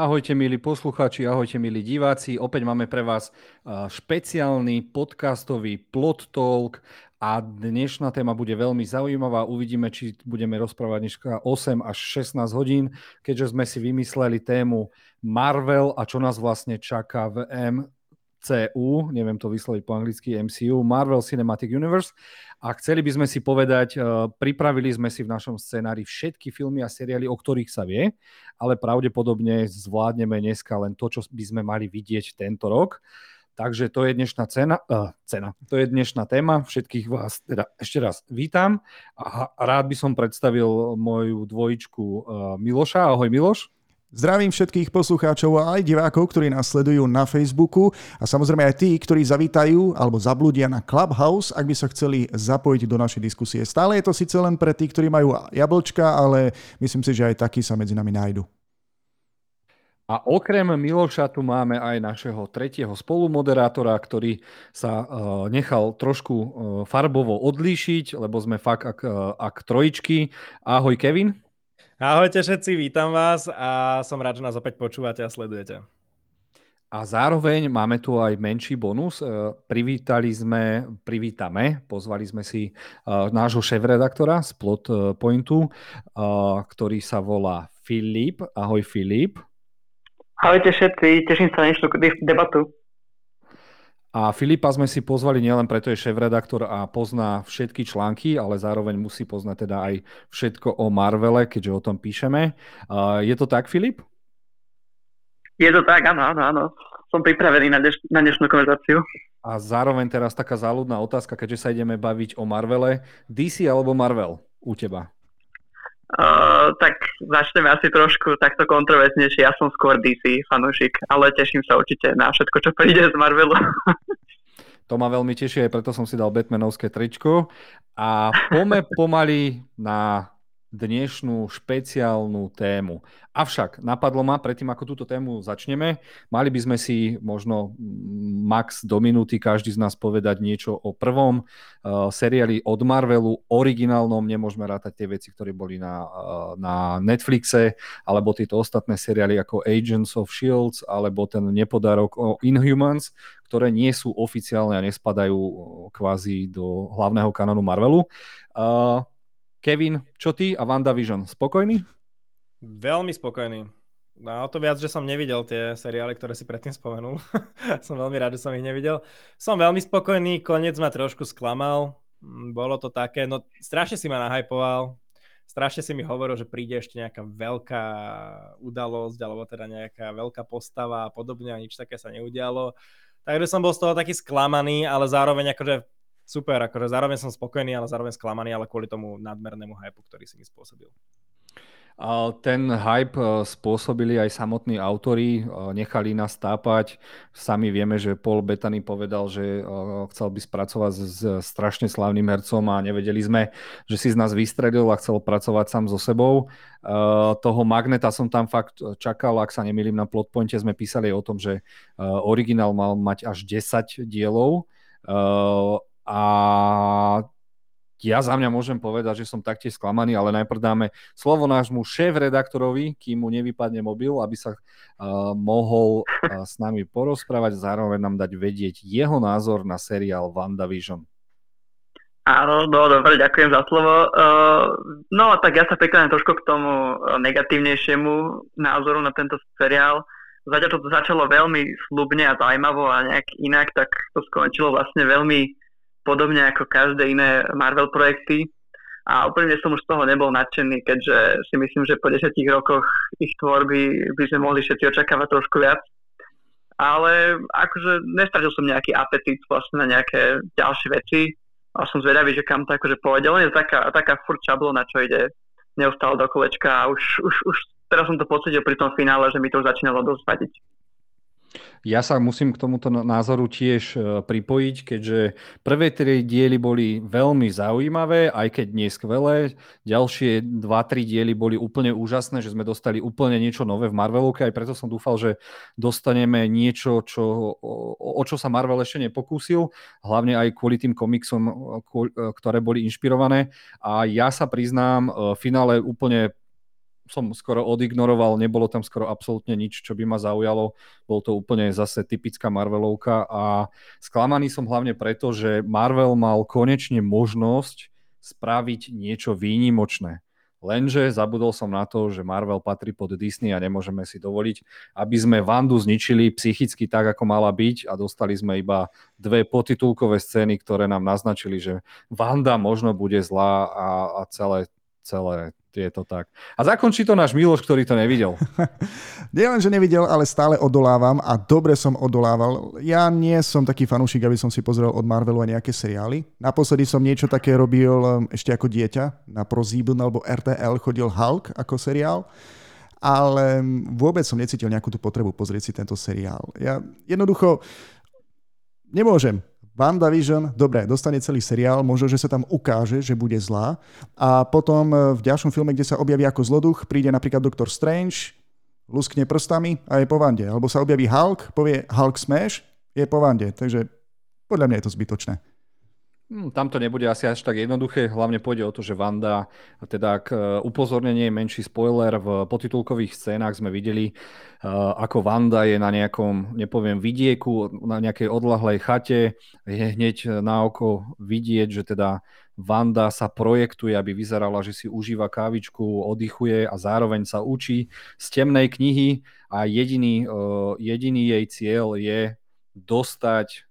Ahojte milí poslucháči, ahojte milí diváci. Opäť máme pre vás špeciálny podcastový Plot Talk a dnešná téma bude veľmi zaujímavá. Uvidíme, či budeme rozprávať dneska 8 až 16 hodín, keďže sme si vymysleli tému Marvel a čo nás vlastne čaká v MCU, neviem to vysloviť po anglicky, MCU, Marvel Cinematic Universe. A chceli by sme si povedať, uh, pripravili sme si v našom scenári všetky filmy a seriály, o ktorých sa vie, ale pravdepodobne zvládneme dneska len to, čo by sme mali vidieť tento rok. Takže to je dnešná cena, uh, cena. To je dnešná téma. Všetkých vás teda ešte raz vítam a rád by som predstavil moju dvojičku uh, Miloša. Ahoj Miloš. Zdravím všetkých poslucháčov a aj divákov, ktorí nás sledujú na Facebooku a samozrejme aj tí, ktorí zavítajú alebo zablúdia na Clubhouse, ak by sa chceli zapojiť do našej diskusie. Stále je to síce len pre tých, ktorí majú jablčka, ale myslím si, že aj takí sa medzi nami nájdu. A okrem Miloša tu máme aj našeho tretieho spolumoderátora, ktorý sa uh, nechal trošku uh, farbovo odlíšiť, lebo sme fakt ak, uh, ak trojičky. Ahoj Kevin. Ahojte všetci, vítam vás a som rád, že nás opäť počúvate a sledujete. A zároveň máme tu aj menší bonus. E, privítali sme, privítame, pozvali sme si uh, nášho šéf-redaktora z Plot Pointu, uh, ktorý sa volá Filip. Ahoj Filip. Ahojte všetci, teším sa na dnešnú debatu. A Filipa sme si pozvali nielen preto, je šéf-redaktor a pozná všetky články, ale zároveň musí poznať teda aj všetko o Marvele, keďže o tom píšeme. Je to tak, Filip? Je to tak, áno, áno, áno. Som pripravený na, dneš- na dnešnú konverzáciu. A zároveň teraz taká záľudná otázka, keďže sa ideme baviť o Marvele. DC alebo Marvel u teba? Uh, tak začneme asi trošku takto kontroverznejšie. Ja som skôr DC fanúšik, ale teším sa určite na všetko, čo príde z Marvelu. To ma veľmi teší, aj preto som si dal Batmanovské tričko. A poďme pomaly na dnešnú špeciálnu tému. Avšak napadlo ma, predtým ako túto tému začneme, mali by sme si možno max do minúty každý z nás povedať niečo o prvom uh, seriáli od Marvelu, originálnom, nemôžeme rátať tie veci, ktoré boli na, uh, na Netflixe, alebo tieto ostatné seriály ako Agents of Shields, alebo ten nepodarok o Inhumans, ktoré nie sú oficiálne a nespadajú uh, kvázi do hlavného kanónu Marvelu. Uh, Kevin, čo ty a WandaVision? Spokojný? Veľmi spokojný. No, to viac, že som nevidel tie seriály, ktoré si predtým spomenul. som veľmi rád, že som ich nevidel. Som veľmi spokojný, koniec ma trošku sklamal. Mm, bolo to také, no strašne si ma nahypoval. Strašne si mi hovoril, že príde ešte nejaká veľká udalosť, alebo teda nejaká veľká postava a podobne a nič také sa neudialo. Takže som bol z toho taký sklamaný, ale zároveň akože super, akože zároveň som spokojný, ale zároveň sklamaný, ale kvôli tomu nadmernému hypu, ktorý si mi spôsobil. Ten hype e, spôsobili aj samotní autori, e, nechali nás tápať. Sami vieme, že Paul Bettany povedal, že e, chcel by spracovať s strašne slavným hercom a nevedeli sme, že si z nás vystredil a chcel pracovať sám so sebou. Toho Magneta som tam fakt čakal, ak sa nemýlim na Plotpointe sme písali o tom, že originál mal mať až 10 dielov a ja za mňa môžem povedať, že som taktiež sklamaný, ale najprv dáme slovo nášmu šéf-redaktorovi, kým mu nevypadne mobil, aby sa uh, mohol uh, s nami porozprávať, zároveň nám dať vedieť jeho názor na seriál WandaVision. Áno, no dobre, ďakujem za slovo. Uh, no tak ja sa prikladám trošku k tomu negatívnejšiemu názoru na tento seriál. Zatiaľ to začalo veľmi slubne a zaujímavo a nejak inak, tak to skončilo vlastne veľmi podobne ako každé iné Marvel projekty. A úplne som už z toho nebol nadšený, keďže si myslím, že po desiatich rokoch ich tvorby by sme mohli všetci očakávať trošku viac. Ale akože nestratil som nejaký apetit vlastne na nejaké ďalšie veci. A som zvedavý, že kam to akože pôjde. Len je taká, taká furt na čo ide neustále do kolečka a už, už, už teraz som to pocítil pri tom finále, že mi to už začínalo dosť vadiť. Ja sa musím k tomuto názoru tiež e, pripojiť, keďže prvé tri diely boli veľmi zaujímavé, aj keď nie skvelé. Ďalšie dva, tri diely boli úplne úžasné, že sme dostali úplne niečo nové v Marvelovke, aj preto som dúfal, že dostaneme niečo, čo, o, o čo sa Marvel ešte nepokúsil, hlavne aj kvôli tým komiksom, e, ktoré boli inšpirované. A ja sa priznám, v finále úplne som skoro odignoroval, nebolo tam skoro absolútne nič, čo by ma zaujalo. Bol to úplne zase typická Marvelovka a sklamaný som hlavne preto, že Marvel mal konečne možnosť spraviť niečo výnimočné. Lenže zabudol som na to, že Marvel patrí pod Disney a nemôžeme si dovoliť, aby sme Vandu zničili psychicky tak, ako mala byť a dostali sme iba dve potitulkové scény, ktoré nám naznačili, že Vanda možno bude zlá a, a celé, celé je to tak. A zakončí to náš Miloš, ktorý to nevidel. nie len, že nevidel, ale stále odolávam a dobre som odolával. Ja nie som taký fanúšik, aby som si pozrel od Marvelu aj nejaké seriály. Naposledy som niečo také robil um, ešte ako dieťa. Na ProSieben alebo RTL chodil Hulk ako seriál ale um, vôbec som necítil nejakú tú potrebu pozrieť si tento seriál. Ja jednoducho nemôžem. WandaVision, dobre, dostane celý seriál, možno, že sa tam ukáže, že bude zlá a potom e, v ďalšom filme, kde sa objaví ako zloduch, príde napríklad Doktor Strange, luskne prstami a je po Vande. Alebo sa objaví Hulk, povie Hulk Smash, je po Vande. Takže podľa mňa je to zbytočné. Hmm, tam to nebude asi až tak jednoduché, hlavne pôjde o to, že Vanda, teda k e, upozornenie, menší spoiler, v potitulkových scénách sme videli, e, ako Vanda je na nejakom, nepoviem, vidieku, na nejakej odlahlej chate, je hneď na oko vidieť, že teda Vanda sa projektuje, aby vyzerala, že si užíva kávičku, oddychuje a zároveň sa učí z temnej knihy a jediný, e, jediný jej cieľ je dostať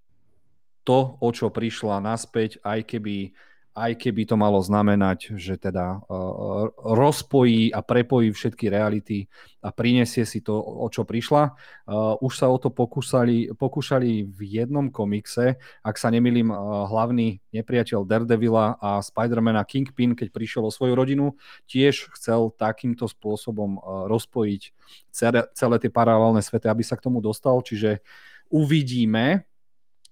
to, o čo prišla naspäť, aj keby, aj keby to malo znamenať, že teda uh, rozpojí a prepojí všetky reality a prinesie si to, o čo prišla. Uh, už sa o to pokúšali, pokúšali v jednom komikse, ak sa nemýlim, uh, hlavný nepriateľ Daredevila a Spidermana Kingpin, keď prišiel o svoju rodinu, tiež chcel takýmto spôsobom rozpojiť celé, celé tie paralelné svety, aby sa k tomu dostal, čiže uvidíme,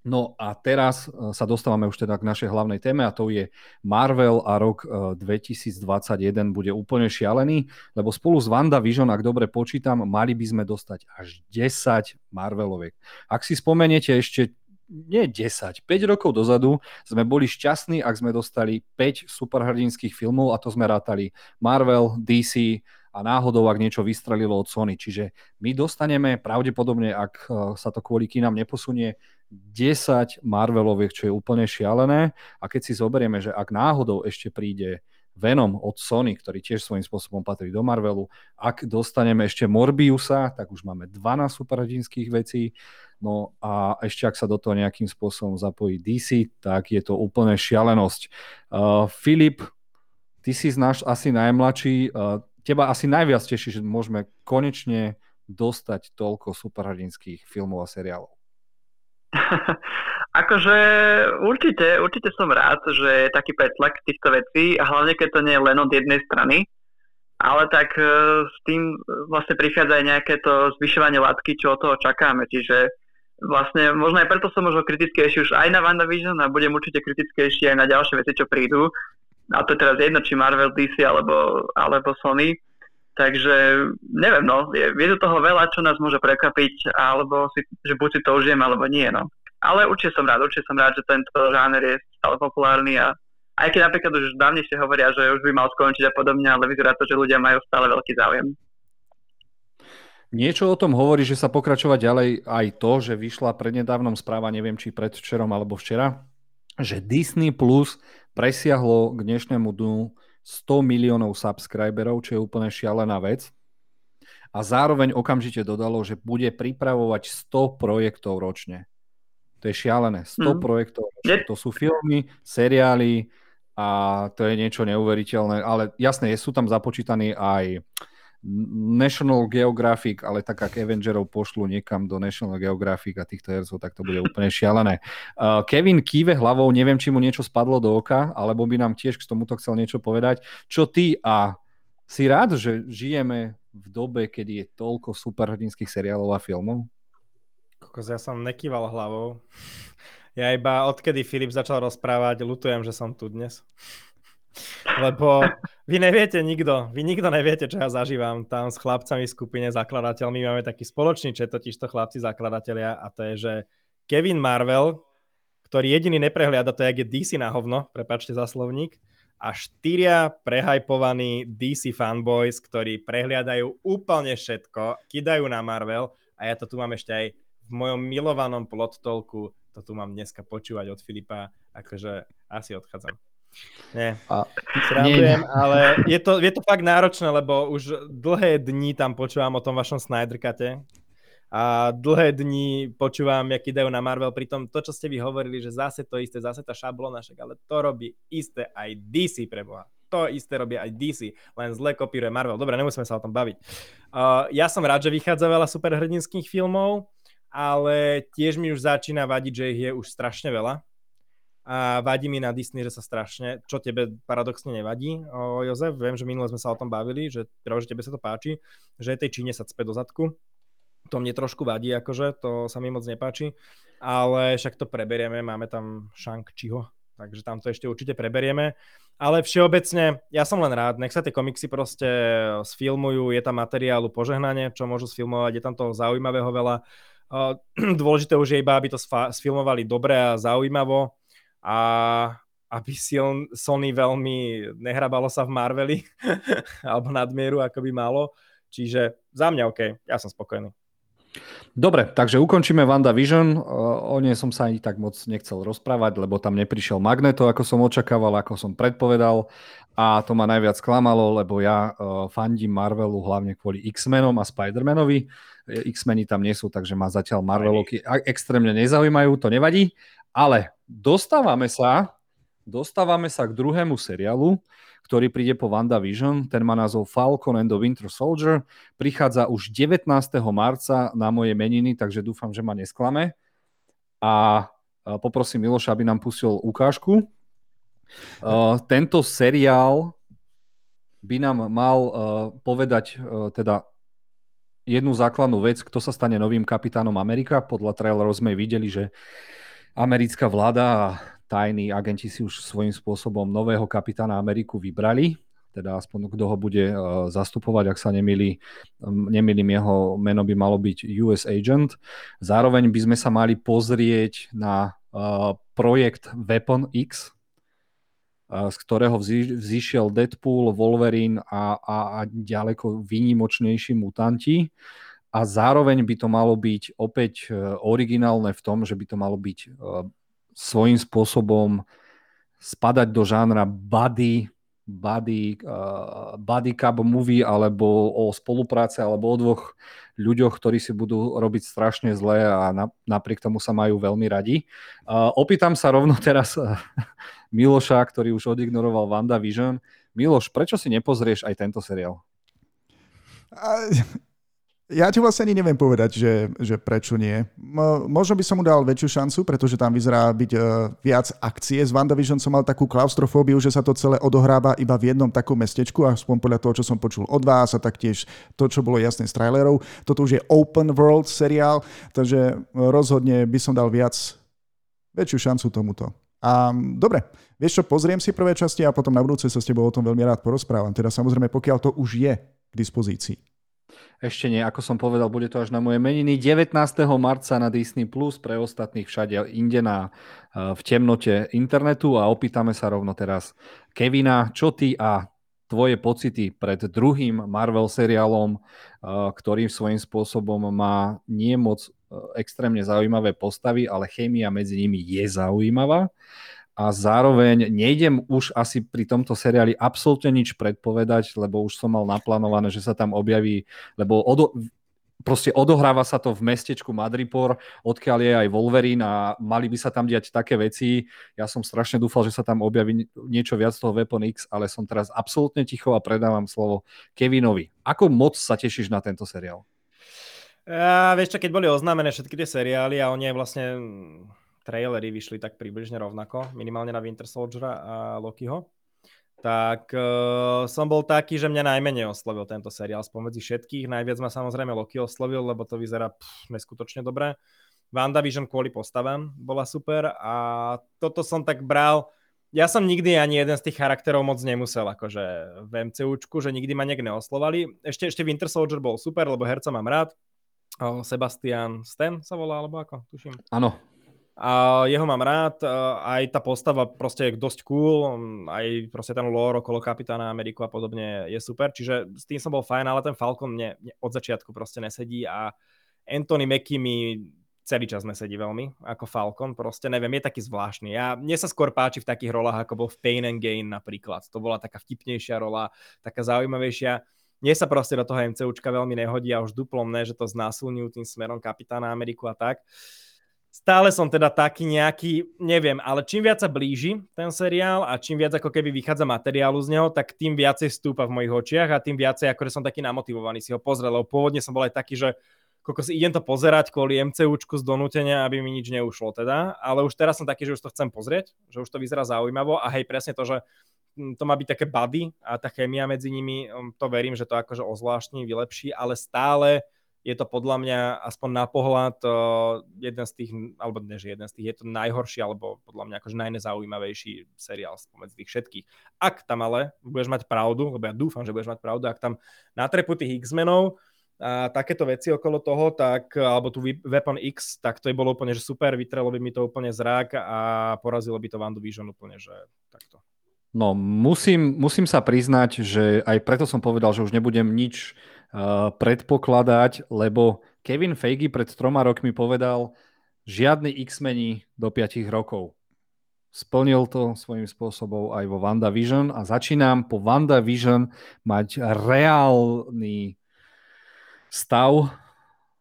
No a teraz e, sa dostávame už teda k našej hlavnej téme a to je Marvel a rok 2021 e, bude úplne šialený, lebo spolu s WandaVision, ak dobre počítam, mali by sme dostať až 10 Marveloviek. Ak si spomeniete ešte nie 10, 5 rokov dozadu sme boli šťastní, ak sme dostali 5 superhrdinských filmov a to sme rátali Marvel, DC a náhodou, ak niečo vystrelilo od Sony. Čiže my dostaneme pravdepodobne, ak e, sa to kvôli kinám neposunie, 10 Marveloviek, čo je úplne šialené. A keď si zoberieme, že ak náhodou ešte príde Venom od Sony, ktorý tiež svojím spôsobom patrí do Marvelu. Ak dostaneme ešte Morbiusa, tak už máme 12 superhrdinských vecí. No a ešte ak sa do toho nejakým spôsobom zapojí DC, tak je to úplne šialenosť. Uh, Filip, ty si náš asi najmladší. Uh, teba asi najviac teší, že môžeme konečne dostať toľko superhrdinských filmov a seriálov. akože určite, určite som rád, že je taký pretlak týchto vecí a hlavne keď to nie je len od jednej strany, ale tak e, s tým vlastne prichádza aj nejaké to zvyšovanie látky, čo od toho čakáme, čiže vlastne možno aj preto som možno kritickejší už aj na WandaVision a budem určite kritickejší aj na ďalšie veci, čo prídu. A to je teraz jedno, či Marvel, DC alebo, alebo Sony. Takže neviem, no, je, je do toho veľa, čo nás môže prekapiť, alebo si, že buď si to užijem, alebo nie, no. Ale určite som rád, určite som rád, že tento žáner je stále populárny a aj keď napríklad už dávnejšie hovoria, že už by mal skončiť a podobne, ale vyzerá to, že ľudia majú stále veľký záujem. Niečo o tom hovorí, že sa pokračovať ďalej aj to, že vyšla prednedávnom správa, neviem či predvčerom alebo včera, že Disney Plus presiahlo k dnešnému dnu 100 miliónov subscriberov, čo je úplne šialená vec. A zároveň okamžite dodalo, že bude pripravovať 100 projektov ročne. To je šialené. 100 mm. projektov ročne. To sú filmy, seriály a to je niečo neuveriteľné. Ale jasné, sú tam započítaní aj National Geographic, ale tak ak Avengerov pošlu niekam do National Geographic a týchto hercov, tak to bude úplne šialené. Uh, Kevin kýve hlavou, neviem, či mu niečo spadlo do oka, alebo by nám tiež k tomuto chcel niečo povedať. Čo ty a si rád, že žijeme v dobe, kedy je toľko superhrdinských seriálov a filmov? Kokos, ja som nekýval hlavou. Ja iba odkedy Filip začal rozprávať, lutujem, že som tu dnes. Lebo vy neviete nikto, vy nikto neviete, čo ja zažívam tam s chlapcami v skupine zakladateľmi. Máme taký spoločný čet, totiž to chlapci zakladatelia a to je, že Kevin Marvel, ktorý jediný neprehliada to, jak je DC na hovno, prepačte za slovník, a štyria prehajpovaní DC fanboys, ktorí prehliadajú úplne všetko, kidajú na Marvel a ja to tu mám ešte aj v mojom milovanom plot talku, to tu mám dneska počúvať od Filipa, akože asi odchádzam. Nie, a, srandujem, nie. ale je to, je to fakt náročné, lebo už dlhé dni tam počúvam o tom vašom Snyderkate a dlhé dni počúvam, jak dajú na Marvel, pritom to, čo ste vy hovorili, že zase to isté, zase tá šablona, však, ale to robí isté aj DC pre Boha. To isté robí aj DC, len zle kopíruje Marvel. Dobre, nemusíme sa o tom baviť. Uh, ja som rád, že vychádza veľa superhrdinských filmov, ale tiež mi už začína vadiť, že ich je už strašne veľa a vadí mi na Disney, že sa strašne, čo tebe paradoxne nevadí, o, Jozef, viem, že minule sme sa o tom bavili, že, že tebe sa to páči, že tej Číne sa cpe do zadku, to mne trošku vadí, akože, to sa mi moc nepáči, ale však to preberieme, máme tam Shang Chiho, takže tam to ešte určite preberieme, ale všeobecne, ja som len rád, nech sa tie komiksy proste sfilmujú, je tam materiálu požehnanie, čo môžu sfilmovať, je tam toho zaujímavého veľa, dôležité už je iba, aby to sfilmovali dobre a zaujímavo, a aby Sony veľmi nehrabalo sa v Marveli alebo nadmieru, ako by malo. Čiže za mňa OK, ja som spokojný. Dobre, takže ukončíme WandaVision. O nej som sa ani tak moc nechcel rozprávať, lebo tam neprišiel Magneto, ako som očakával, ako som predpovedal. A to ma najviac klamalo, lebo ja fandím Marvelu hlavne kvôli X-menom a Spider-manovi. X-meni tam nie sú, takže ma zatiaľ Marvelovky extrémne nezaujímajú, to nevadí. Ale dostávame sa, dostávame sa k druhému seriálu, ktorý príde po WandaVision. Ten má názov Falcon and the Winter Soldier. Prichádza už 19. marca na moje meniny, takže dúfam, že ma nesklame. A poprosím Miloša, aby nám pustil ukážku. Uh, tento seriál by nám mal uh, povedať uh, teda jednu základnú vec, kto sa stane novým kapitánom Amerika. Podľa trailerov sme videli, že americká vláda a tajní agenti si už svojím spôsobom nového kapitána Ameriku vybrali, teda aspoň kto ho bude uh, zastupovať, ak sa nemýli, nemýlim, jeho meno by malo byť US Agent. Zároveň by sme sa mali pozrieť na uh, projekt Weapon X, uh, z ktorého vzý, vzýšiel Deadpool, Wolverine a, a, a ďaleko výnimočnejší mutanti a zároveň by to malo byť opäť e, originálne v tom, že by to malo byť e, svojím spôsobom spadať do žánra buddy, buddy, uh, buddy cup movie alebo o spolupráce alebo o dvoch ľuďoch, ktorí si budú robiť strašne zle a na, napriek tomu sa majú veľmi radi. Opýtam sa rovno teraz Miloša, ktorý už odignoroval WandaVision. Miloš, prečo si nepozrieš aj tento seriál? Ja ti vlastne ani neviem povedať, že, že prečo nie. Možno by som mu dal väčšiu šancu, pretože tam vyzerá byť uh, viac akcie. Z WandaVision som mal takú klaustrofóbiu, že sa to celé odohráva iba v jednom takom mestečku, aspoň podľa toho, čo som počul od vás a taktiež to, čo bolo jasné z trailerov. Toto už je open world seriál, takže rozhodne by som dal viac, väčšiu šancu tomuto. A dobre, vieš čo, pozriem si prvé časti a potom na budúce sa s tebou o tom veľmi rád porozprávam. Teda samozrejme, pokiaľ to už je k dispozícii. Ešte nie, ako som povedal, bude to až na moje meniny. 19. marca na Disney Plus pre ostatných všade inde na, eh, v temnote internetu a opýtame sa rovno teraz Kevina, čo ty a tvoje pocity pred druhým Marvel seriálom, eh, ktorým svojím spôsobom má nie moc eh, extrémne zaujímavé postavy, ale chémia medzi nimi je zaujímavá a zároveň nejdem už asi pri tomto seriáli absolútne nič predpovedať, lebo už som mal naplánované, že sa tam objaví, lebo odo, proste odohráva sa to v mestečku Madripor, odkiaľ je aj Wolverine a mali by sa tam diať také veci. Ja som strašne dúfal, že sa tam objaví niečo viac toho Weapon X, ale som teraz absolútne ticho a predávam slovo Kevinovi. Ako moc sa tešíš na tento seriál? Ja, vieš čo, keď boli oznámené všetky tie seriály a oni vlastne trailery vyšli tak približne rovnako, minimálne na Winter Soldiera a Lokiho, tak uh, som bol taký, že mňa najmenej oslovil tento seriál spomedzi všetkých. Najviac ma samozrejme Loki oslovil, lebo to vyzerá pff, neskutočne dobre. WandaVision kvôli postavám bola super a toto som tak bral, ja som nikdy ani jeden z tých charakterov moc nemusel akože v MCUčku, že nikdy ma nejak neoslovali. Ešte, ešte Winter Soldier bol super, lebo herca mám rád. Sebastian Stan sa volá, alebo ako? Tuším. Áno. A jeho mám rád, aj tá postava proste je dosť cool, aj proste ten lore okolo Kapitána Ameriku a podobne je super, čiže s tým som bol fajn, ale ten Falcon mne, mne od začiatku proste nesedí a Anthony Mackie mi celý čas nesedí veľmi, ako Falcon, proste neviem, je taký zvláštny. Ja, mne sa skôr páči v takých rolách, ako bol v Pain and Gain napríklad. To bola taká vtipnejšia rola, taká zaujímavejšia. Mne sa proste do toho MCUčka veľmi nehodí a už duplom ne, že to znásilňujú tým smerom Kapitána Ameriku a tak. Uh, stále som teda taký nejaký, neviem, ale čím viac sa blíži ten seriál a čím viac ako keby vychádza materiálu z neho, tak tým viacej stúpa v mojich očiach a tým viacej ako som taký namotivovaný si ho pozrieť, lebo pôvodne som bol aj taký, že si idem to pozerať kvôli MCUčku z donútenia, aby mi nič neušlo teda, ale už teraz som taký, že už to chcem pozrieť, že už to vyzerá zaujímavo a hej, presne to, že hm, to má byť také body a tá chémia medzi nimi, hm, to verím, že to akože ozvláštni, vylepší, ale stále je to podľa mňa aspoň na pohľad uh, jeden z tých, alebo ne, že jeden z tých, je to najhorší, alebo podľa mňa akože najnezaujímavejší seriál spomedzi tých všetkých. Ak tam ale budeš mať pravdu, lebo ja dúfam, že budeš mať pravdu, ak tam natrepu tých X-menov, a takéto veci okolo toho, tak, alebo tu Weapon X, tak to je bolo úplne, že super, vytrelo by mi to úplne zrak a porazilo by to Vision úplne, že takto. No, musím, musím sa priznať, že aj preto som povedal, že už nebudem nič predpokladať, lebo Kevin Feige pred troma rokmi povedal žiadny X-meni do 5 rokov. Splnil to svojím spôsobom aj vo WandaVision a začínam po WandaVision mať reálny stav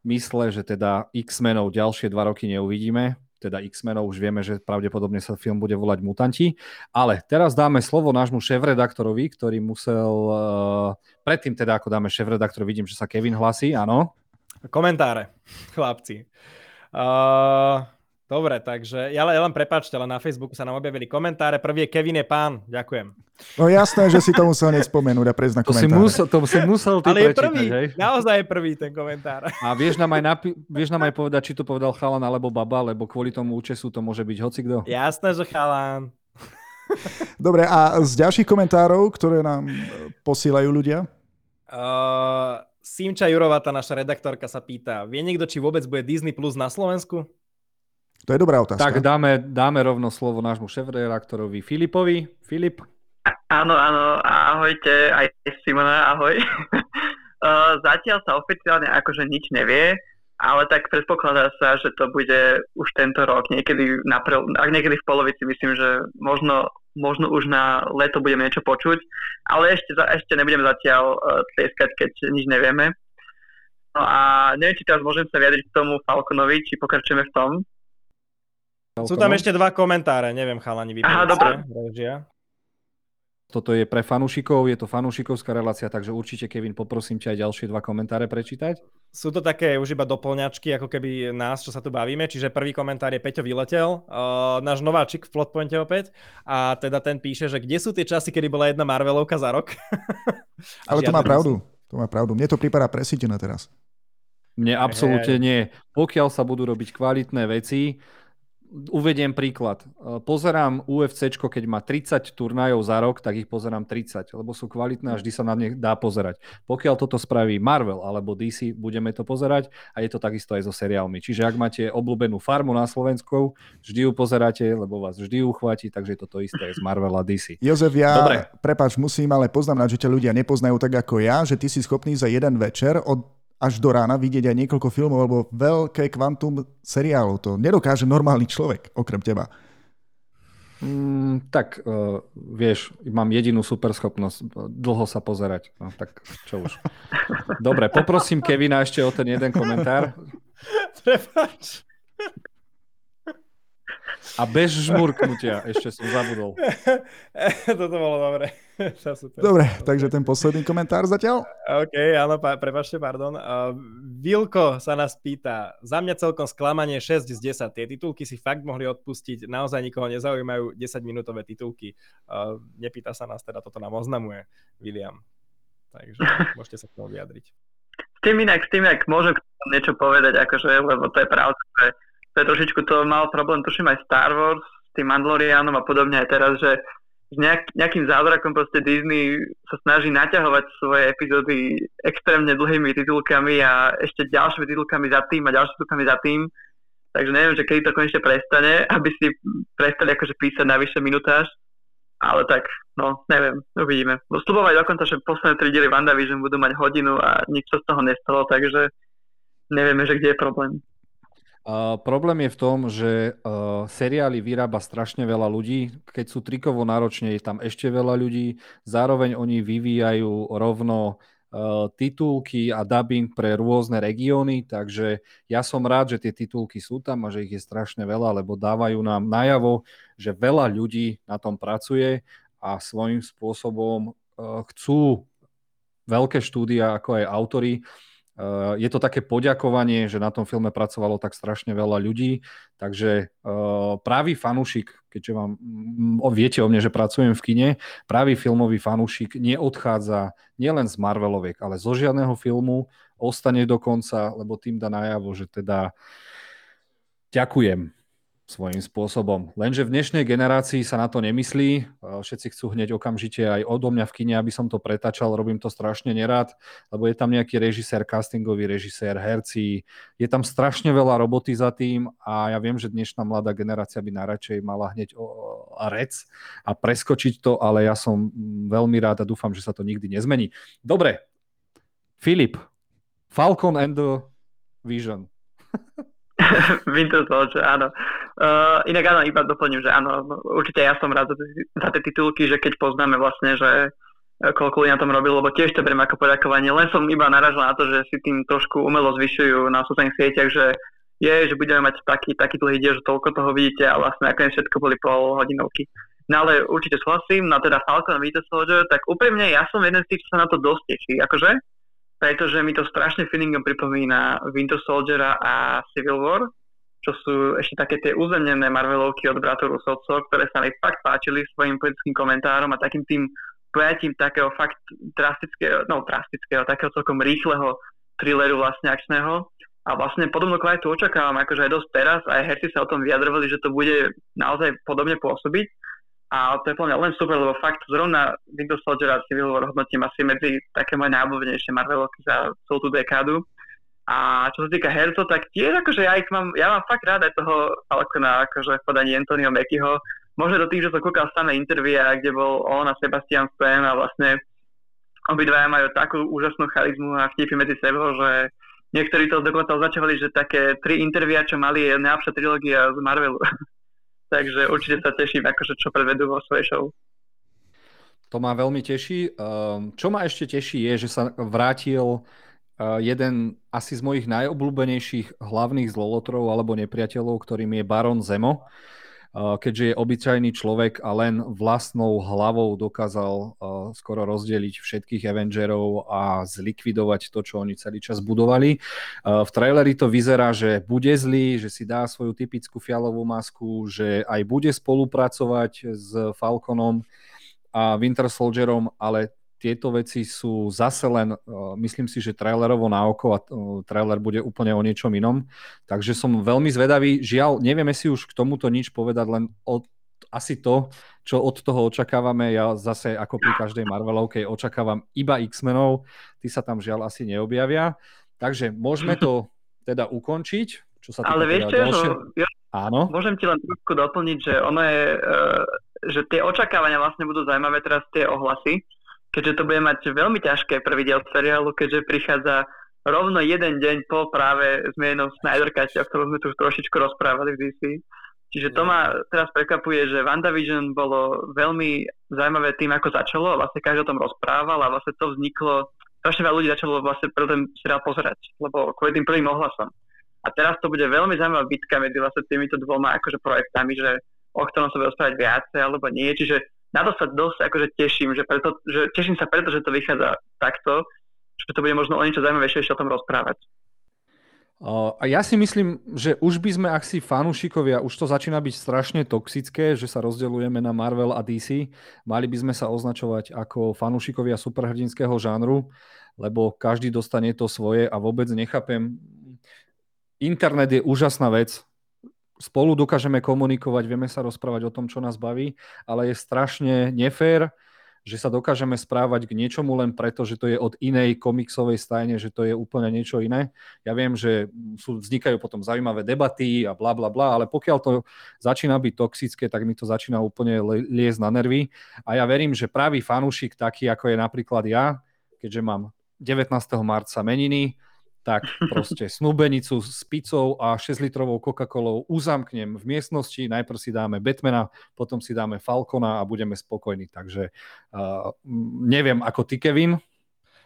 mysle, že teda X-menov ďalšie dva roky neuvidíme teda X-menov, už vieme, že pravdepodobne sa film bude volať Mutanti. Ale teraz dáme slovo nášmu šéf-redaktorovi, ktorý musel, uh, predtým teda ako dáme šéf-redaktor, vidím, že sa Kevin hlasí, áno. Komentáre, chlapci. Uh, Dobre, takže ja, len prepáčte, ale na Facebooku sa nám objavili komentáre. Prvý je Kevin je pán. Ďakujem. No jasné, že si to musel nespomenúť a prejsť na komentáre. To si musel, to si musel ty Ale je prvý, hej? naozaj je prvý ten komentár. A vieš nám, aj napi- vieš nám aj povedať, či to povedal chalan alebo baba, lebo kvôli tomu účesu to môže byť hocikdo. Jasné, že chalan. Dobre, a z ďalších komentárov, ktoré nám posílajú ľudia? Uh, Simča Jurová, tá naša redaktorka sa pýta, vie niekto, či vôbec bude Disney Plus na Slovensku? To je dobrá otázka. Tak dáme, dáme rovno slovo nášmu šéf-redaktorovi Filipovi. Filip? Áno, áno, ahojte, aj Simona, ahoj. Zatiaľ sa oficiálne akože nič nevie, ale tak predpokladá sa, že to bude už tento rok, niekedy, na prv, niekedy v polovici, myslím, že možno, možno už na leto budeme niečo počuť, ale ešte, ešte nebudeme zatiaľ uh, tlieskať, keď nič nevieme. No a neviem, či teraz môžem sa vyjadriť k tomu Falconovi, či pokračujeme v tom. Sú tam ešte dva komentáre, neviem, chalani, vypnúť. Aha, dobre. Toto je pre fanúšikov, je to fanúšikovská relácia, takže určite, Kevin, poprosím ťa aj ďalšie dva komentáre prečítať. Sú to také už iba doplňačky, ako keby nás, čo sa tu bavíme. Čiže prvý komentár je Peťo Vyletel, uh, náš nováčik v Plotpointe opäť. A teda ten píše, že kde sú tie časy, kedy bola jedna Marvelovka za rok? Ale to má pravdu. To má pravdu. Mne to pripadá presítené teraz. Mne absolútne nie. Pokiaľ sa budú robiť kvalitné veci, Uvediem príklad. E, pozerám UFC, keď má 30 turnajov za rok, tak ich pozerám 30, lebo sú kvalitné a vždy sa na ne dá pozerať. Pokiaľ toto spraví Marvel alebo DC, budeme to pozerať a je to takisto aj so seriálmi. Čiže ak máte obľúbenú farmu na Slovensku, vždy ju pozeráte, lebo vás vždy uchváti, takže je to to isté z Marvel a DC. Jozef, ja, Dobre. prepáč, musím ale poznamenať, že ťa ľudia nepoznajú tak ako ja, že ty si schopný za jeden večer od až do rána vidieť aj niekoľko filmov alebo veľké kvantum seriálov. To nedokáže normálny človek, okrem teba. Mm, tak uh, vieš, mám jedinú superschopnosť dlho sa pozerať. No, tak čo už. Dobre, poprosím Kevina ešte o ten jeden komentár. Prepač. A bez žmurknutia, ešte som zabudol. Toto bolo dobre. Dobre, takže ten posledný komentár zatiaľ. OK, áno, pa, prepačte, pardon. Uh, Vilko sa nás pýta, za mňa celkom sklamanie 6 z 10. Tie titulky si fakt mohli odpustiť, naozaj nikoho nezaujímajú 10-minútové titulky. Uh, nepýta sa nás teda, toto nám oznamuje William. Takže môžete sa k tomu vyjadriť. S tým inak, s tým inak môžem niečo povedať, akože, lebo to je pravda, že to je trošičku to mal problém, tuším aj Star Wars, s tým Mandalorianom a podobne aj teraz, že nejak, nejakým zázrakom proste Disney sa snaží naťahovať svoje epizódy extrémne dlhými titulkami a ešte ďalšími titulkami za tým a ďalšími titulkami za tým. Takže neviem, že kedy to konečne prestane, aby si prestali akože písať na vyššie minutáž. Ale tak, no, neviem, uvidíme. No, slubovať dokonca, že posledné tri diely WandaVision budú mať hodinu a nič z toho nestalo, takže nevieme, že kde je problém. Problém je v tom, že uh, seriály vyrába strašne veľa ľudí. Keď sú trikovo náročne, je tam ešte veľa ľudí. Zároveň oni vyvíjajú rovno titulky a dubbing pre rôzne regióny, takže ja som rád, že tie titulky sú tam a že ich je strašne veľa, lebo dávajú nám najavo, že veľa ľudí na tom pracuje a svojím spôsobom chcú veľké štúdia, ako aj autory, je to také poďakovanie, že na tom filme pracovalo tak strašne veľa ľudí, takže eh, právý fanúšik, keďže vám mm, viete o mne, že pracujem v kine, právý filmový fanúšik neodchádza nielen z Marveloviek, ale zo žiadneho filmu, ostane do konca, lebo tým dá najavo, že teda ďakujem svojím spôsobom. Lenže v dnešnej generácii sa na to nemyslí. Všetci chcú hneď okamžite aj odo mňa v kine, aby som to pretačal. Robím to strašne nerád, lebo je tam nejaký režisér, castingový režisér, herci. Je tam strašne veľa roboty za tým a ja viem, že dnešná mladá generácia by najradšej mala hneď a rec a preskočiť to, ale ja som veľmi rád a dúfam, že sa to nikdy nezmení. Dobre, Filip, Falcon and the Vision. Winter Soldier, áno. Uh, inak áno, iba doplním, že áno, určite ja som rád za, tie titulky, že keď poznáme vlastne, že eh, koľko ľudí na tom robil, lebo tiež to beriem ako poďakovanie. Len som iba naražil na to, že si tým trošku umelo zvyšujú na sociálnych sieťach, že je, že budeme mať taký, taký dlhý diel, že toľko toho vidíte a vlastne nakoniec všetko boli pol hodinovky. No ale určite súhlasím, no teda Falcon Winter Soldier, tak úprimne ja som jeden z tých, čo sa na to dosť teší, akože, pretože mi to strašne feelingom pripomína Winter Soldiera a Civil War, čo sú ešte také tie uzemnené Marvelovky od bratu Rusovcov, ktoré sa mi fakt páčili svojim politickým komentárom a takým tým pojatím takého fakt drastického, no drastického, takého celkom rýchleho thrilleru vlastne akčného. A vlastne podobnú kvalitu očakávam, akože aj dosť teraz, aj herci sa o tom vyjadrovali, že to bude naozaj podobne pôsobiť. A to je mňa len super, lebo fakt zrovna Winter Soldier a Civil War hodnotím asi medzi také moje najobľúbenejšie Marvelovky za celú tú dekádu. A čo sa týka hercov, tak tiež akože ja ich mám, ja mám fakt rád aj toho Falcona, akože v podaní Antonio Mekyho. Možno do tým, že som kúkal samé intervia, kde bol on a Sebastian Stan a vlastne obidvaja majú takú úžasnú charizmu a vtipy medzi sebou, že niektorí to dokonca označovali, že také tri intervia, čo mali, je najlepšia trilógia z Marvelu. Takže určite sa teším, akože čo predvedú vo svojej show. To ma veľmi teší. Ehm, čo ma ešte teší je, že sa vrátil jeden asi z mojich najobľúbenejších hlavných zlolotrov alebo nepriateľov, ktorým je Baron Zemo, keďže je obyčajný človek a len vlastnou hlavou dokázal skoro rozdeliť všetkých Avengerov a zlikvidovať to, čo oni celý čas budovali. V traileri to vyzerá, že bude zlý, že si dá svoju typickú fialovú masku, že aj bude spolupracovať s Falconom a Winter Soldierom, ale tieto veci sú zase len, eh, myslím si, že trailerovo na oko a eh, trailer bude úplne o niečom inom. Takže som veľmi zvedavý. Žiaľ, nevieme si už k tomuto nič povedať, len od, asi to, čo od toho očakávame. Ja zase ako pri každej Marvelovke očakávam iba X-menov. Tí sa tam žiaľ asi neobjavia. Takže môžeme to teda ukončiť. Čo sa Ale vieš teda čo, ďalšie... ja, Áno. Môžem ti len trošku doplniť, že ono je, uh, že tie očakávania vlastne budú zaujímavé teraz tie ohlasy, keďže to bude mať veľmi ťažké prvý diel seriálu, keďže prichádza rovno jeden deň po práve zmienenom Snyder Cut, o ktorom sme tu už trošičku rozprávali v DC. Čiže to ma teraz prekvapuje, že WandaVision bolo veľmi zaujímavé tým, ako začalo vlastne každý o tom rozprával a vlastne to vzniklo, strašne veľa ľudí začalo vlastne pre ten seriál pozerať, lebo kvôli tým prvým ohlasom. A teraz to bude veľmi zaujímavá bitka medzi vlastne týmito dvoma akože projektami, že o ktorom sa bude rozprávať viacej alebo nie. Čiže na to sa dosť akože teším, že, preto, že teším sa preto, že to vychádza takto, že to bude možno o niečo zaujímavejšie ešte o tom rozprávať. A ja si myslím, že už by sme, ak si fanúšikovia, už to začína byť strašne toxické, že sa rozdeľujeme na Marvel a DC, mali by sme sa označovať ako fanúšikovia superhrdinského žánru, lebo každý dostane to svoje a vôbec nechápem. Internet je úžasná vec, spolu dokážeme komunikovať, vieme sa rozprávať o tom, čo nás baví, ale je strašne nefér, že sa dokážeme správať k niečomu len preto, že to je od inej komiksovej stajne, že to je úplne niečo iné. Ja viem, že sú, vznikajú potom zaujímavé debaty a bla bla bla, ale pokiaľ to začína byť toxické, tak mi to začína úplne liesť na nervy. A ja verím, že pravý fanúšik taký, ako je napríklad ja, keďže mám 19. marca meniny, tak proste snúbenicu s pizzou a 6-litrovou Coca-Colou uzamknem v miestnosti, najprv si dáme Batmana, potom si dáme Falcona a budeme spokojní. Takže uh, neviem, ako ty, Kevin?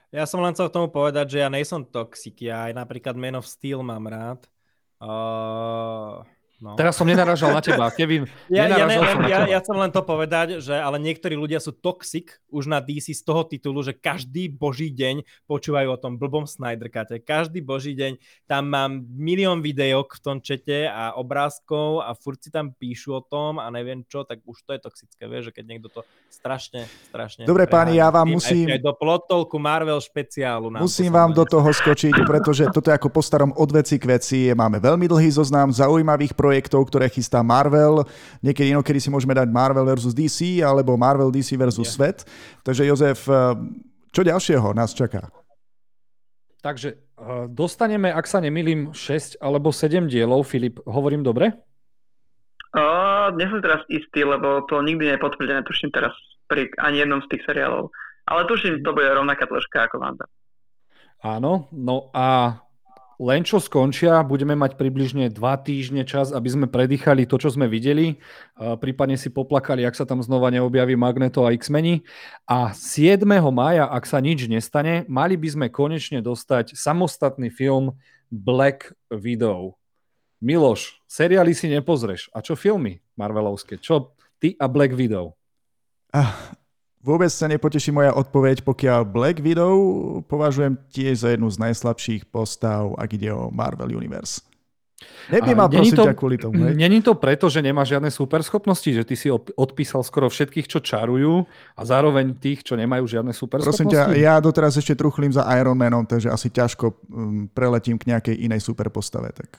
Ja som len chcel k tomu povedať, že ja nejsom toxik, ja aj napríklad Man of Steel mám rád. Uh, No. Teraz som nenarážal na teba, Kevin. Ja, ja, ne, som ja, ja chcem len to povedať, že ale niektorí ľudia sú toxic už na DC z toho titulu, že každý boží deň počúvajú o tom blbom Snyder Cute. Každý boží deň tam mám milión videok v tom čete a obrázkov a furt si tam píšu o tom a neviem čo, tak už to je toxické, vieš, že keď niekto to strašne, strašne... Dobre páni, ja vám musím... Aj do plotolku Marvel špeciálu. Musím vám do toho skočiť, pretože toto je ako po starom od veci k veci. Máme veľmi dlhý zoznam zaujímavých projektov projektov, ktoré chystá Marvel. Niekedy inokedy si môžeme dať Marvel versus DC alebo Marvel DC versus yeah. svet. Takže Jozef, eh, čo ďalšieho nás čaká? Takže eh, dostaneme, ak sa nemýlim, 6 alebo 7 dielov. Filip, hovorím dobre? Uh, nie som teraz istý, lebo to nikdy nepotvrdené, tuším teraz pri ani jednom z tých seriálov. Ale tuším, to bude rovnaká tlačka ako Vanda. Áno, no a len čo skončia, budeme mať približne dva týždne čas, aby sme predýchali to, čo sme videli. Prípadne si poplakali, ak sa tam znova neobjaví Magneto a X-meni. A 7. maja, ak sa nič nestane, mali by sme konečne dostať samostatný film Black Widow. Miloš, seriály si nepozreš. A čo filmy Marvelovské? Čo ty a Black Widow? Ah, Vôbec sa nepoteší moja odpoveď, pokiaľ Black Widow považujem tiež za jednu z najslabších postav, ak ide o Marvel Universe. Neviem ma prosiť to, kvôli tomu. Není to preto, že nemá žiadne superschopnosti, že ty si odpísal skoro všetkých, čo čarujú a zároveň tých, čo nemajú žiadne superschopnosti? Prosím ťa, ja doteraz ešte truchlím za Iron Manom, takže asi ťažko preletím k nejakej inej superpostave. Tak.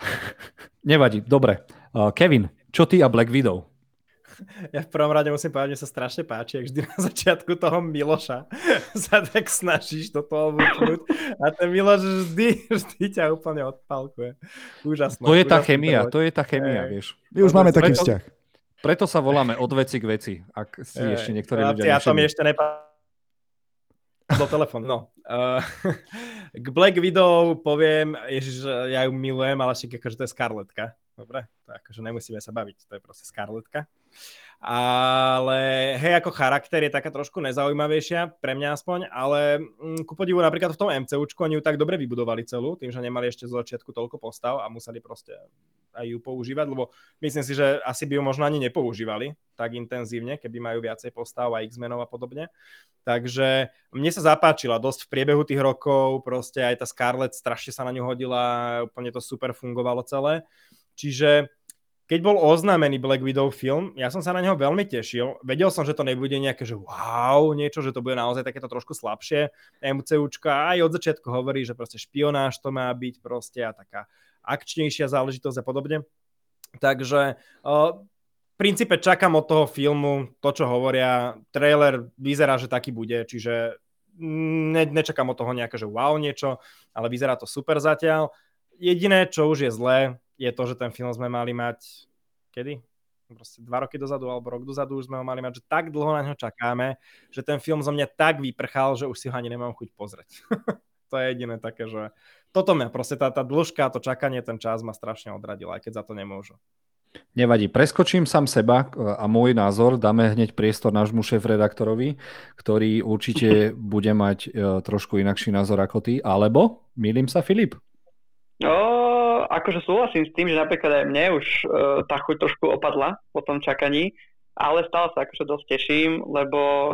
Nevadí, dobre. Uh, Kevin, čo ty a Black Widow? ja v prvom rade musím povedať, že sa strašne páči, ak vždy na začiatku toho Miloša sa tak snažíš do toho vúknuť a ten Miloš vždy, vždy ťa úplne odpalkuje. Úžasné. To je tá chemia, to je tá chemia, vieš. My už máme taký vzťah. Preto sa voláme od veci k veci, ak si Ej, ešte niektorí ľudia Ja to mi ešte nepá... do telefónu. No. Uh, k Black Widow poviem, ježiš, ja ju milujem, ale však akože to je Scarletka. Dobre, to akože nemusíme sa baviť, to je proste Scarletka. Ale hej, ako charakter je taká trošku nezaujímavejšia, pre mňa aspoň, ale mm, ku podivu napríklad v tom MCUčku oni ju tak dobre vybudovali celú, tým, že nemali ešte z začiatku toľko postav a museli proste aj ju používať, lebo myslím si, že asi by ju možno ani nepoužívali tak intenzívne, keby majú viacej postav a X-menov a podobne. Takže mne sa zapáčila dosť v priebehu tých rokov, proste aj tá Scarlett strašne sa na ňu hodila, úplne to super fungovalo celé. Čiže keď bol oznámený Black Widow film, ja som sa na neho veľmi tešil. Vedel som, že to nebude nejaké, že wow, niečo, že to bude naozaj takéto trošku slabšie. MCUčka aj od začiatku hovorí, že proste špionáž to má byť proste a taká akčnejšia záležitosť a podobne. Takže v princípe čakám od toho filmu to, čo hovoria. Trailer vyzerá, že taký bude, čiže ne, nečakám od toho nejaké, že wow niečo, ale vyzerá to super zatiaľ. Jediné, čo už je zlé, je to, že ten film sme mali mať kedy? Proste dva roky dozadu alebo rok dozadu už sme ho mali mať, že tak dlho na ňo čakáme, že ten film zo mňa tak vyprchal, že už si ho ani nemám chuť pozrieť. to je jediné také, že toto mňa, proste tá, tá dĺžka, to čakanie, ten čas ma strašne odradil, aj keď za to nemôžu. Nevadí, preskočím sám seba a môj názor, dáme hneď priestor nášmu šéf-redaktorovi, ktorý určite bude mať e, trošku inakší názor ako ty, alebo, milím sa, Filip? No, akože súhlasím s tým, že napríklad aj mne už uh, tá chuť trošku opadla po tom čakaní, ale stále sa akože dosť teším, lebo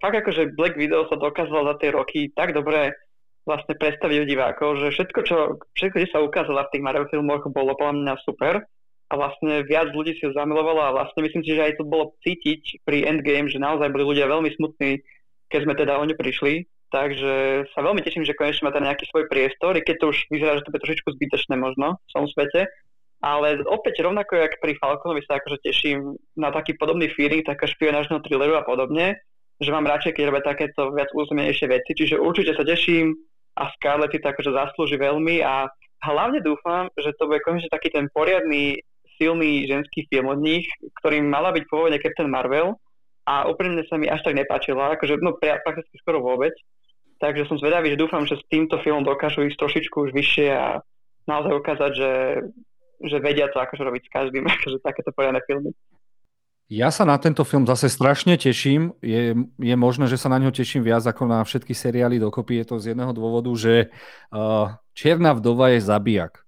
fakt akože Black Widow sa dokázal za tie roky tak dobre vlastne predstaviť divákov, že všetko, čo, všetko, čo sa ukázalo v tých Marvel filmoch, bolo podľa mňa super. A vlastne viac ľudí si ho zamilovalo a vlastne myslím si, že aj to bolo cítiť pri Endgame, že naozaj boli ľudia veľmi smutní, keď sme teda o ňu prišli Takže sa veľmi teším, že konečne má tam nejaký svoj priestor, keď to už vyzerá, že to bude trošičku zbytečné možno v tom svete. Ale opäť rovnako, jak pri Falconovi sa akože teším na taký podobný feeling, také špionážneho thrilleru a podobne, že mám radšej, keď robia takéto viac územnejšie veci, čiže určite sa teším a Scarlett si to akože zaslúži veľmi a hlavne dúfam, že to bude konečne taký ten poriadny, silný ženský film od nich, ktorým mala byť pôvodne Captain Marvel a úprimne sa mi až tak nepáčila, akože no prakticky skoro vôbec. Takže som zvedavý, že dúfam, že s týmto filmom dokážu ísť trošičku už vyššie a naozaj ukázať, že, že vedia to akože robiť s každým, akože takéto poriadne filmy. Ja sa na tento film zase strašne teším. Je, je možné, že sa na ňo teším viac ako na všetky seriály dokopy. Je to z jedného dôvodu, že uh, Čierna vdova je zabijak.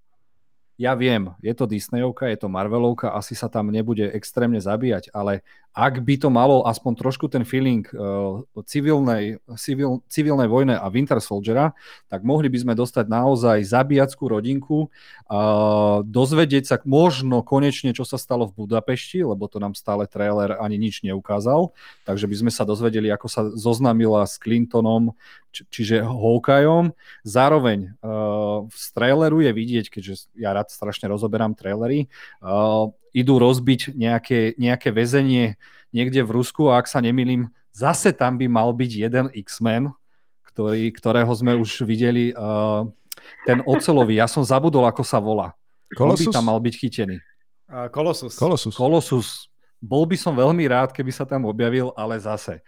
Ja viem, je to Disneyovka, je to Marvelovka, asi sa tam nebude extrémne zabíjať, ale ak by to malo aspoň trošku ten feeling uh, civilnej, civil, civilnej vojne a Winter Soldiera, tak mohli by sme dostať naozaj zabíjackú rodinku, uh, dozvedieť sa možno konečne, čo sa stalo v Budapešti, lebo to nám stále trailer ani nič neukázal, takže by sme sa dozvedeli, ako sa zoznámila s Clintonom, či, čiže Hawkeyeom. Zároveň uh, v traileru je vidieť, keďže ja rád strašne rozoberám trailery, uh, idú rozbiť nejaké, nejaké väzenie niekde v Rusku a ak sa nemýlim, zase tam by mal byť jeden X-Men, ktorý, ktorého sme už videli, uh, ten ocelový, ja som zabudol, ako sa volá. Kolosus? On by tam mal byť chytený. Kolosus. Kolosus. Kolosus. Bol by som veľmi rád, keby sa tam objavil, ale zase.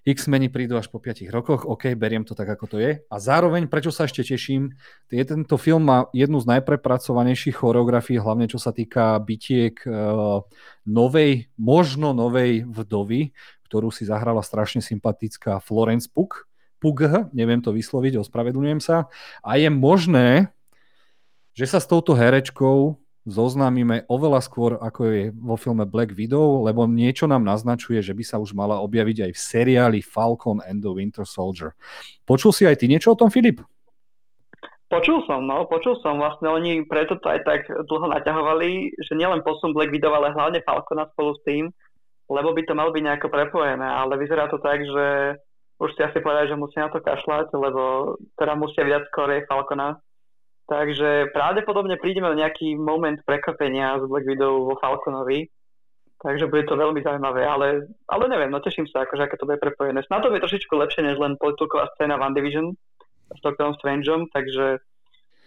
X-meni prídu až po 5 rokoch, OK, beriem to tak, ako to je. A zároveň, prečo sa ešte teším, je, tento film má jednu z najprepracovanejších choreografií, hlavne čo sa týka bytiek uh, novej, možno novej vdovy, ktorú si zahrala strašne sympatická Florence Pugh. Pugh, neviem to vysloviť, ospravedlňujem sa. A je možné, že sa s touto herečkou zoznámime oveľa skôr, ako je vo filme Black Widow, lebo niečo nám naznačuje, že by sa už mala objaviť aj v seriáli Falcon and the Winter Soldier. Počul si aj ty niečo o tom, Filip? Počul som, no, počul som. Vlastne oni preto to aj tak dlho naťahovali, že nielen posun Black Widow, ale hlavne Falcona spolu s tým, lebo by to malo byť nejako prepojené, ale vyzerá to tak, že už si asi povedať, že musia na to kašľať, lebo teda musia vydať skôr Falcona, Takže pravdepodobne prídeme na nejaký moment prekvapenia z Black Widow vo Falconovi. Takže bude to veľmi zaujímavé, ale, ale neviem, no teším sa, akože aké to bude prepojené. Na to je trošičku lepšie, než len politulková scéna One Division s Doctorom Strangeom, takže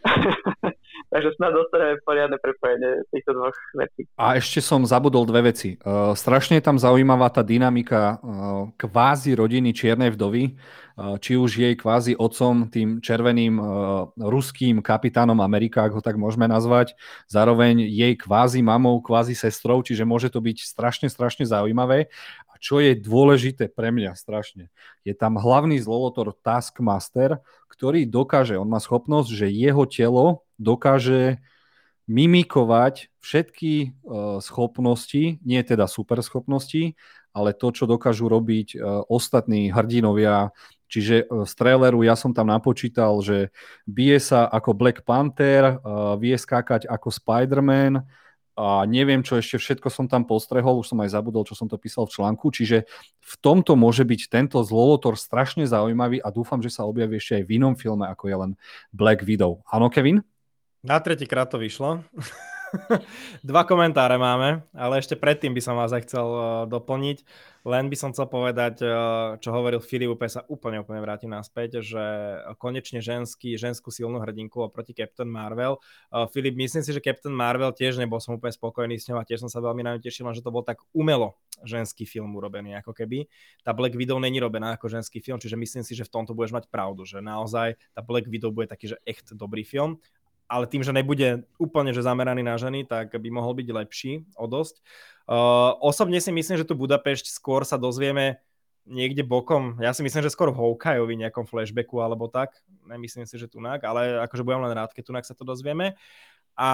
Takže snad dostaneme poriadne prepojenie týchto dvoch vecí. A ešte som zabudol dve veci. Uh, strašne je tam zaujímavá tá dynamika uh, kvázi rodiny Čiernej vdovy, uh, či už jej kvázi otcom, tým červeným uh, ruským kapitánom Amerika, ak ho tak môžeme nazvať, zároveň jej kvázi mamou, kvázi sestrou, čiže môže to byť strašne, strašne zaujímavé. A čo je dôležité pre mňa strašne, je tam hlavný zlovotor Taskmaster, ktorý dokáže, on má schopnosť, že jeho telo dokáže mimikovať všetky uh, schopnosti, nie teda super schopnosti, ale to, čo dokážu robiť uh, ostatní hrdinovia. Čiže uh, z traileru ja som tam napočítal, že bije sa ako Black Panther, vie skákať ako Spider-Man, a neviem, čo ešte všetko som tam postrehol, už som aj zabudol, čo som to písal v článku, čiže v tomto môže byť tento zlolotor strašne zaujímavý a dúfam, že sa objaví ešte aj v inom filme, ako je len Black Widow. Áno, Kevin? Na tretí krát to vyšlo. Dva komentáre máme, ale ešte predtým by som vás aj chcel uh, doplniť. Len by som chcel povedať, uh, čo hovoril Filip, úplne sa úplne, úplne vrátim naspäť, že konečne ženský, ženskú silnú hrdinku oproti Captain Marvel. Uh, Filip, myslím si, že Captain Marvel tiež nebol som úplne spokojný s ňou a tiež som sa veľmi na ňu tešil, že to bol tak umelo ženský film urobený ako keby. Tá Black Widow není robená ako ženský film, čiže myslím si, že v tomto budeš mať pravdu, že naozaj tá Black Widow bude taký, že echt dobrý film ale tým, že nebude úplne že zameraný na ženy, tak by mohol byť lepší o dosť. Uh, osobne si myslím, že tu Budapešť skôr sa dozvieme niekde bokom. Ja si myslím, že skôr v Hawkeyeovi nejakom flashbacku alebo tak. Nemyslím si, že tunak, ale akože budem len rád, keď tunak sa to dozvieme. A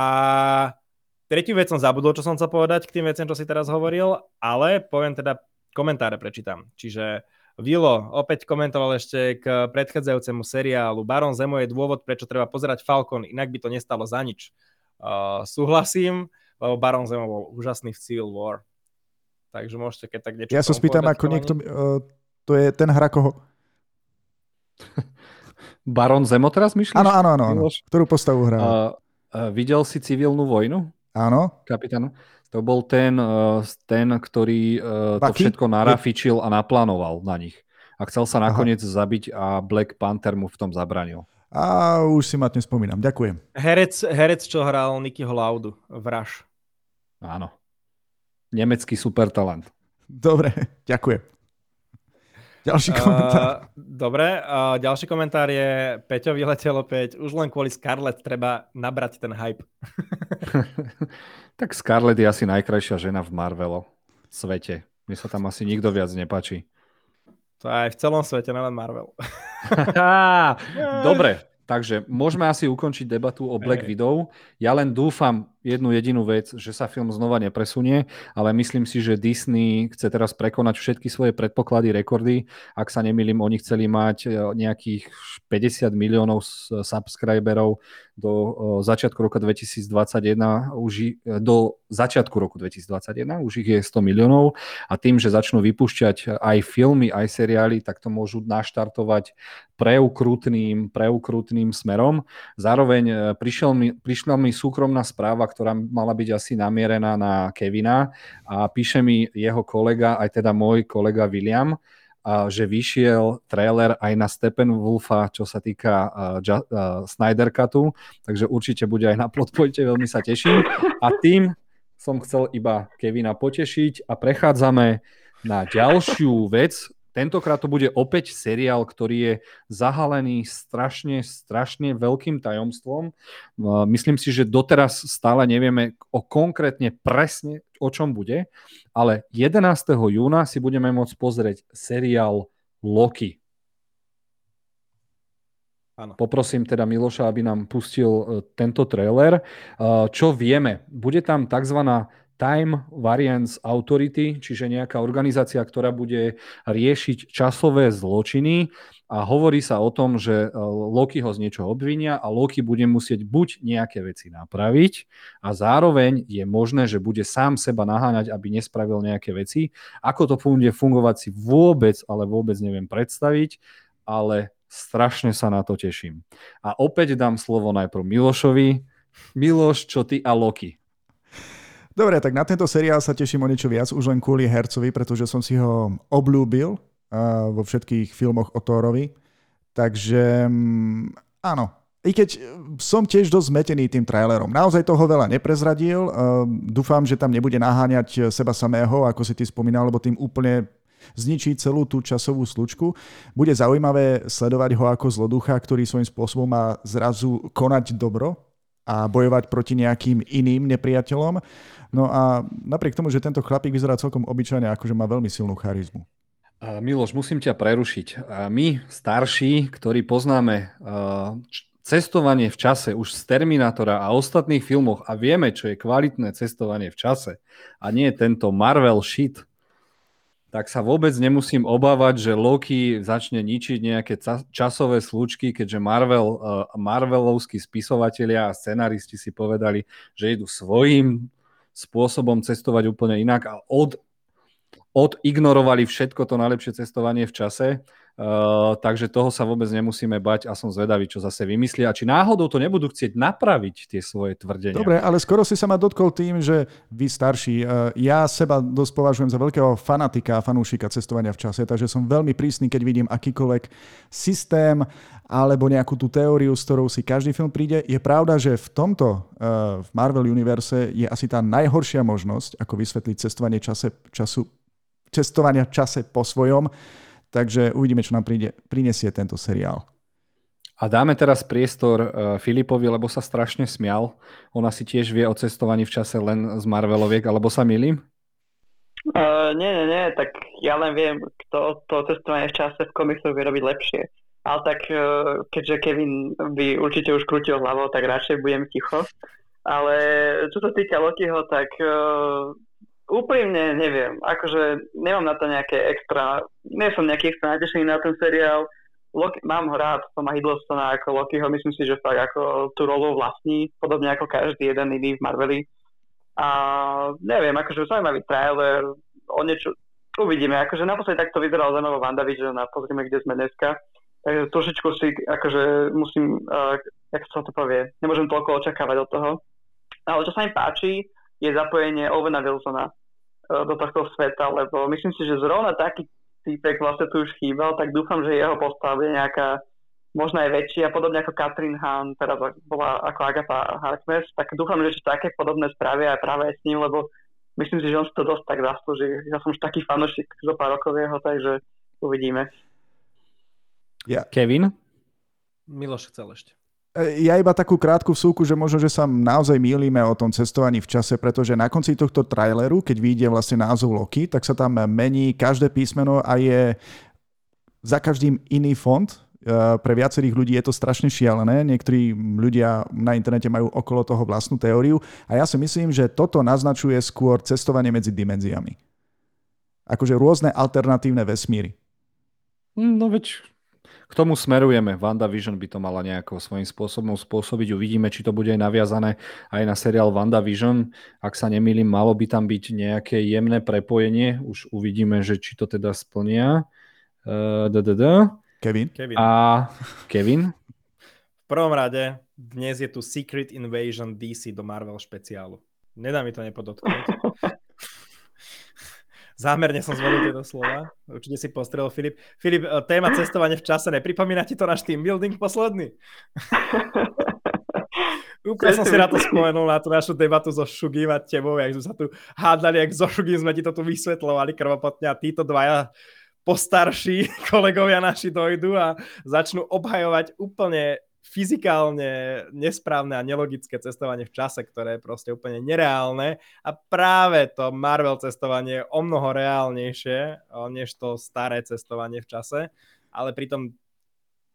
tretiu vec som zabudol, čo som chcel povedať k tým veciam, čo si teraz hovoril, ale poviem teda komentáre prečítam. Čiže uh, Vilo opäť komentoval ešte k predchádzajúcemu seriálu. Baron Zemo je dôvod, prečo treba pozerať Falcon, inak by to nestalo za nič. Uh, súhlasím, lebo Baron Zemo bol úžasný v Civil War. Takže môžete keď tak niečo... Ja sa spýtam, ako niekto... Uh, to je ten hra koho? Baron Zemo teraz myšliš? Áno, áno, áno. Ktorú postavu hrá? Uh, Uh, videl si civilnú vojnu? Áno. Kapitán? To bol ten, uh, ten ktorý uh, to všetko narafičil a naplánoval na nich. A chcel sa nakoniec Aha. zabiť a Black Panther mu v tom zabranil. A už si ma nespomínam. Ďakujem. Herec, herec čo hral Nickyho Laudu v Rush. Áno. Nemecký supertalent. Dobre, ďakujem. Ďalší komentár. Uh, dobre, uh, ďalší komentár je Peťo vyletel opäť. Už len kvôli Scarlett treba nabrať ten hype. tak Scarlett je asi najkrajšia žena v Marvelo svete. Mne sa tam asi nikto viac nepačí. To aj v celom svete, nelen Marvel. Dobre, takže môžeme asi ukončiť debatu o Black Widow. Ja len dúfam, jednu jedinú vec, že sa film znova nepresunie, ale myslím si, že Disney chce teraz prekonať všetky svoje predpoklady, rekordy. Ak sa nemýlim, oni chceli mať e, nejakých 50 miliónov subscriberov do e, začiatku roku 2021, už e, do začiatku roku 2021, už ich je 100 miliónov a tým, že začnú vypúšťať aj filmy, aj seriály, tak to môžu naštartovať preukrutným, preukrutným smerom. Zároveň prišiel mi, prišla mi súkromná správa, ktorá mala byť asi namierená na Kevina a píše mi jeho kolega, aj teda môj kolega William, že vyšiel trailer aj na Steppenwolfa, čo sa týka uh, uh, Snyder Cutu, takže určite bude aj na Plotpointe, veľmi sa teším. A tým som chcel iba Kevina potešiť a prechádzame na ďalšiu vec, Tentokrát to bude opäť seriál, ktorý je zahalený strašne, strašne veľkým tajomstvom. Myslím si, že doteraz stále nevieme o konkrétne presne, o čom bude, ale 11. júna si budeme môcť pozrieť seriál Loki. Ano. Poprosím teda Miloša, aby nám pustil e, tento trailer. E, čo vieme? Bude tam tzv. Time Variance Authority, čiže nejaká organizácia, ktorá bude riešiť časové zločiny a hovorí sa o tom, že e, Loki ho z niečoho obvinia a Loki bude musieť buď nejaké veci napraviť a zároveň je možné, že bude sám seba naháňať, aby nespravil nejaké veci. Ako to bude fungovať si vôbec, ale vôbec neviem predstaviť, ale strašne sa na to teším. A opäť dám slovo najprv Milošovi. Miloš, čo ty a Loki? Dobre, tak na tento seriál sa teším o niečo viac, už len kvôli hercovi, pretože som si ho obľúbil uh, vo všetkých filmoch o Thorovi. Takže um, áno, i keď som tiež dosť zmetený tým trailerom. Naozaj toho veľa neprezradil. Uh, dúfam, že tam nebude naháňať seba samého, ako si ty spomínal, lebo tým úplne zničí celú tú časovú slučku. Bude zaujímavé sledovať ho ako zloducha, ktorý svojím spôsobom má zrazu konať dobro a bojovať proti nejakým iným nepriateľom. No a napriek tomu, že tento chlapík vyzerá celkom obyčajne, akože má veľmi silnú charizmu. Miloš, musím ťa prerušiť. My, starší, ktorí poznáme cestovanie v čase už z Terminátora a ostatných filmoch a vieme, čo je kvalitné cestovanie v čase a nie tento Marvel shit, tak sa vôbec nemusím obávať, že Loki začne ničiť nejaké časové slučky, keďže Marvel, Marvelovskí spisovatelia a scenaristi si povedali, že idú svojím spôsobom cestovať úplne inak a od, odignorovali všetko to najlepšie cestovanie v čase Uh, takže toho sa vôbec nemusíme bať a som zvedavý, čo zase vymyslia. A či náhodou to nebudú chcieť napraviť tie svoje tvrdenia. Dobre, ale skoro si sa ma dotkol tým, že vy starší, uh, ja seba dosť považujem za veľkého fanatika a fanúšika cestovania v čase, takže som veľmi prísny, keď vidím akýkoľvek systém alebo nejakú tú teóriu, s ktorou si každý film príde. Je pravda, že v tomto, uh, v Marvel Universe je asi tá najhoršia možnosť, ako vysvetliť cestovanie čase, času, cestovania čase po svojom, Takže uvidíme, čo nám príde, prinesie tento seriál. A dáme teraz priestor uh, Filipovi, lebo sa strašne smial. Ona si tiež vie o cestovaní v čase len z Marveloviek, alebo sa milím? Uh, nie, nie, nie, tak ja len viem, kto to cestovanie v čase v komiksoch vie robiť lepšie. Ale tak uh, keďže Kevin by určite už krútil hlavou, tak radšej budem ticho. Ale čo sa týka Lokiho, tak uh, Úprimne neviem, akože nemám na to nejaké extra, nie som nejaký extra natešený na ten seriál, Loki, mám ho rád, Toma Hiddlestona ako Lokiho, myslím si, že fakt ako tú rolu vlastní, podobne ako každý jeden iný v Marveli. A neviem, akože zaujímavý trailer, o niečo, uvidíme, akože naposledy takto vyzeral zaujímavo WandaVision a pozrieme, kde sme dneska. Takže trošičku si akože musím uh, jak sa to povie, nemôžem toľko očakávať od toho. Ale čo sa mi páči, je zapojenie Ovena Wilsona do tohto sveta, lebo myslím si, že zrovna taký týpek vlastne tu už chýbal, tak dúfam, že jeho postava bude nejaká možno aj väčšia, podobne ako Katrin Hahn, teraz bola ako Agatha Harkness, tak dúfam, že také podobné spravia aj práve aj s ním, lebo myslím si, že on si to dosť tak zaslúži. Ja som už taký fanošik zo pár rokov jeho, takže uvidíme. Ja. Kevin? Miloš chcel ešte. E, ja iba takú krátku vsúku, že možno, že sa naozaj mýlime o tom cestovaní v čase, pretože na konci tohto traileru, keď vyjde vlastne názov Loki, tak sa tam mení každé písmeno a je za každým iný fond, pre viacerých ľudí je to strašne šialené. Niektorí ľudia na internete majú okolo toho vlastnú teóriu a ja si myslím, že toto naznačuje skôr cestovanie medzi dimenziami. Akože rôzne alternatívne vesmíry. No veď k tomu smerujeme. WandaVision by to mala nejako svojím spôsobom spôsobiť. Uvidíme, či to bude aj naviazané aj na seriál WandaVision. Ak sa nemýlim, malo by tam byť nejaké jemné prepojenie. Už uvidíme, že či to teda splnia. Kevin. Kevin. A Kevin? V prvom rade, dnes je tu Secret Invasion DC do Marvel špeciálu. Nedá mi to nepodotknúť. Zámerne som zvolil tieto slova. Určite si postrel Filip. Filip, e, téma cestovanie v čase, nepripomína ti to náš team building posledný? Úplne som si na to spomenul, na tú našu debatu so Šugím a tebou, jak sme sa tu hádali, jak so Šugím sme ti to tu vysvetlovali krvopotne a títo dvaja postarší kolegovia naši dojdu a začnú obhajovať úplne fyzikálne nesprávne a nelogické cestovanie v čase, ktoré je proste úplne nereálne a práve to Marvel cestovanie je o mnoho reálnejšie než to staré cestovanie v čase, ale pritom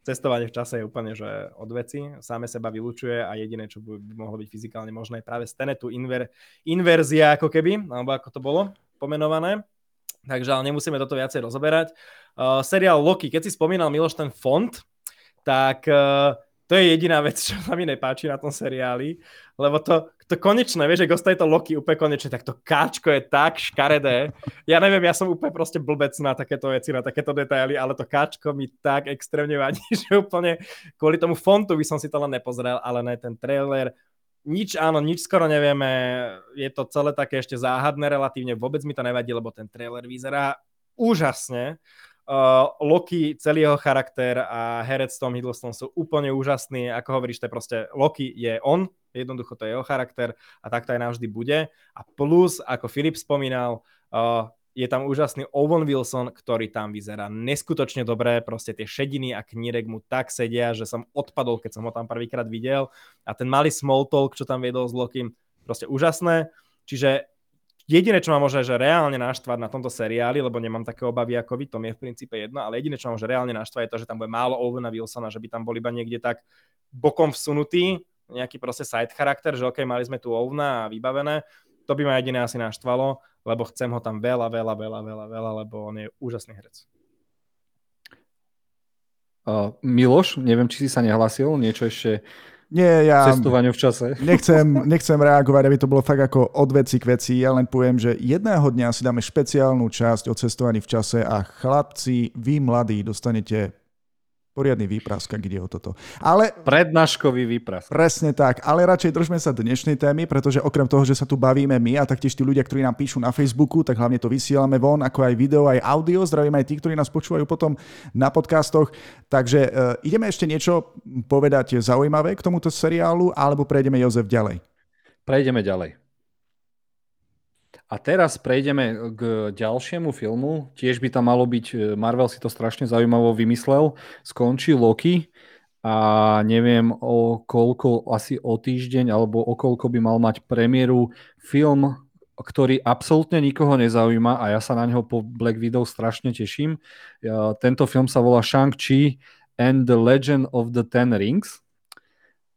cestovanie v čase je úplne že od veci, same seba vylúčuje a jediné, čo by mohlo byť fyzikálne možné, je práve stenetu inver, inverzia ako keby, alebo ako to bolo pomenované. Takže ale nemusíme toto viacej rozoberať. Uh, seriál Loki, keď si spomínal Miloš ten font, tak uh, to je jediná vec, čo sa mi nepáči na tom seriáli, lebo to, to konečné, vieš, že ostaje to Loki úplne konečne, tak to káčko je tak škaredé. Ja neviem, ja som úplne proste blbec na takéto veci, na takéto detaily, ale to káčko mi tak extrémne vadí, že úplne kvôli tomu fontu by som si to len nepozrel, ale ne ten trailer nič, áno, nič skoro nevieme. Je to celé také ešte záhadné relatívne. Vôbec mi to nevadí, lebo ten trailer vyzerá úžasne. Uh, Loki, celý jeho charakter a herec Tom Hiddleston sú úplne úžasní. Ako hovoríš, to je proste Loki je on, jednoducho to je jeho charakter a tak to aj navždy bude. A plus, ako Filip spomínal, uh, je tam úžasný Owen Wilson, ktorý tam vyzerá neskutočne dobre, proste tie šediny a knírek mu tak sedia, že som odpadol, keď som ho tam prvýkrát videl a ten malý small talk, čo tam viedol s Lokim, proste úžasné. Čiže jediné, čo ma môže že reálne naštvať na tomto seriáli, lebo nemám také obavy ako vy, to mi je v princípe jedno, ale jediné, čo ma môže reálne naštvať je to, že tam bude málo Owena Wilsona, že by tam boli iba niekde tak bokom vsunutý, nejaký proste side charakter, že ok, mali sme tu Owena a vybavené, to by ma jediné asi naštvalo, lebo chcem ho tam veľa, veľa, veľa, veľa, veľa, lebo on je úžasný herec. Uh, Miloš, neviem, či si sa nehlasil, niečo ešte nie, ja cestovaniu v čase. Nechcem, nechcem reagovať, aby to bolo fakt ako od veci k veci. Ja len poviem, že jedného dňa si dáme špeciálnu časť o cestovaní v čase a chlapci, vy mladí, dostanete Poriadny výprask, ak ide o toto. Ale... Prednáškový výprask. Presne tak, ale radšej držme sa dnešnej témy, pretože okrem toho, že sa tu bavíme my a taktiež tí ľudia, ktorí nám píšu na Facebooku, tak hlavne to vysielame von, ako aj video, aj audio. Zdravím aj tí, ktorí nás počúvajú potom na podcastoch. Takže uh, ideme ešte niečo povedať zaujímavé k tomuto seriálu, alebo prejdeme Jozef ďalej? Prejdeme ďalej. A teraz prejdeme k ďalšiemu filmu. Tiež by tam malo byť, e, Marvel si to strašne zaujímavo vymyslel, skončí Loki a neviem o koľko, asi o týždeň alebo o koľko by mal mať premiéru film, ktorý absolútne nikoho nezaujíma a ja sa na neho po Black Widow strašne teším. Tento film sa volá Shang-Chi and the Legend of the Ten Rings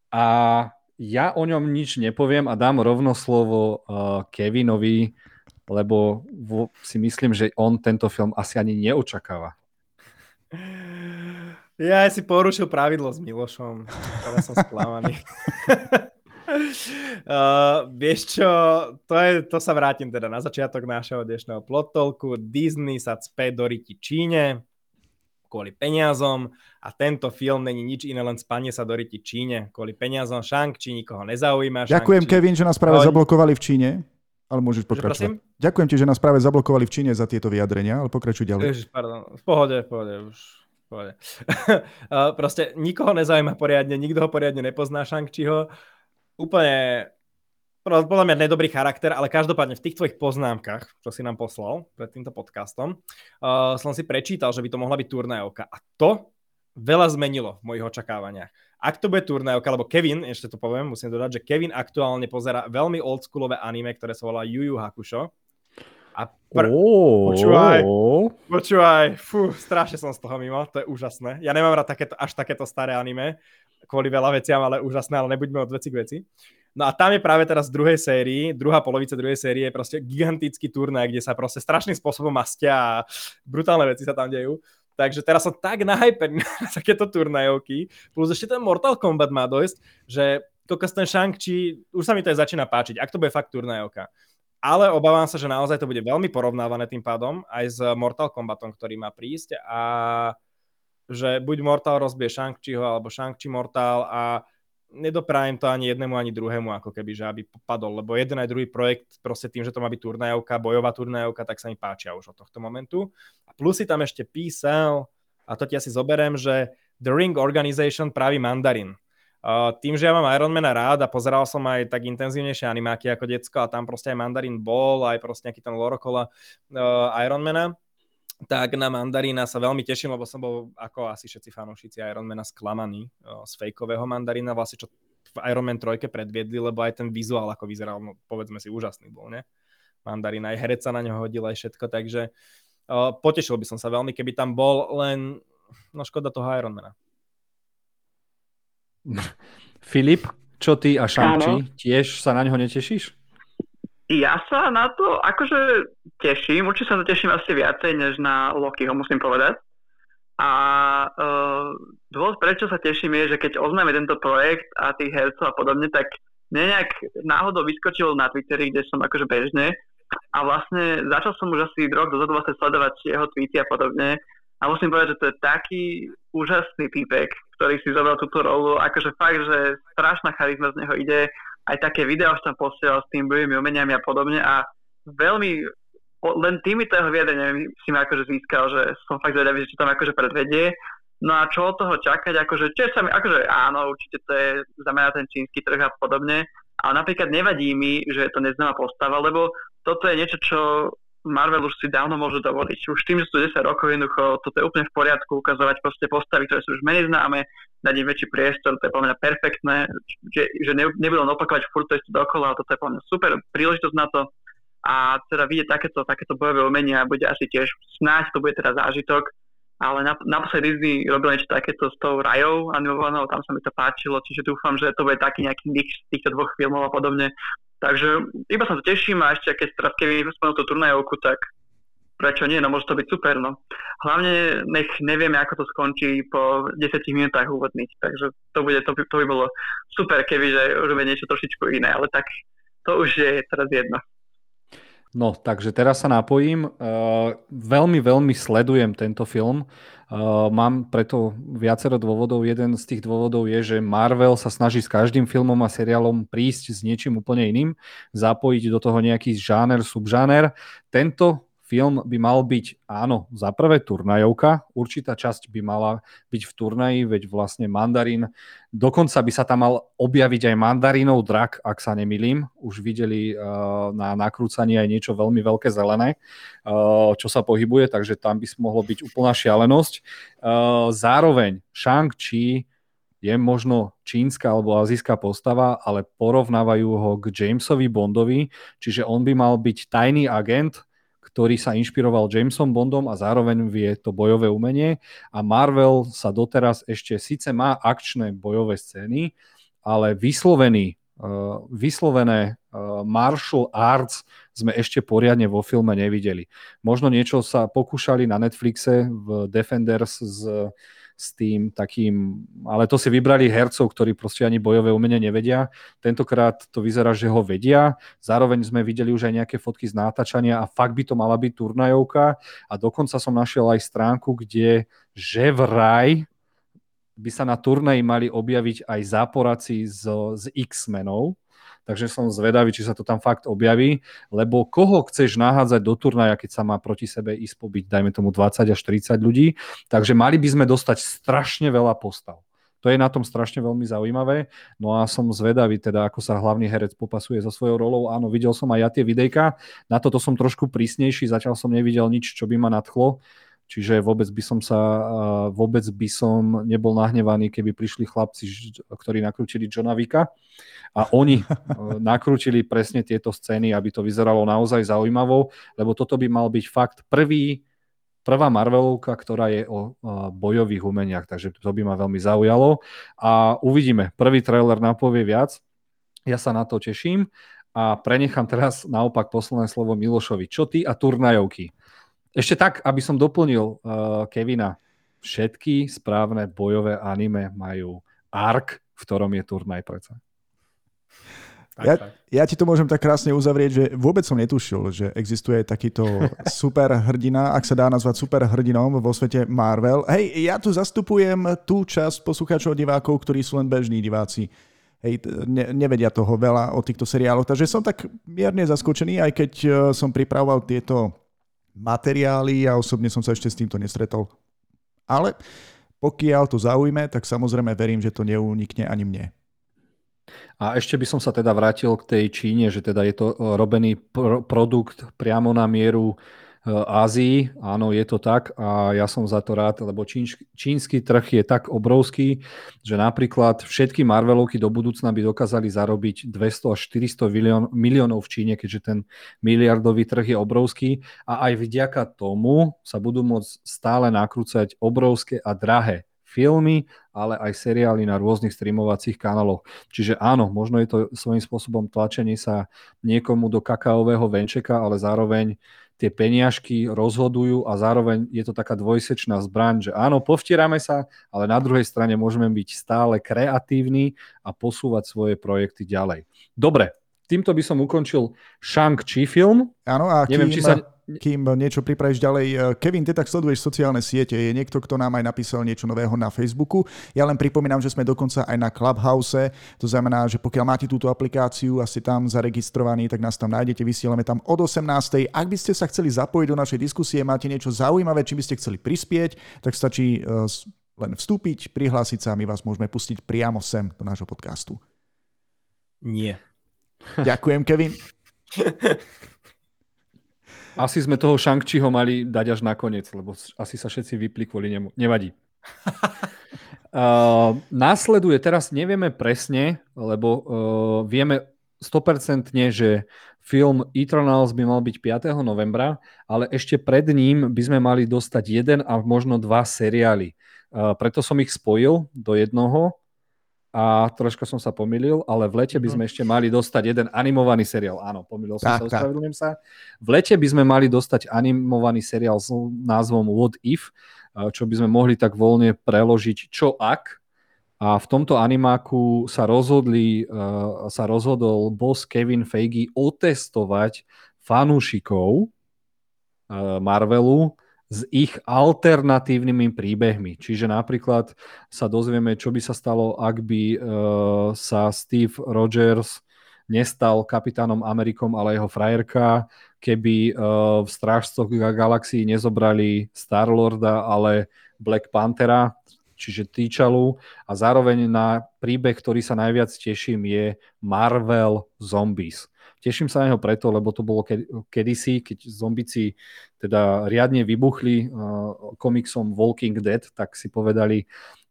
a ja o ňom nič nepoviem a dám rovno slovo uh, Kevinovi, lebo vo, si myslím, že on tento film asi ani neočakáva. Ja si porušil pravidlo s Milošom, ale som sklamaný. uh, vieš čo, to, je, to sa vrátim teda na začiatok našeho dnešného plotolku. Disney sa cpe do riti Číne, kvôli peniazom a tento film není nič iné, len spanie sa do ryti Číne. Kvôli peniazom Shang-Chi nikoho nezaujíma. Ďakujem, Shang-Chi. Kevin, že nás práve Oni... zablokovali v Číne. Ale môžeš pokračovať. Ďakujem ti, že nás práve zablokovali v Číne za tieto vyjadrenia, ale pokračuj ďalej. Ježiš, pardon. V pohode, v pohode. Už v pohode. Proste nikoho nezaujíma poriadne, nikto ho poriadne nepozná Shang-Chiho. Úplne podľa mňa nedobrý charakter, ale každopádne v tých tvojich poznámkach, čo si nám poslal pred týmto podcastom, uh, som si prečítal, že by to mohla byť turnajovka. A to veľa zmenilo v mojich očakávaniach. Ak to bude turnajovka, lebo Kevin, ešte to poviem, musím dodať, že Kevin aktuálne pozera veľmi oldschoolové anime, ktoré sa volá Yu Yu Hakusho. A pr- oh, počúvaj, počúvaj, fú, strašne som z toho mimo, to je úžasné. Ja nemám rád takéto, až takéto staré anime, kvôli veľa veciam, ale úžasné, ale nebuďme od veci k veci. No a tam je práve teraz v druhej sérii, druhá polovica druhej série je proste gigantický turnaj, kde sa proste strašným spôsobom mastia a brutálne veci sa tam dejú. Takže teraz som tak nahypený na takéto turnajovky, plus ešte ten Mortal Kombat má dojsť, že kokos ten Shang-Chi, už sa mi to aj začína páčiť, ak to bude fakt turnajovka. Ale obávam sa, že naozaj to bude veľmi porovnávané tým pádom aj s Mortal Kombatom, ktorý má prísť a že buď Mortal rozbije Shang-Chiho alebo Shang-Chi Mortal a nedoprajem to ani jednému, ani druhému, ako keby, že aby padol, lebo jeden aj druhý projekt, proste tým, že to má byť turnajovka, bojová turnajovka, tak sa mi páčia už od tohto momentu. A plus si tam ešte písal, a to ti asi zoberiem, že The Ring Organization praví mandarin. Uh, tým, že ja mám Ironmana rád a pozeral som aj tak intenzívnejšie animáky ako decko a tam proste aj mandarin bol, aj proste nejaký ten lorokola uh, Ironmana, tak na mandarína sa veľmi teším, lebo som bol ako asi všetci fanúšici Ironmana sklamaní z fejkového mandarína, vlastne čo v Ironman 3 predviedli, lebo aj ten vizuál ako vyzeral, no povedzme si, úžasný bol, ne? Mandarín, aj herec sa na ňo hodil, aj všetko, takže uh, potešil by som sa veľmi, keby tam bol, len no škoda toho Ironmana. Filip, čo ty a Shang-Chi, tiež sa na ňo netešíš? Ja sa na to akože teším, určite sa to teším asi viacej než na Lokiho, musím povedať. A uh, dôvod, prečo sa teším, je, že keď oznáme tento projekt a tých hercov a podobne, tak nejak náhodou vyskočil na Twitteri, kde som akože bežne. A vlastne začal som už asi rok dozadu vlastne sledovať jeho tweety a podobne. A musím povedať, že to je taký úžasný týpek, ktorý si zobral túto rolu, akože fakt, že strašná charizma z neho ide, aj také videá už tam posielal s tým bojovými umeniami a podobne a veľmi len týmito jeho vyjadreniami si ma akože získal, že som fakt zvedavý, že čo tam akože predvedie. No a čo od toho čakať, akože, čo sa mi, akože áno, určite to je zamerá ten čínsky trh a podobne, ale napríklad nevadí mi, že je to neznáma postava, lebo toto je niečo, čo Marvel už si dávno môže dovoliť. Už tým, že sú 10 rokov jednoducho, toto je úplne v poriadku, ukazovať proste postavy, ktoré sú už menej známe, dať im väčší priestor, to je podľa mňa perfektné, že, že ne, nebudú opakovať furt to dokola, toto je podľa mňa super príležitosť na to. A teda vidieť takéto, takéto bojové umenia bude asi tiež snáď to bude teda zážitok, ale naposledy Disney robil niečo takéto s tou Rajou animovanou, tam sa mi to páčilo, čiže dúfam, že to bude taký nejaký mix týchto dvoch filmov a podobne, Takže iba sa to teším a ešte keď teraz Kevin spomenul tú turnajovku, tak prečo nie, no môže to byť super, no. Hlavne nech nevieme, ako to skončí po 10 minútach úvodných, takže to, bude, to, by, to by bolo super, keby že robíme niečo trošičku iné, ale tak to už je teraz jedno. No, takže teraz sa napojím. Uh, veľmi, veľmi sledujem tento film. Uh, mám preto viacero dôvodov. Jeden z tých dôvodov je, že Marvel sa snaží s každým filmom a seriálom prísť s niečím úplne iným, zapojiť do toho nejaký žáner, subžáner. Tento Film by mal byť, áno, za prvé turnajovka, určitá časť by mala byť v turnaji, veď vlastne mandarín, dokonca by sa tam mal objaviť aj mandarínov drak, ak sa nemilím. Už videli uh, na nakrúcaní aj niečo veľmi veľké zelené, uh, čo sa pohybuje, takže tam by mohlo byť úplná šialenosť. Uh, zároveň Shang-Chi je možno čínska alebo azijská postava, ale porovnávajú ho k Jamesovi Bondovi, čiže on by mal byť tajný agent, ktorý sa inšpiroval Jamesom Bondom a zároveň vie to bojové umenie. A Marvel sa doteraz ešte síce má akčné bojové scény, ale vyslovený, uh, vyslovené uh, martial arts sme ešte poriadne vo filme nevideli. Možno niečo sa pokúšali na Netflixe v Defenders s s tým takým, ale to si vybrali hercov, ktorí proste ani bojové umenie nevedia. Tentokrát to vyzerá, že ho vedia. Zároveň sme videli už aj nejaké fotky z nátačania a fakt by to mala byť turnajovka. A dokonca som našiel aj stránku, kde že vraj by sa na turnaji mali objaviť aj záporaci z, z X-menov, takže som zvedavý, či sa to tam fakt objaví, lebo koho chceš nahádzať do turnaja, keď sa má proti sebe ísť pobyť, dajme tomu 20 až 30 ľudí, takže mali by sme dostať strašne veľa postav. To je na tom strašne veľmi zaujímavé. No a som zvedavý, teda ako sa hlavný herec popasuje so svojou rolou. Áno, videl som aj ja tie videjka. Na toto som trošku prísnejší, zatiaľ som nevidel nič, čo by ma nadchlo. Čiže vôbec by som sa, vôbec by som nebol nahnevaný, keby prišli chlapci, ktorí nakrútili Johna Vika a oni nakrútili presne tieto scény, aby to vyzeralo naozaj zaujímavo, lebo toto by mal byť fakt prvý, prvá Marvelovka, ktorá je o bojových umeniach, takže to by ma veľmi zaujalo a uvidíme. Prvý trailer napovie viac, ja sa na to teším a prenechám teraz naopak posledné slovo Milošovi. Čo ty a turnajovky? Ešte tak, aby som doplnil uh, Kevina. Všetky správne bojové anime majú ark, v ktorom je turnaj predsa. Ja, ja ti to môžem tak krásne uzavrieť, že vôbec som netušil, že existuje takýto super hrdina, ak sa dá nazvať super hrdinom vo svete Marvel. Hej, ja tu zastupujem tú časť poslucháčov divákov, ktorí sú len bežní diváci. Hej, ne, nevedia toho veľa o týchto seriáloch, takže som tak mierne zaskočený, aj keď eh, som pripravoval tieto materiály a osobne som sa ešte s týmto nestretol. Ale pokiaľ to zaujme, tak samozrejme verím, že to neunikne ani mne. A ešte by som sa teda vrátil k tej Číne, že teda je to robený pr- produkt priamo na mieru Ázii, áno, je to tak a ja som za to rád, lebo čínš, čínsky trh je tak obrovský, že napríklad všetky Marvelovky do budúcna by dokázali zarobiť 200 až 400 milión, miliónov v Číne, keďže ten miliardový trh je obrovský a aj vďaka tomu sa budú môcť stále nakrúcať obrovské a drahé filmy, ale aj seriály na rôznych streamovacích kanáloch. Čiže áno, možno je to svojím spôsobom tlačenie sa niekomu do kakaového venčeka, ale zároveň tie peniažky rozhodujú a zároveň je to taká dvojsečná zbraň, že áno, povtierame sa, ale na druhej strane môžeme byť stále kreatívni a posúvať svoje projekty ďalej. Dobre, týmto by som ukončil Shang-Chi film. Áno, a Neviem, kým... či sa kým niečo pripravíš ďalej. E, Kevin, ty tak sleduješ sociálne siete. Je niekto, kto nám aj napísal niečo nového na Facebooku. Ja len pripomínam, že sme dokonca aj na Clubhouse. To znamená, že pokiaľ máte túto aplikáciu a ste tam zaregistrovaní, tak nás tam nájdete. Vysielame tam od 18. Ak by ste sa chceli zapojiť do našej diskusie, máte niečo zaujímavé, či by ste chceli prispieť, tak stačí e, len vstúpiť, prihlásiť sa a my vás môžeme pustiť priamo sem do nášho podcastu. Nie. Ďakujem, Kevin. Asi sme toho Shang-Chiho mali dať až nakoniec, lebo asi sa všetci vypli kvôli nemu. Nevadí. uh, následuje, teraz nevieme presne, lebo uh, vieme 100% že film Eternals by mal byť 5. novembra, ale ešte pred ním by sme mali dostať jeden a možno dva seriály. Uh, preto som ich spojil do jednoho a troška som sa pomýlil, ale v lete by sme mhm. ešte mali dostať jeden animovaný seriál. Áno, pomýlil som tak, sa, ospravedlňujem sa. V lete by sme mali dostať animovaný seriál s názvom What If, čo by sme mohli tak voľne preložiť čo ak. A v tomto animáku sa rozhodli, sa rozhodol boss Kevin Feige otestovať fanúšikov Marvelu, s ich alternatívnymi príbehmi. Čiže napríklad sa dozvieme, čo by sa stalo, ak by uh, sa Steve Rogers nestal kapitánom Amerikom, ale jeho frajerka, keby uh, v Strážcoch galaxii nezobrali Star-Lorda, ale Black Panthera, čiže Týčalu. A zároveň na príbeh, ktorý sa najviac teším, je Marvel Zombies. Teším sa na neho preto, lebo to bolo kedysi, keď zombici teda riadne vybuchli uh, komiksom Walking Dead, tak si povedali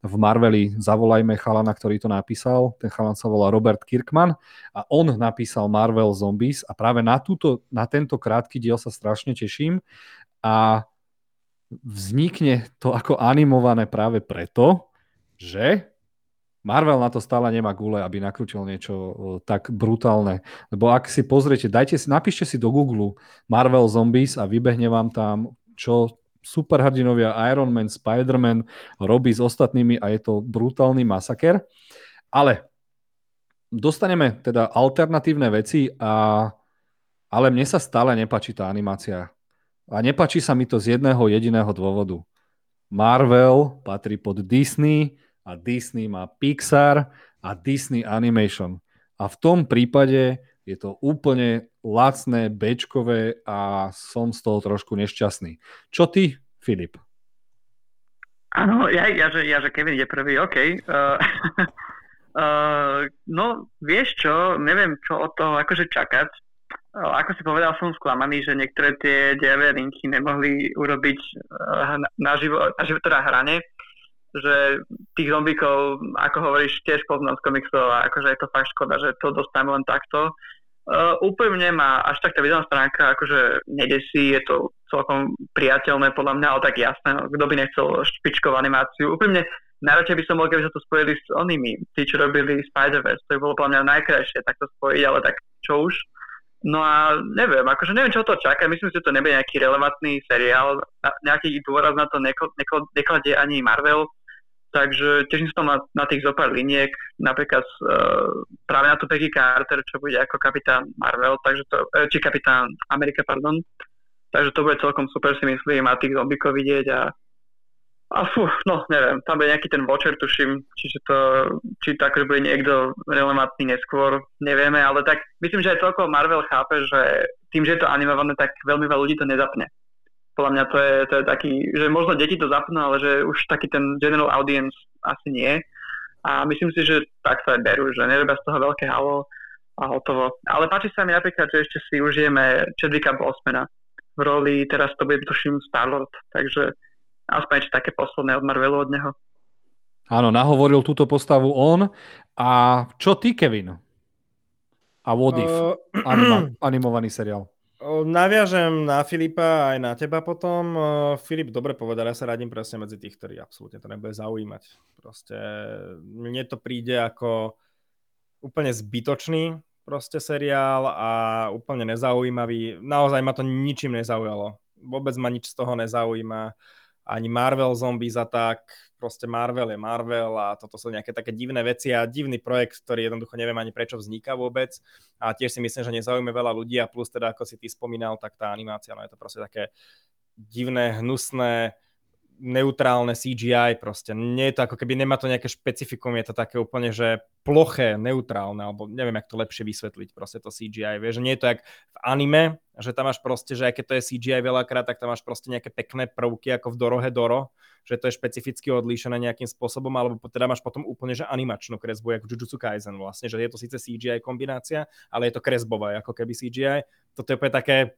v Marveli zavolajme chalana, ktorý to napísal. Ten chalan sa volá Robert Kirkman a on napísal Marvel Zombies a práve na, túto, na tento krátky diel sa strašne teším a vznikne to ako animované práve preto, že Marvel na to stále nemá gule, aby nakrútil niečo tak brutálne. Lebo ak si pozriete, dajte si, napíšte si do Google Marvel Zombies a vybehne vám tam, čo superhrdinovia Iron Man, Spider-Man robí s ostatnými a je to brutálny masaker. Ale dostaneme teda alternatívne veci, a, ale mne sa stále nepačí tá animácia. A nepačí sa mi to z jedného jediného dôvodu. Marvel patrí pod Disney a Disney má Pixar a Disney Animation. A v tom prípade je to úplne lacné, bečkové a som z toho trošku nešťastný. Čo ty, Filip? Áno, ja, ja, že, ja, že Kevin je prvý, OK. Uh, uh, no, vieš čo, neviem, čo od toho akože čakať. Uh, ako si povedal, som sklamaný, že niektoré tie diavé linky nemohli urobiť uh, naživo, naživo teda hrane že tých zombíkov, ako hovoríš, tiež poznám z komiksov a akože je to fakt škoda, že to dostaneme len takto. Uh, úplne ma až tak tá videová stránka akože nedesí, je to celkom priateľné podľa mňa, ale tak jasné, no, kto by nechcel špičkovú animáciu. Úplne najradšej by som bol, keby sa to spojili s onými, tí, čo robili Spider-Verse, to by bolo podľa mňa najkrajšie takto spojiť, ale tak čo už. No a neviem, akože neviem, čo to čaká, myslím si, že to nebude nejaký relevantný seriál, nejaký dôraz na to nekladie ani Marvel, Takže teším sa na, na tých zopár liniek, napríklad uh, práve na tú Peggy Carter, čo bude ako kapitán Marvel, takže to, uh, či kapitán Amerika, pardon. Takže to bude celkom super si myslím a tých zombikov vidieť a a fú, no neviem, tam bude nejaký ten Watcher, tuším, čiže to, či to akože bude niekto relevantný neskôr, nevieme, ale tak myslím, že aj celkovo Marvel chápe, že tým, že je to animované, tak veľmi veľa ľudí to nezapne podľa mňa to je, to je taký, že možno deti to zapnú, ale že už taký ten general audience asi nie. A myslím si, že tak sa aj berú, že nerobia z toho veľké halo a hotovo. Ale páči sa mi napríklad, že ešte si užijeme Chadwicka Bosmana v roli, teraz to bude tuším Starlord, takže aspoň ešte také posledné od Marvelu od neho. Áno, nahovoril túto postavu on. A čo ty, Kevin? A What If? Uh... Anima- animovaný seriál. Naviažem na Filipa aj na teba potom. Filip dobre povedal, ja sa radím presne medzi tých, ktorí absolútne to nebude zaujímať. Proste mne to príde ako úplne zbytočný proste seriál a úplne nezaujímavý. Naozaj ma to ničím nezaujalo. Vôbec ma nič z toho nezaujíma. Ani Marvel Zombies tak proste Marvel je Marvel a toto sú nejaké také divné veci a divný projekt, ktorý jednoducho neviem ani prečo vzniká vôbec. A tiež si myslím, že nezaujíma veľa ľudí a plus teda ako si ty spomínal, tak tá animácia, no je to proste také divné, hnusné, neutrálne CGI proste. Nie je to ako keby nemá to nejaké špecifikum, je to také úplne, že ploché, neutrálne, alebo neviem, jak to lepšie vysvetliť, proste to CGI. Vieš, nie je to jak v anime, že tam máš proste, že aj keď to je CGI veľakrát, tak tam máš proste nejaké pekné prvky ako v Dorohe Doro, že to je špecificky odlíšené nejakým spôsobom, alebo teda máš potom úplne, že animačnú kresbu, ako Jujutsu Kaisen vlastne, že je to síce CGI kombinácia, ale je to kresbové, ako keby CGI. Toto je také,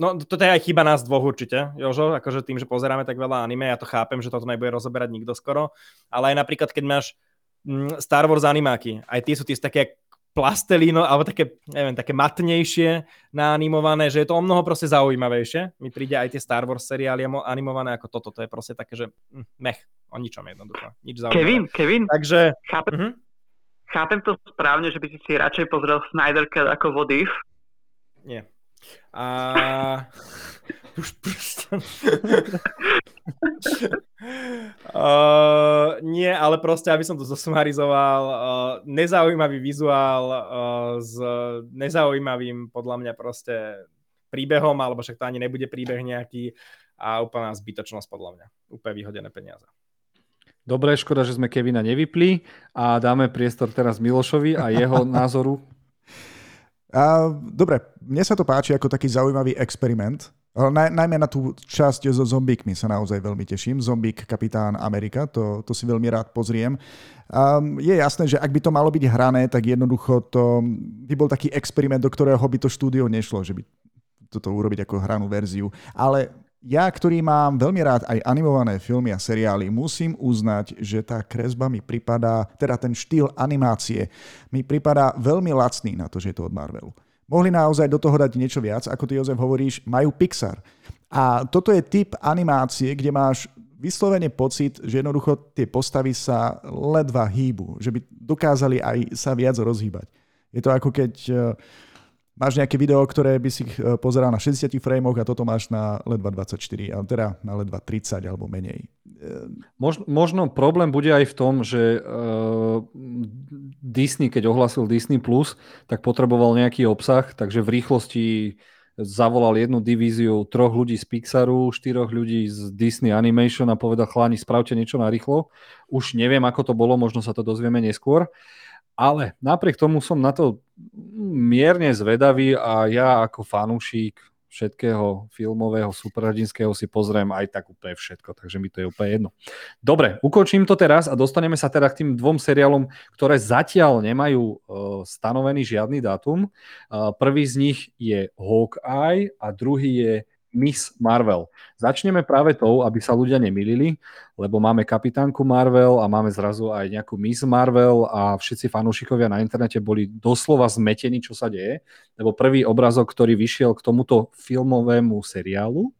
No, toto je aj chyba nás dvoch určite, Jožo, akože tým, že pozeráme tak veľa anime, ja to chápem, že toto nebude rozoberať nikto skoro, ale aj napríklad, keď máš mm, Star Wars animáky, aj tie sú tie také plastelíno, alebo také, neviem, také matnejšie naanimované, že je to o mnoho proste zaujímavejšie. Mi príde aj tie Star Wars seriály animované ako toto, to je proste také, že hm, mech, o ničom jednoducho. Nič zaujímavé. Kevin, Kevin, Takže, chápem, uh-huh. chápem to správne, že by si si radšej pozrel Snyder Cut ako What If? Nie. A... Už uh, nie, ale proste, aby som to zosumarizoval, uh, nezaujímavý vizuál uh, s nezaujímavým podľa mňa proste príbehom, alebo však to ani nebude príbeh nejaký a úplná zbytočnosť podľa mňa. Úplne vyhodené peniaze. Dobre, škoda, že sme Kevina nevypli a dáme priestor teraz Milošovi a jeho názoru a, dobre, mne sa to páči ako taký zaujímavý experiment. Naj, najmä na tú časť so zombíkmi sa naozaj veľmi teším. Zombík Kapitán Amerika, to, to si veľmi rád pozriem. Um, je jasné, že ak by to malo byť hrané, tak jednoducho to by bol taký experiment, do ktorého by to štúdio nešlo, že by toto urobiť ako hranú verziu. Ale ja, ktorý mám veľmi rád aj animované filmy a seriály, musím uznať, že tá kresba mi pripadá, teda ten štýl animácie mi pripadá veľmi lacný na to, že je to od Marvelu. Mohli naozaj do toho dať niečo viac, ako ty Jozef hovoríš, majú Pixar. A toto je typ animácie, kde máš vyslovene pocit, že jednoducho tie postavy sa ledva hýbu, že by dokázali aj sa viac rozhýbať. Je to ako keď uh, máš nejaké video, ktoré by si eh, pozeral na 60 frameoch a toto máš na ledva 24, ale teda na ledva 30 alebo menej. Možno, možno problém bude aj v tom, že uh, Disney, keď ohlasil Disney+, Plus, tak potreboval nejaký obsah, takže v rýchlosti zavolal jednu divíziu troch ľudí z Pixaru, štyroch ľudí z Disney Animation a povedal, chláni, spravte niečo na rýchlo. Už neviem, ako to bolo, možno sa to dozvieme neskôr. Ale napriek tomu som na to mierne zvedavý a ja ako fanúšik všetkého filmového, superhrdinského si pozriem aj tak úplne všetko, takže mi to je úplne jedno. Dobre, ukončím to teraz a dostaneme sa teda k tým dvom seriálom, ktoré zatiaľ nemajú uh, stanovený žiadny dátum. Uh, prvý z nich je Hawkeye a druhý je Miss Marvel. Začneme práve tou, aby sa ľudia nemilili, lebo máme kapitánku Marvel a máme zrazu aj nejakú Miss Marvel a všetci fanúšikovia na internete boli doslova zmetení, čo sa deje, lebo prvý obrazok, ktorý vyšiel k tomuto filmovému seriálu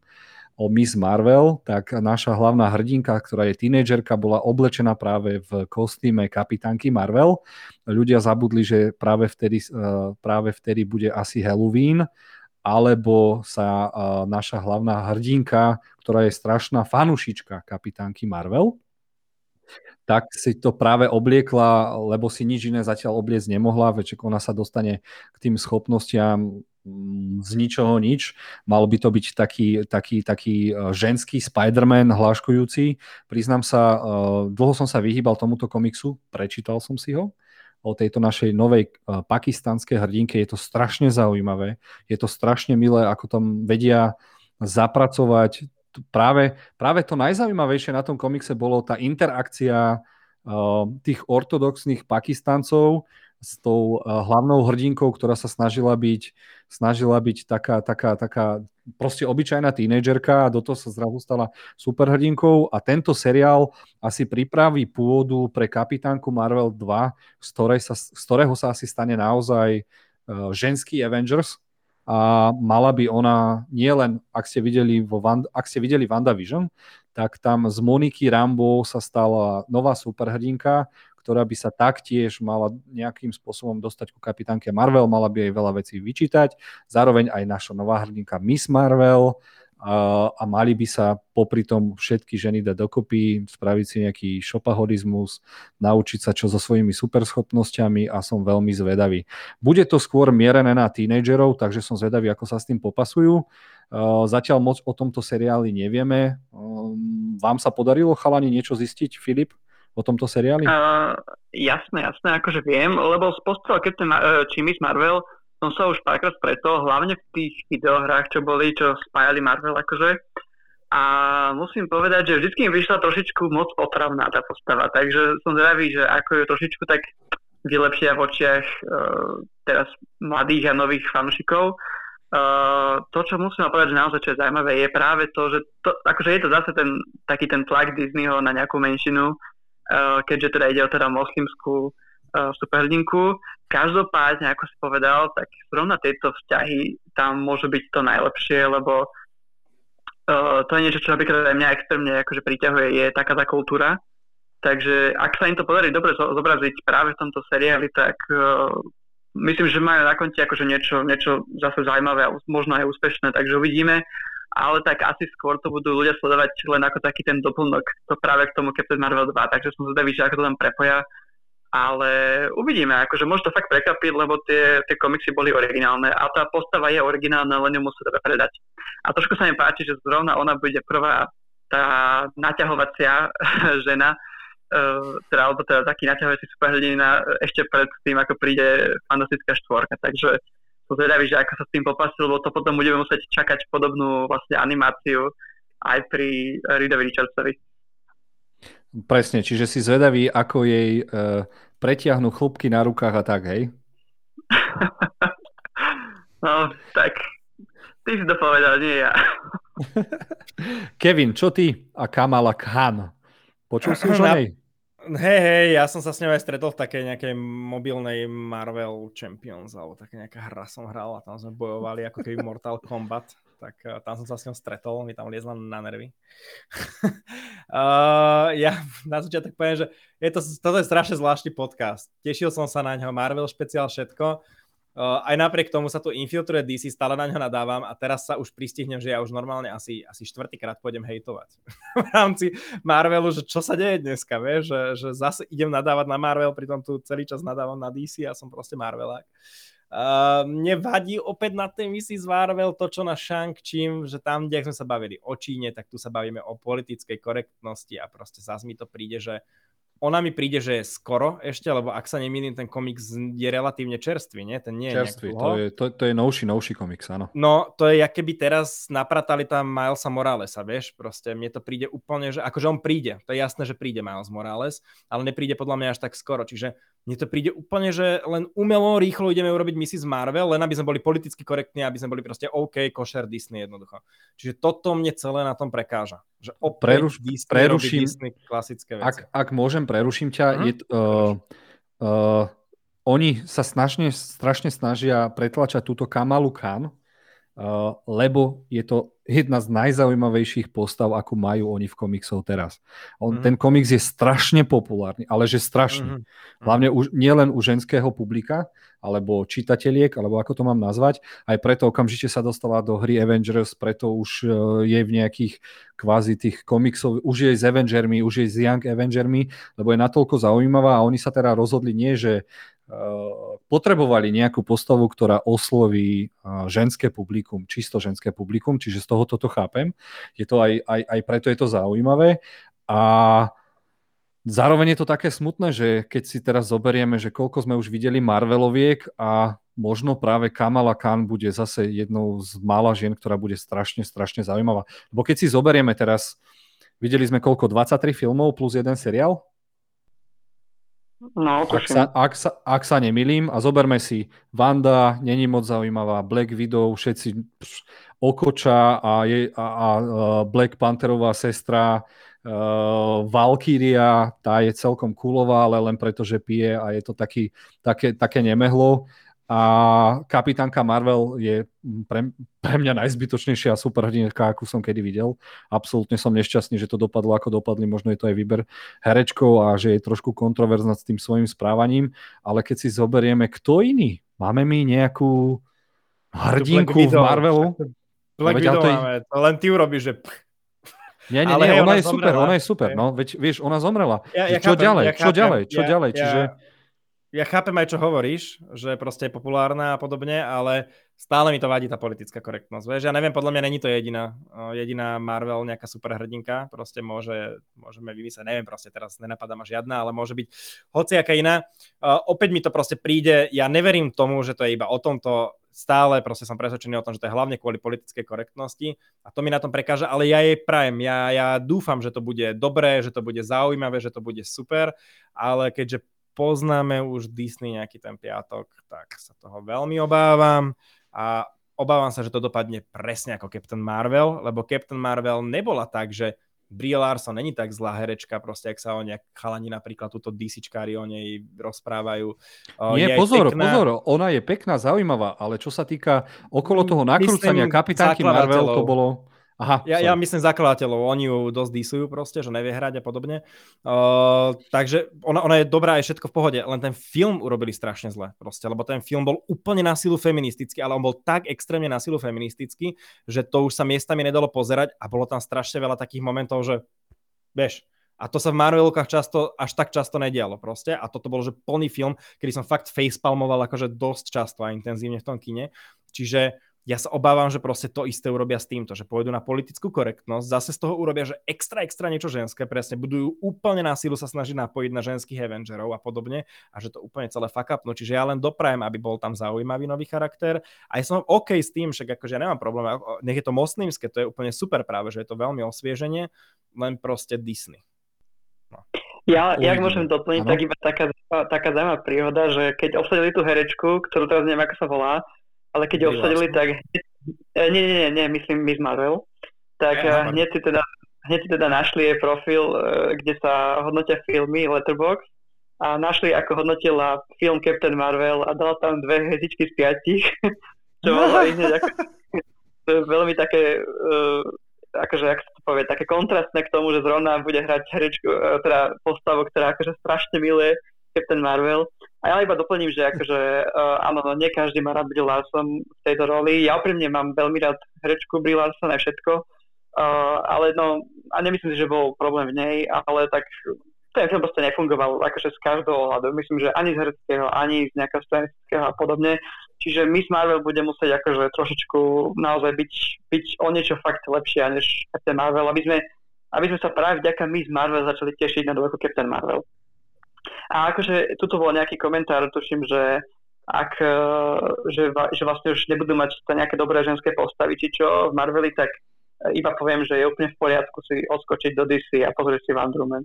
o Miss Marvel, tak naša hlavná hrdinka, ktorá je tínedžerka, bola oblečená práve v kostýme kapitánky Marvel. Ľudia zabudli, že práve vtedy, eh, práve vtedy bude asi Halloween alebo sa naša hlavná hrdinka, ktorá je strašná fanušička kapitánky Marvel, tak si to práve obliekla, lebo si nič iné zatiaľ obliecť nemohla, veď ona sa dostane k tým schopnostiam mm, z ničoho nič. Mal by to byť taký, taký, taký ženský Spider-Man hláškujúci. Priznám sa, dlho som sa vyhýbal tomuto komiksu, prečítal som si ho o tejto našej novej uh, pakistanskej hrdinke. Je to strašne zaujímavé. Je to strašne milé, ako tam vedia zapracovať. Práve, práve to najzaujímavejšie na tom komikse bolo tá interakcia uh, tých ortodoxných Pakistancov s tou uh, hlavnou hrdinkou, ktorá sa snažila byť, snažila byť taká, taká, taká proste obyčajná tínedžerka a do toho sa zrazu stala superhrdinkou a tento seriál asi pripraví pôdu pre kapitánku Marvel 2, z, sa, z ktorého sa asi stane naozaj uh, ženský Avengers. A mala by ona nielen, ak ste videli, vo Van, ak ste videli WandaVision, tak tam z Moniky Rambo sa stala nová superhrdinka, ktorá by sa taktiež mala nejakým spôsobom dostať ku kapitánke Marvel, mala by jej veľa vecí vyčítať. Zároveň aj naša nová hrdinka Miss Marvel a, mali by sa popri tom všetky ženy dať dokopy, spraviť si nejaký šopahodizmus, naučiť sa čo so svojimi superschopnosťami a som veľmi zvedavý. Bude to skôr mierené na tínedžerov, takže som zvedavý, ako sa s tým popasujú. Zatiaľ moc o tomto seriáli nevieme. Vám sa podarilo chalani niečo zistiť, Filip? O tomto seriáli? Uh, jasné, jasné, akože viem, lebo z postela Captain uh, či Miss Marvel som sa už párkrát stretol, hlavne v tých videohrách, čo boli, čo spájali Marvel akože. A musím povedať, že vždy mi vyšla trošičku moc otravná tá postava, takže som zvedavý, že ako ju trošičku tak vylepšia v očiach uh, teraz mladých a nových fanúšikov. Uh, to, čo musím povedať, že naozaj čo je zaujímavé, je práve to, že to, akože je to zase ten, taký ten tlak Disneyho na nejakú menšinu, keďže teda ide o teda moslimskú uh, superhrdinku. Každopádne, ako si povedal, tak zrovna tieto vzťahy tam môžu byť to najlepšie, lebo uh, to je niečo, čo napríklad aj mňa extrémne akože priťahuje, je taká tá kultúra. Takže ak sa im to podarí dobre zobraziť práve v tomto seriáli, tak myslím, že majú na konci akože niečo, niečo zase zaujímavé a možno aj úspešné, takže uvidíme ale tak asi skôr to budú ľudia sledovať len ako taký ten doplnok to práve k tomu Captain Marvel 2, takže som zvedavý, že ako to tam prepoja, ale uvidíme, akože môže to fakt prekapiť, lebo tie, tie komiksy boli originálne a tá postava je originálna, len ju musí teda predať. A trošku sa mi páči, že zrovna ona bude prvá tá naťahovacia žena, uh, teda, alebo teda taký naťahovací superhrdina ešte pred tým, ako príde fantastická štvorka, takže som zvedavý, že ako sa s tým popasil, lebo to potom budeme musieť čakať podobnú vlastne animáciu aj pri Reedovi Richardsovi. Presne, čiže si zvedavý, ako jej uh, pretiahnu chlopky na rukách a tak, hej? no, tak ty si to povedal, nie ja. Kevin, čo ty a Kamala Khan? Počul si už o nej? Hej, hej, ja som sa s ňou aj stretol v takej nejakej mobilnej Marvel Champions, alebo také nejaká hra som hral a tam sme bojovali ako keby Mortal Kombat, tak uh, tam som sa s ňou stretol, mi tam liezla na nervy. uh, ja na začiatok poviem, že je to, toto je strašne zvláštny podcast. Tešil som sa na ňo, Marvel špeciál všetko. Uh, aj napriek tomu sa tu infiltruje DC, stále na ňo nadávam a teraz sa už pristihnem, že ja už normálne asi, asi štvrtýkrát pôjdem hejtovať v rámci Marvelu, že čo sa deje dneska, vieš, že, že zase idem nadávať na Marvel, pritom tu celý čas nadávam na DC a som proste Marvelák. Uh, mne vadí opäť na tej misii z Marvel to, čo na shang čím, že tam, kde sme sa bavili o Číne, tak tu sa bavíme o politickej korektnosti a proste zase mi to príde, že ona mi príde, že je skoro ešte, lebo ak sa nemýlim, ten komiks je relatívne čerstvý, nie? Ten nie čerstvý, to je, to, to je novší, novší komiks, áno. No, to je, jak keby teraz napratali tam Milesa Moralesa, vieš, proste mne to príde úplne, že akože on príde, to je jasné, že príde Miles Morales, ale nepríde podľa mňa až tak skoro, čiže mne to príde úplne, že len umelo, rýchlo ideme urobiť Mrs. Marvel, len aby sme boli politicky korektní, aby sme boli proste OK, košer Disney jednoducho. Čiže toto mne celé na tom prekáža. Že opäť Preruš, Disney preruším, Disney klasické veci. Ak, ak môžem, preruším ťa. Uh-huh. Je, uh, uh, oni sa snažne, strašne snažia pretlačať túto Kamalu Khan, lebo je to jedna z najzaujímavejších postav, ako majú oni v komiksov teraz. On, mm-hmm. Ten komiks je strašne populárny, ale že strašný. Mm-hmm. Hlavne už, nielen u ženského publika, alebo čítateliek, alebo ako to mám nazvať. Aj preto okamžite sa dostala do hry Avengers, preto už uh, je v nejakých kvázi tých komiksov, už je s Avengermi, už je s Young Avengermi, lebo je natoľko zaujímavá a oni sa teda rozhodli nie, že potrebovali nejakú postavu, ktorá osloví uh, ženské publikum, čisto ženské publikum, čiže z toho toto chápem. Je to aj, aj, aj preto je to zaujímavé. A Zároveň je to také smutné, že keď si teraz zoberieme, že koľko sme už videli Marveloviek a možno práve Kamala Khan bude zase jednou z mála žien, ktorá bude strašne, strašne zaujímavá. Lebo keď si zoberieme teraz, videli sme koľko, 23 filmov plus jeden seriál? No, ak sa, ak, sa, ak sa nemilím, a zoberme si, Wanda není moc zaujímavá, Black Widow, všetci pš, Okoča a, je, a, a Black Pantherová sestra, Uh, Valkyria, tá je celkom kulová, ale len preto, že pije a je to taký, také, také nemehlo. A kapitánka Marvel je pre, pre mňa najzbytočnejšia superhrdinská, akú som kedy videl. Absolútne som nešťastný, že to dopadlo ako dopadli. Možno je to aj výber herečkov a že je trošku kontroverzná s tým svojim správaním. Ale keď si zoberieme, kto iný? Máme my nejakú hrdinku v Marvelu? Black Widow máme. To len ty urobíš, že nie, nie, nie, ona, ona je zomrela. super, ona je super, no, veď vieš, ona zomrela. Ja, ja čo chápem, ďalej, ja čo chápem, ďalej, čo ja, ďalej, čiže... Ja, ja chápem aj, čo hovoríš, že proste je populárna a podobne, ale stále mi to vadí tá politická korektnosť. Vieš, ja neviem, podľa mňa není to jediná, jediná Marvel nejaká superhrdinka, proste môže, môžeme vymyslieť, neviem, proste teraz nenapadá ma žiadna, ale môže byť hociaká iná. Uh, opäť mi to proste príde, ja neverím tomu, že to je iba o tomto, stále proste som presvedčený o tom, že to je hlavne kvôli politickej korektnosti a to mi na tom prekáža, ale ja jej prajem, ja, ja dúfam, že to bude dobré, že to bude zaujímavé, že to bude super, ale keďže poznáme už Disney nejaký ten piatok, tak sa toho veľmi obávam a obávam sa, že to dopadne presne ako Captain Marvel, lebo Captain Marvel nebola tak, že Brie Larson není tak zlá herečka, proste ak sa o nejak chalani napríklad túto DCčkári o nej rozprávajú. Nie, pozor, pekná... pozor, ona je pekná, zaujímavá, ale čo sa týka okolo toho nakrúcania kapitánky Marvel, to bolo... Aha, ja, ja myslím zakladateľov, oni ju dosť disujú proste, že nevie hrať a podobne. Uh, takže ona, ona je dobrá aj všetko v pohode, len ten film urobili strašne zle proste, lebo ten film bol úplne na silu feministický, ale on bol tak extrémne na silu feministický, že to už sa miestami nedalo pozerať a bolo tam strašne veľa takých momentov, že vieš, a to sa v Marvelkách často, až tak často nedialo proste. A toto bol, že plný film, kedy som fakt facepalmoval akože dosť často a intenzívne v tom kine. Čiže ja sa obávam, že proste to isté urobia s týmto, že pôjdu na politickú korektnosť, zase z toho urobia, že extra, extra niečo ženské, presne budú úplne na sílu sa snažiť napojiť na ženských Avengerov a podobne a že to úplne celé fuck up. No, čiže ja len doprajem, aby bol tam zaujímavý nový charakter a ja som OK s tým, však akože ja nemám problém, nech je to moslimské, to je úplne super práve, že je to veľmi osvieženie, len proste Disney. No. Ja, ja môžem doplniť, tak iba taká, taká zaujímavá príhoda, že keď obsadili tú herečku, ktorú teraz neviem, ako sa volá, ale keď ho obsadili, tak e, nie, nie, nie, nie, myslím Miss Marvel, tak ja, hneď, si teda, hneď si teda našli jej profil, e, kde sa hodnotia filmy Letterbox a našli, ako hodnotila film Captain Marvel a dala tam dve hviezdičky z piatich, čo bolo hneď ako, veľmi také, uh, akože, ak sa to povie, také kontrastné k tomu, že zrovna bude hrať herečku, teda postavu, ktorá akože strašne miluje Captain Marvel A ja iba doplním, že akože, uh, áno, no, nie každý má rád Brie Larson v tejto roli. Ja úprimne mám veľmi rád herečku Brie Larson a všetko, uh, ale no, a nemyslím si, že bol problém v nej, ale tak ten film proste nefungoval akože z každého ohľadu. Myslím, že ani z hereckého, ani z nejakého scenického a podobne. Čiže Miss Marvel bude musieť akože trošičku naozaj byť, byť o niečo fakt lepšia než Captain Marvel, aby sme, aby sme sa práve vďaka Miss Marvel začali tešiť na dvojku Captain Marvel. A akože tuto bol nejaký komentár, tuším, že ak, e, že, že vlastne už nebudú mať nejaké dobré ženské postavy, či čo v Marveli, tak iba poviem, že je úplne v poriadku si odskočiť do DC a pozrieť si Wonder Woman.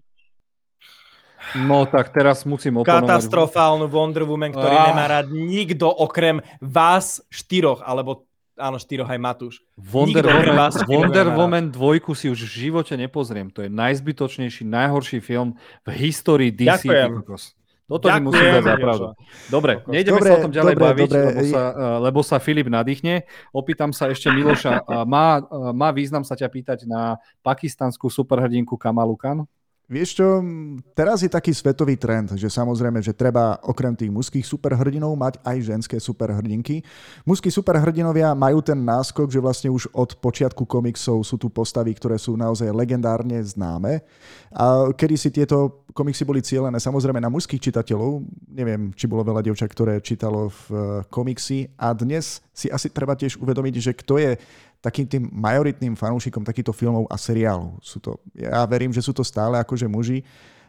No tak teraz musím oponovať. Katastrofálnu Wonder Woman, ktorý ah. nemá rád nikto okrem vás štyroch, alebo áno, štyroch aj Matúš. Wonder, Woman, vás Wonder Woman dvojku si už v živote nepozriem. To je najzbytočnejší, najhorší film v histórii DC. Ďakujem. Toto mi musím dať za pravdu. Dobre, nejdeme dobre, sa o tom ďalej dobre, baviť, dobre. Lebo, sa, uh, lebo sa Filip nadýchne. Opýtam sa ešte Miloša, uh, má, uh, má význam sa ťa pýtať na pakistanskú superhrdinku Kamalu Khan? Vieš čo, teraz je taký svetový trend, že samozrejme, že treba okrem tých mužských superhrdinov mať aj ženské superhrdinky. Mužskí superhrdinovia majú ten náskok, že vlastne už od počiatku komiksov sú tu postavy, ktoré sú naozaj legendárne známe. A kedy si tieto komiksy boli cieľené samozrejme na mužských čitateľov, neviem, či bolo veľa dievčat, ktoré čítalo v eh, komiksy a dnes si asi treba tiež uvedomiť, že kto je takým tým majoritným fanúšikom takýchto filmov a seriálov. Sú to, ja verím, že sú to stále akože muži,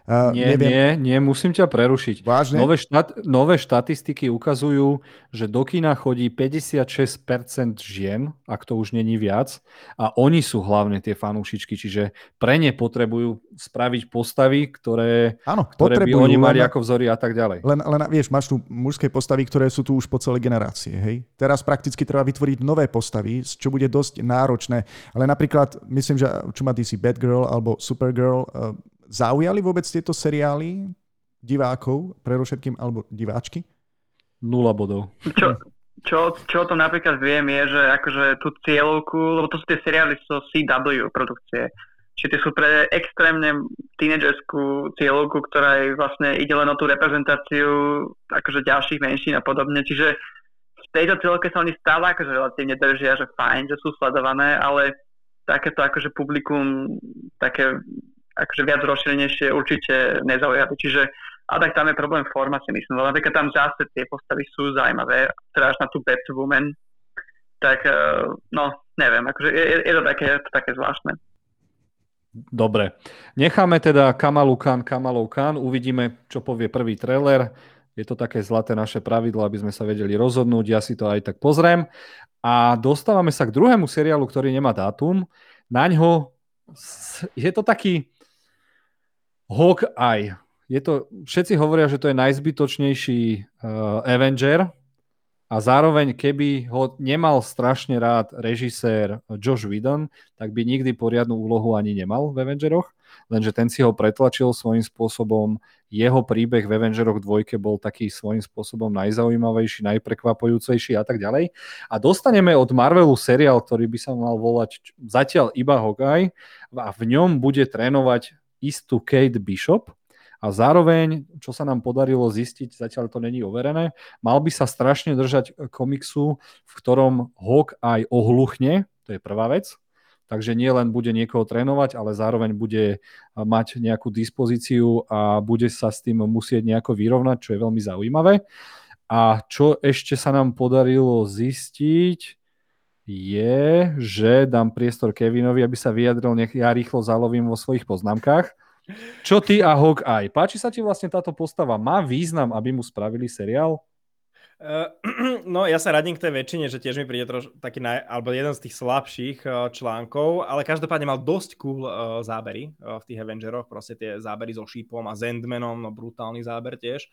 Uh, nie, neviem. nie, nie, musím ťa prerušiť. Vážne? Nové, štát, nové štatistiky ukazujú, že do kina chodí 56% žien, ak to už není viac, a oni sú hlavne tie fanúšičky, čiže pre ne potrebujú spraviť postavy, ktoré, Áno, ktoré by oni mali len, ako vzory a tak ďalej. Len, len vieš, máš tu mužské postavy, ktoré sú tu už po celé generácie. Hej? Teraz prakticky treba vytvoriť nové postavy, čo bude dosť náročné. Ale napríklad, myslím, že čo má DC Batgirl alebo Supergirl, uh, Zaujali vôbec tieto seriály divákov, predovšetkým, alebo diváčky? Nula bodov. Čo, čo, čo to napríklad viem je, že akože tú cieľovku, lebo to sú tie seriály zo CW produkcie, čiže tie sú pre extrémne tínedžerskú cieľovku, ktorá je vlastne ide len o tú reprezentáciu akože ďalších menšín a podobne, čiže v tejto cieľovke sa oni stále akože relatívne držia, že fajn, že sú sledované, ale takéto akože publikum, také akože viac rozšírenejšie určite nezaujali. Čiže a tak tam je problém forma si myslím, lebo napríklad tam zase tie postavy sú zaujímavé, až na tú Batwoman, tak eh, no, neviem, akože je, je, to také, také zvláštne. Dobre. Necháme teda Kamalu Khan, Kamalov Khan, uvidíme, čo povie prvý trailer. Je to také zlaté naše pravidlo, aby sme sa vedeli rozhodnúť, ja si to aj tak pozriem. A dostávame sa k druhému seriálu, ktorý nemá dátum. Na ňo je to taký, Hawkeye. Je to, všetci hovoria, že to je najzbytočnejší uh, Avenger a zároveň, keby ho nemal strašne rád režisér Josh Whedon, tak by nikdy poriadnu úlohu ani nemal v Avengeroch, lenže ten si ho pretlačil svojím spôsobom. Jeho príbeh v Avengeroch dvojke bol taký svojím spôsobom najzaujímavejší, najprekvapujúcejší a tak ďalej. A dostaneme od Marvelu seriál, ktorý by sa mal volať zatiaľ iba Hawkeye a v ňom bude trénovať istú Kate Bishop a zároveň, čo sa nám podarilo zistiť, zatiaľ to není overené, mal by sa strašne držať komiksu, v ktorom Hawk aj ohluchne, to je prvá vec, takže nie len bude niekoho trénovať, ale zároveň bude mať nejakú dispozíciu a bude sa s tým musieť nejako vyrovnať, čo je veľmi zaujímavé. A čo ešte sa nám podarilo zistiť, je, že dám priestor Kevinovi, aby sa vyjadril, nech ja rýchlo zalovím vo svojich poznámkach. Čo ty a aj? Páči sa ti vlastne táto postava? Má význam, aby mu spravili seriál? Uh, no ja sa radím k tej väčšine, že tiež mi príde troš, taký naj, alebo jeden z tých slabších uh, článkov, ale každopádne mal dosť cool uh, zábery v tých Avengeroch, proste tie zábery so Sheepom a Zendmanom, no brutálny záber tiež.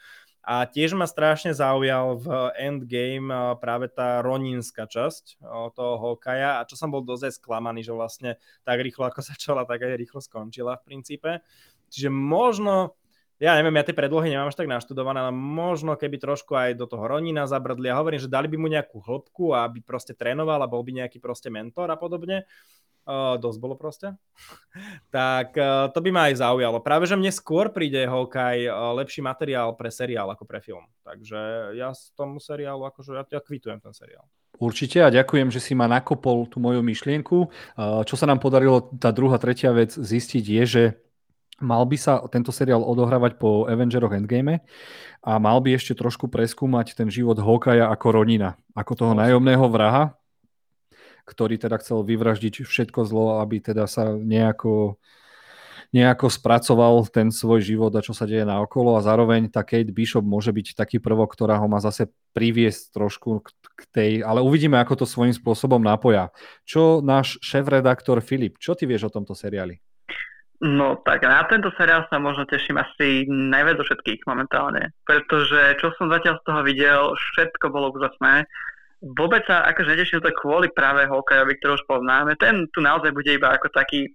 A tiež ma strašne zaujal v Endgame práve tá roninská časť toho Hokaja a čo som bol dosť sklamaný, že vlastne tak rýchlo ako začala, tak aj rýchlo skončila v princípe. Čiže možno, ja neviem, ja tie predlohy nemám až tak naštudované, ale možno keby trošku aj do toho Ronina zabrdli a hovorím, že dali by mu nejakú hĺbku aby proste trénoval a bol by nejaký proste mentor a podobne, uh, dosť bolo proste, tak uh, to by ma aj zaujalo. Práve, že mne skôr príde Hawkeye uh, lepší materiál pre seriál ako pre film. Takže ja z tomu seriálu, akože ja, ja kvitujem ten seriál. Určite a ďakujem, že si ma nakopol tú moju myšlienku. Čo sa nám podarilo, tá druhá, tretia vec zistiť je, že mal by sa tento seriál odohrávať po Avengeroch Endgame a mal by ešte trošku preskúmať ten život Hawkeya ako Ronina, ako toho nájomného vraha, ktorý teda chcel vyvraždiť všetko zlo, aby teda sa nejako, nejako spracoval ten svoj život a čo sa deje na okolo a zároveň tá Kate Bishop môže byť taký prvok, ktorá ho má zase priviesť trošku k tej, ale uvidíme, ako to svojím spôsobom napoja. Čo náš šéf-redaktor Filip, čo ty vieš o tomto seriáli? No tak na tento seriál sa možno teším asi najviac do všetkých momentálne, pretože čo som zatiaľ z toho videl, všetko bolo úžasné vôbec sa akože neteším to kvôli práve Hawkeyeovi, ktorý už poznáme. Ten tu naozaj bude iba ako taký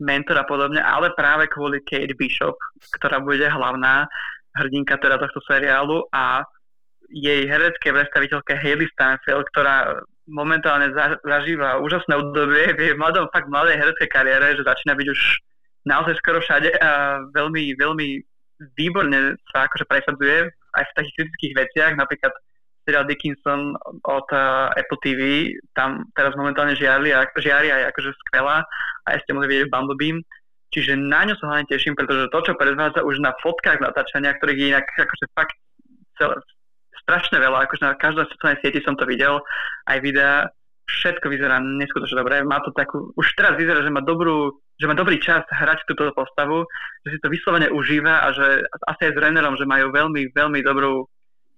mentor a podobne, ale práve kvôli Kate Bishop, ktorá bude hlavná hrdinka teda tohto seriálu a jej herecké predstaviteľka Hayley Steinfeld, ktorá momentálne za, zažíva úžasné obdobie v mladom, fakt mladej hereckej kariére, že začína byť už naozaj skoro všade a veľmi, veľmi výborne sa akože presadzuje aj v takých kritických veciach, napríklad seriál Dickinson od uh, Apple TV, tam teraz momentálne žiari, a, žiari aj akože skvelá a ešte mohli vidieť Bumblebee. Čiže na ňu sa hlavne teším, pretože to, čo predvádza už na fotkách natáčania, ktorých je inak akože fakt celé, strašne veľa, akože na každej sociálnej sieti som to videl, aj videa, všetko vyzerá neskutočne dobre. Má to takú, už teraz vyzerá, že má dobrú, že má dobrý čas hrať túto postavu, že si to vyslovene užíva a že asi aj s Rennerom, že majú veľmi, veľmi dobrú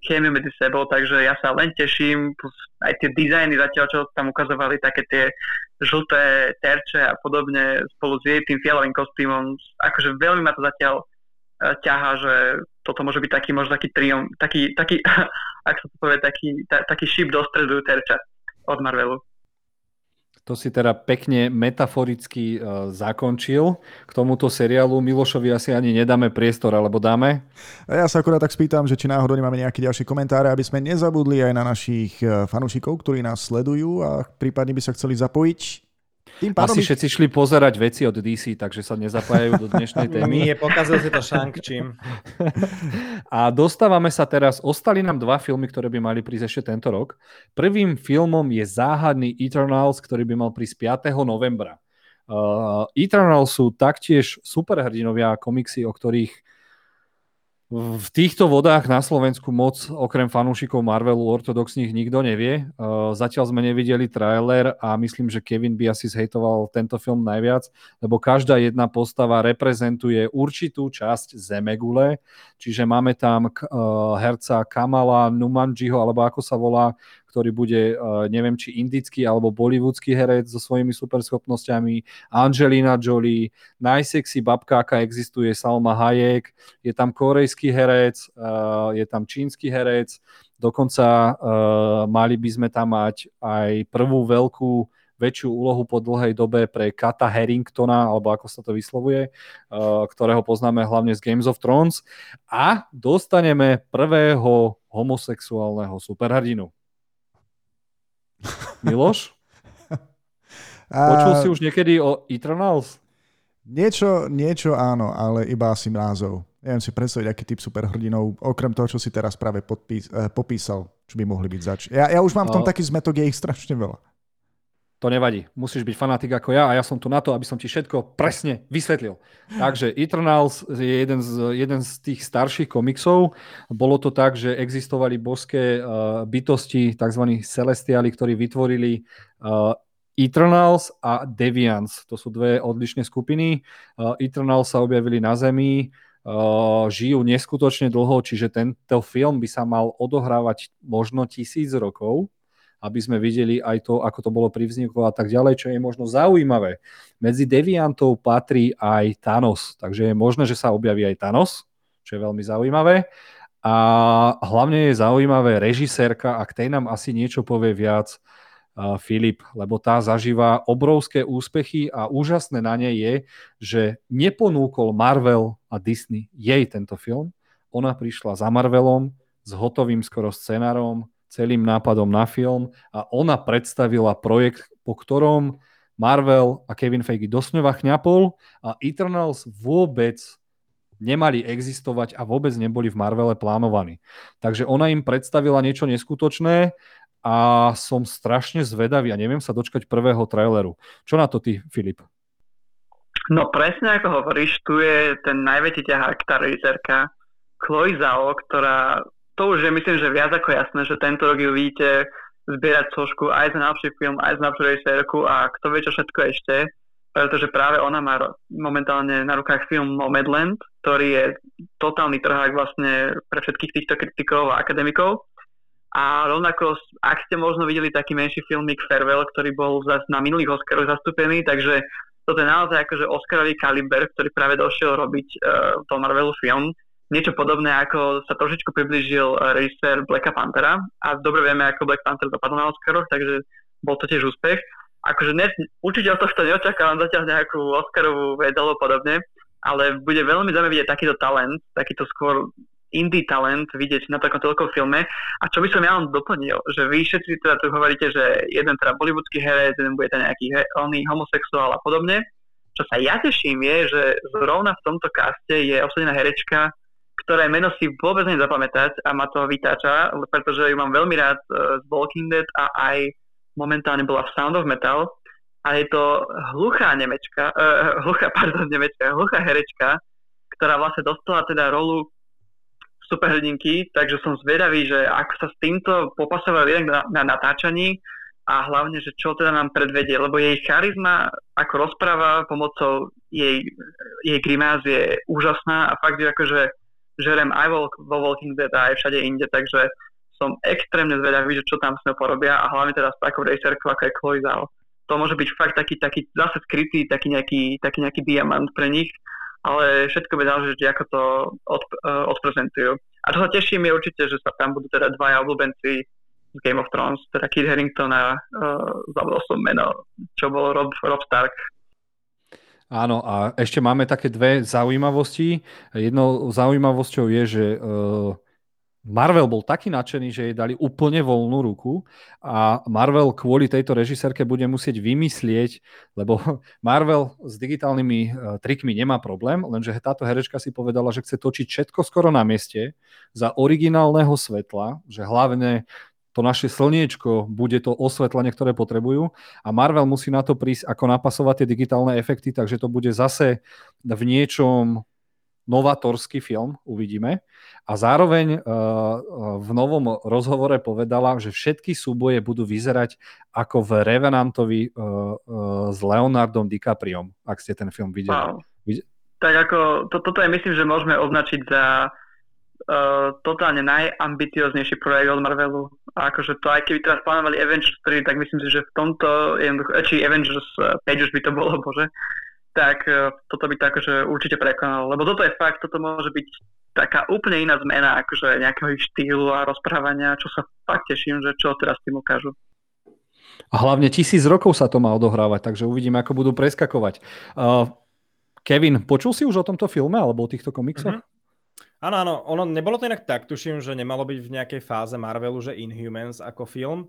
chémiu medzi sebou, takže ja sa len teším, aj tie dizajny zatiaľ, čo tam ukazovali, také tie žlté terče a podobne spolu s jej tým fialovým kostýmom, akože veľmi ma to zatiaľ uh, ťaha, že toto môže byť taký možno taký trium, taký, taký ak sa to povie, taký, ta, taký šip do stredu terča od Marvelu. To si teda pekne metaforicky uh, zakončil. K tomuto seriálu Milošovi asi ani nedáme priestor, alebo dáme? Ja sa akurát tak spýtam, že či náhodou nemáme nejaké ďalšie komentáre, aby sme nezabudli aj na našich e, fanúšikov, ktorí nás sledujú a prípadne by sa chceli zapojiť. Tým pádom Asi ich... všetci šli pozerať veci od DC, takže sa nezapájajú do dnešnej témy. Nie, pokazil si to shang čím. A dostávame sa teraz, ostali nám dva filmy, ktoré by mali prísť ešte tento rok. Prvým filmom je záhadný Eternals, ktorý by mal prísť 5. novembra. Uh, Eternals sú taktiež superhrdinovia komiksy, o ktorých v týchto vodách na Slovensku moc okrem fanúšikov Marvelu ortodoxných nikto nevie. Zatiaľ sme nevideli trailer a myslím, že Kevin by asi zhejtoval tento film najviac, lebo každá jedna postava reprezentuje určitú časť Zemegule, čiže máme tam herca Kamala Numanjiho, alebo ako sa volá, ktorý bude, uh, neviem, či indický alebo bollywoodský herec so svojimi superschopnosťami, Angelina Jolie, najsexy babka, aká existuje, Salma Hayek, je tam korejský herec, uh, je tam čínsky herec, dokonca uh, mali by sme tam mať aj prvú veľkú väčšiu úlohu po dlhej dobe pre Kata Harringtona, alebo ako sa to vyslovuje, ktorého poznáme hlavne z Games of Thrones. A dostaneme prvého homosexuálneho superhrdinu. Miloš? Počul si už niekedy o Eternals? Niečo, niečo áno, ale iba asi názov. Neviem si predstaviť, aký typ superhrdinov, okrem toho, čo si teraz práve podpís, eh, popísal, čo by mohli byť zač. Ja, ja už mám v tom no. taký zmetok, je ich strašne veľa. To nevadí. Musíš byť fanatik ako ja a ja som tu na to, aby som ti všetko presne vysvetlil. Takže Eternals je jeden z, jeden z tých starších komiksov. Bolo to tak, že existovali božské uh, bytosti, tzv. celestiáli, ktorí vytvorili uh, Eternals a Deviants. To sú dve odlišné skupiny. Uh, Eternals sa objavili na Zemi, uh, žijú neskutočne dlho, čiže tento film by sa mal odohrávať možno tisíc rokov aby sme videli aj to, ako to bolo pri vzniku a tak ďalej, čo je možno zaujímavé. Medzi deviantov patrí aj Thanos, takže je možné, že sa objaví aj Thanos, čo je veľmi zaujímavé. A hlavne je zaujímavé režisérka, ak tej nám asi niečo povie viac, Filip, lebo tá zažíva obrovské úspechy a úžasné na nej je, že neponúkol Marvel a Disney jej tento film. Ona prišla za Marvelom s hotovým skoro scenárom, celým nápadom na film a ona predstavila projekt, po ktorom Marvel a Kevin Feige dosňova chňapol a Eternals vôbec nemali existovať a vôbec neboli v Marvele plánovaní. Takže ona im predstavila niečo neskutočné a som strašne zvedavý a neviem sa dočkať prvého traileru. Čo na to ty, Filip? No presne ako hovoríš, tu je ten najväčší ťahák, tá režisérka Chloe Zhao, ktorá, to už je myslím, že viac ako jasné, že tento rok ju vidíte zbierať sošku aj za najlepší film, aj za najlepšiu režisérku a kto vie čo všetko ešte pretože práve ona má momentálne na rukách film Nomadland, ktorý je totálny trhák vlastne pre všetkých týchto kritikov a akademikov. A rovnako, ak ste možno videli taký menší filmik Farewell, ktorý bol zase na minulých Oscaroch zastúpený, takže toto je naozaj akože Oscarový kaliber, ktorý práve došiel robiť uh, to Marvelu film. Niečo podobné, ako sa trošičku približil režisér Blacka Panthera a dobre vieme, ako Black Panther dopadol na Oscaroch, takže bol to tiež úspech akože ne, určite od tohto neočakávam zatiaľ nejakú Oscarovú vec alebo podobne, ale bude veľmi zaujímavé vidieť takýto talent, takýto skôr indie talent vidieť na takom veľkom filme. A čo by som ja len doplnil, že vy všetci teda tu hovoríte, že jeden teda bollywoodský herec, jeden bude ten nejaký he, oný homosexuál a podobne. Čo sa ja teším je, že zrovna v tomto kaste je obsadená herečka, ktoré meno si vôbec nezapamätať a ma to vytáča, pretože ju mám veľmi rád e, z Walking Dead a aj momentálne bola v Sound of Metal. A je to hluchá nemečka, uh, hluchá, pardon, nemečka, hluchá herečka, ktorá vlastne dostala teda rolu superhrdinky, takže som zvedavý, že ako sa s týmto popasovali na, na natáčaní a hlavne, že čo teda nám predvedie, lebo jej charizma, ako rozpráva pomocou jej, jej grimáz je úžasná a fakt, že akože žerem aj vo, vo Walking Dead a aj všade inde, takže som extrémne zvedavý, že čo tam s ňou porobia a hlavne teda s takou racerkou ako je Chloe Zhao. To môže byť fakt taký, taký zase skrytý, taký nejaký, taký nejaký diamant pre nich, ale všetko by záležiť, ako to od, uh, odprezentujú. A čo sa teším je určite, že sa tam budú teda dvaja obľúbenci z Game of Thrones, teda Kit Harington a uh, zabudol som meno, čo bol Rob, Rob Stark. Áno, a ešte máme také dve zaujímavosti. Jednou zaujímavosťou je, že uh, Marvel bol taký nadšený, že jej dali úplne voľnú ruku a Marvel kvôli tejto režisérke bude musieť vymyslieť, lebo Marvel s digitálnymi uh, trikmi nemá problém, lenže táto herečka si povedala, že chce točiť všetko skoro na mieste za originálneho svetla, že hlavne to naše slniečko bude to osvetlenie, ktoré potrebujú a Marvel musí na to prísť, ako napasovať tie digitálne efekty, takže to bude zase v niečom novatorský film, uvidíme. A zároveň uh, v novom rozhovore povedala, že všetky súboje budú vyzerať ako v Revenantovi uh, uh, s Leonardom DiCapriom, ak ste ten film videli. Wow. Tak ako, to, toto je myslím, že môžeme označiť za uh, totálne najambicioznejší projekt od Marvelu. A akože to aj keby teraz plánovali Avengers 3, tak myslím si, že v tomto, či Avengers 5 už by to bolo, bože, tak toto by to akože určite prekonalo. Lebo toto je fakt, toto môže byť taká úplne iná zmena akože nejakého ich štýlu a rozprávania, čo sa fakt teším, že čo teraz tým ukážu. A hlavne tisíc rokov sa to má odohrávať, takže uvidíme, ako budú preskakovať. Uh, Kevin, počul si už o tomto filme alebo o týchto komiksoch? Mm-hmm. Áno, áno, ono nebolo to inak tak, tuším, že nemalo byť v nejakej fáze Marvelu, že Inhumans ako film,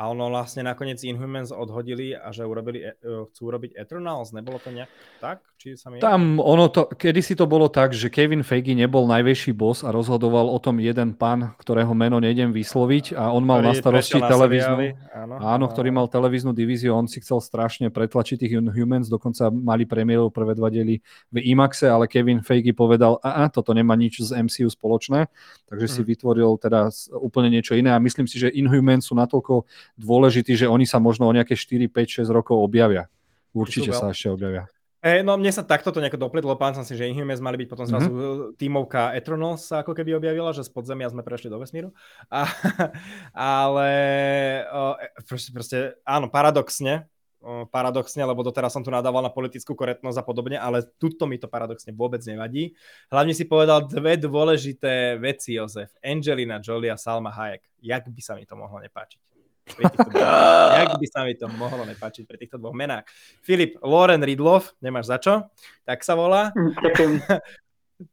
a ono vlastne nakoniec Inhumans odhodili a že urobili, e, e, chcú urobiť Eternals, nebolo to nejak tak? Či sa mi... Tam ono to, kedy si to bolo tak, že Kevin Feige nebol najväčší boss a rozhodoval o tom jeden pán, ktorého meno nejdem vysloviť a on mal ktorý na starosti televíznu, áno, áno, ktorý mal televíznu divíziu, on si chcel strašne pretlačiť tých Inhumans, dokonca mali premiéru prvé dva diely v IMAXe, ale Kevin Feige povedal, a, a toto nemá nič z MCU spoločné, takže hmm. si mhm. vytvoril teda úplne niečo iné a myslím si, že Inhumans sú natoľko dôležitý, že oni sa možno o nejaké 4, 5, 6 rokov objavia. Určite sa ešte objavia. E, no mne sa takto to nejako doplitlo, pán som si, že Inhumans mali byť potom zrazu mm-hmm. tímovka Eternals sa ako keby objavila, že z podzemia sme prešli do vesmíru. A, ale o, e, proste, proste, áno, paradoxne, o, paradoxne, lebo doteraz som tu nadával na politickú korektnosť a podobne, ale tuto mi to paradoxne vôbec nevadí. Hlavne si povedal dve dôležité veci, Jozef. Angelina Jolie a Salma Hayek. Jak by sa mi to mohlo nepáčiť? Jak by sa mi to mohlo nepáčiť pri týchto dvoch menách. Filip, Loren Ridloff, nemáš za čo, tak sa volá.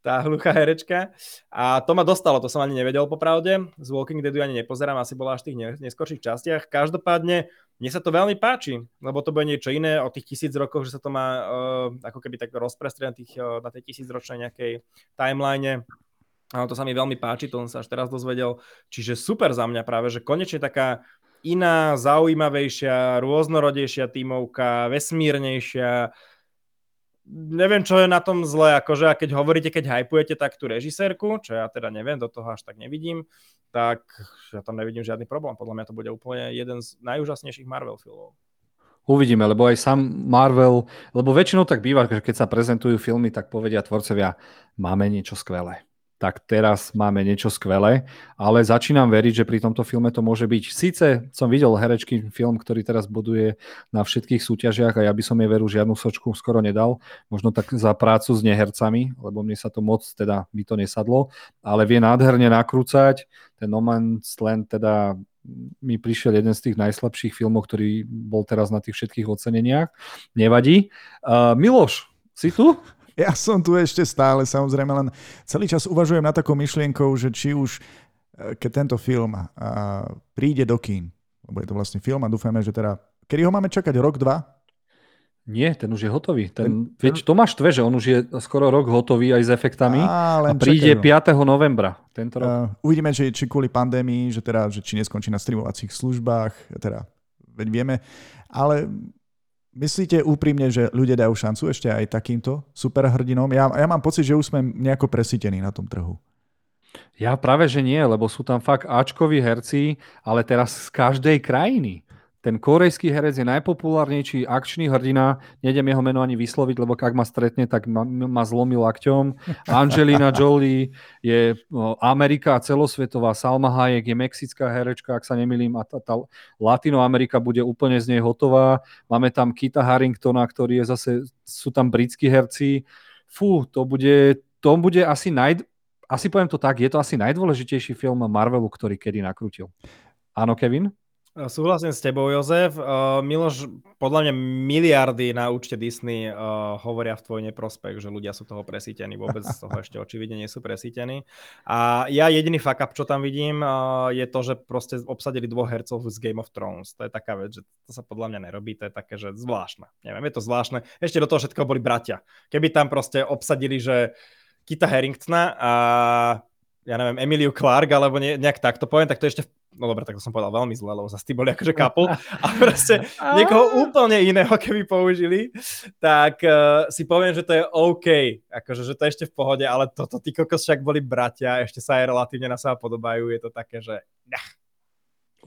tá hluchá herečka. A to ma dostalo, to som ani nevedel popravde. Z Walking Deadu ani nepozerám, asi bola až v tých neskorších častiach. Každopádne, mne sa to veľmi páči, lebo to bude niečo iné o tých tisíc rokoch, že sa to má uh, ako keby tak rozprestrieť na, tých, uh, na tej tisícročnej nejakej timeline. A to sa mi veľmi páči, to som sa až teraz dozvedel. Čiže super za mňa práve, že konečne taká iná, zaujímavejšia, rôznorodejšia tímovka, vesmírnejšia, neviem, čo je na tom zle, akože a keď hovoríte, keď hypujete tak tú režisérku, čo ja teda neviem, do toho až tak nevidím, tak ja tam nevidím žiadny problém. Podľa mňa to bude úplne jeden z najúžasnejších Marvel filmov. Uvidíme, lebo aj sám Marvel, lebo väčšinou tak býva, že keď sa prezentujú filmy, tak povedia tvorcovia, máme niečo skvelé tak teraz máme niečo skvelé, ale začínam veriť, že pri tomto filme to môže byť. Sice som videl herečky film, ktorý teraz buduje na všetkých súťažiach a ja by som jej veru žiadnu sočku skoro nedal, možno tak za prácu s nehercami, lebo mne sa to moc teda by to nesadlo, ale vie nádherne nakrúcať. Ten No Man's Land teda mi prišiel jeden z tých najslabších filmov, ktorý bol teraz na tých všetkých oceneniach. Nevadí. Uh, Miloš, si tu? Ja som tu ešte stále, samozrejme, len celý čas uvažujem na takou myšlienkou, že či už e, keď tento film príde do kín, lebo je to vlastne film a dúfame, že teda... Kedy ho máme čakať? Rok, dva? Nie, ten už je hotový. Ten, ten, veď Tomáš tve, že on už je skoro rok hotový aj s efektami a, a príde čakajú. 5. novembra tento rok. Uh, uvidíme, či, či kvôli pandémii, že teda, že či neskončí na streamovacích službách, teda veď vieme, ale Myslíte úprimne, že ľudia dajú šancu ešte aj takýmto superhrdinom? Ja, ja mám pocit, že už sme nejako presítení na tom trhu. Ja práve, že nie, lebo sú tam fakt Ačkoví herci, ale teraz z každej krajiny ten korejský herec je najpopulárnejší akčný hrdina, nejdem jeho meno ani vysloviť, lebo ak ma stretne, tak ma, ma zlomí lakťom. Angelina Jolie je Amerika celosvetová, Salma Hayek je mexická herečka, ak sa nemýlim, a tá, tá Latinoamerika bude úplne z nej hotová. Máme tam Kita Harringtona, ktorý je zase, sú tam britskí herci. Fú, to bude, to bude asi naj, asi poviem to tak, je to asi najdôležitejší film Marvelu, ktorý kedy nakrútil. Áno, Kevin? Súhlasím s tebou, Jozef. Uh, Miloš, podľa mňa miliardy na účte Disney uh, hovoria v tvoj neprospech, že ľudia sú toho presítení. Vôbec z toho ešte očividne nie sú presítení. A ja jediný fuck up, čo tam vidím, je to, že proste obsadili dvoch hercov z Game of Thrones. To je taká vec, že to sa podľa mňa nerobí. To je také, že zvláštne. Neviem, je to zvláštne. Ešte do toho všetko boli bratia. Keby tam proste obsadili, že Kita Harringtona a ja neviem, Emiliu Clark, alebo ne, nejak takto poviem, tak to ešte, no dobre, tak to som povedal veľmi zle, lebo zase tí boli akože couple a proste niekoho úplne iného, keby použili, tak uh, si poviem, že to je OK, akože, že to je ešte v pohode, ale toto, tí kokos však boli bratia, ešte sa aj relatívne na seba podobajú, je to také, že.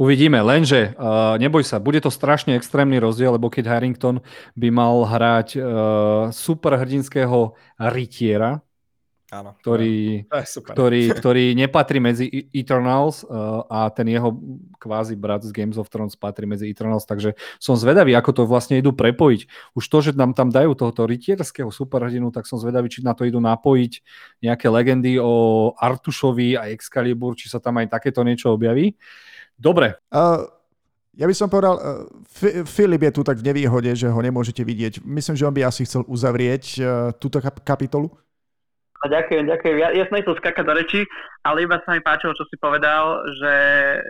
Uvidíme, lenže uh, neboj sa, bude to strašne extrémny rozdiel, lebo keď Harrington by mal hrať uh, superhrdinského rytiera, Áno, ktorý, ktorý, ktorý nepatrí medzi Eternals uh, a ten jeho kvázi brat z Games of Thrones patrí medzi Eternals, takže som zvedavý, ako to vlastne idú prepojiť. Už to, že nám tam dajú tohoto rytierského superhrdinu, tak som zvedavý, či na to idú napojiť nejaké legendy o Artušovi a Excalibur, či sa tam aj takéto niečo objaví. Dobre. Uh... Ja by som povedal, uh, Filip je tu tak v nevýhode, že ho nemôžete vidieť. Myslím, že on by asi chcel uzavrieť uh, túto kap- kapitolu. Ďakujem, ďakujem. Ja, ja som nechcel skákať do reči, ale iba sa mi páčilo, čo si povedal, že,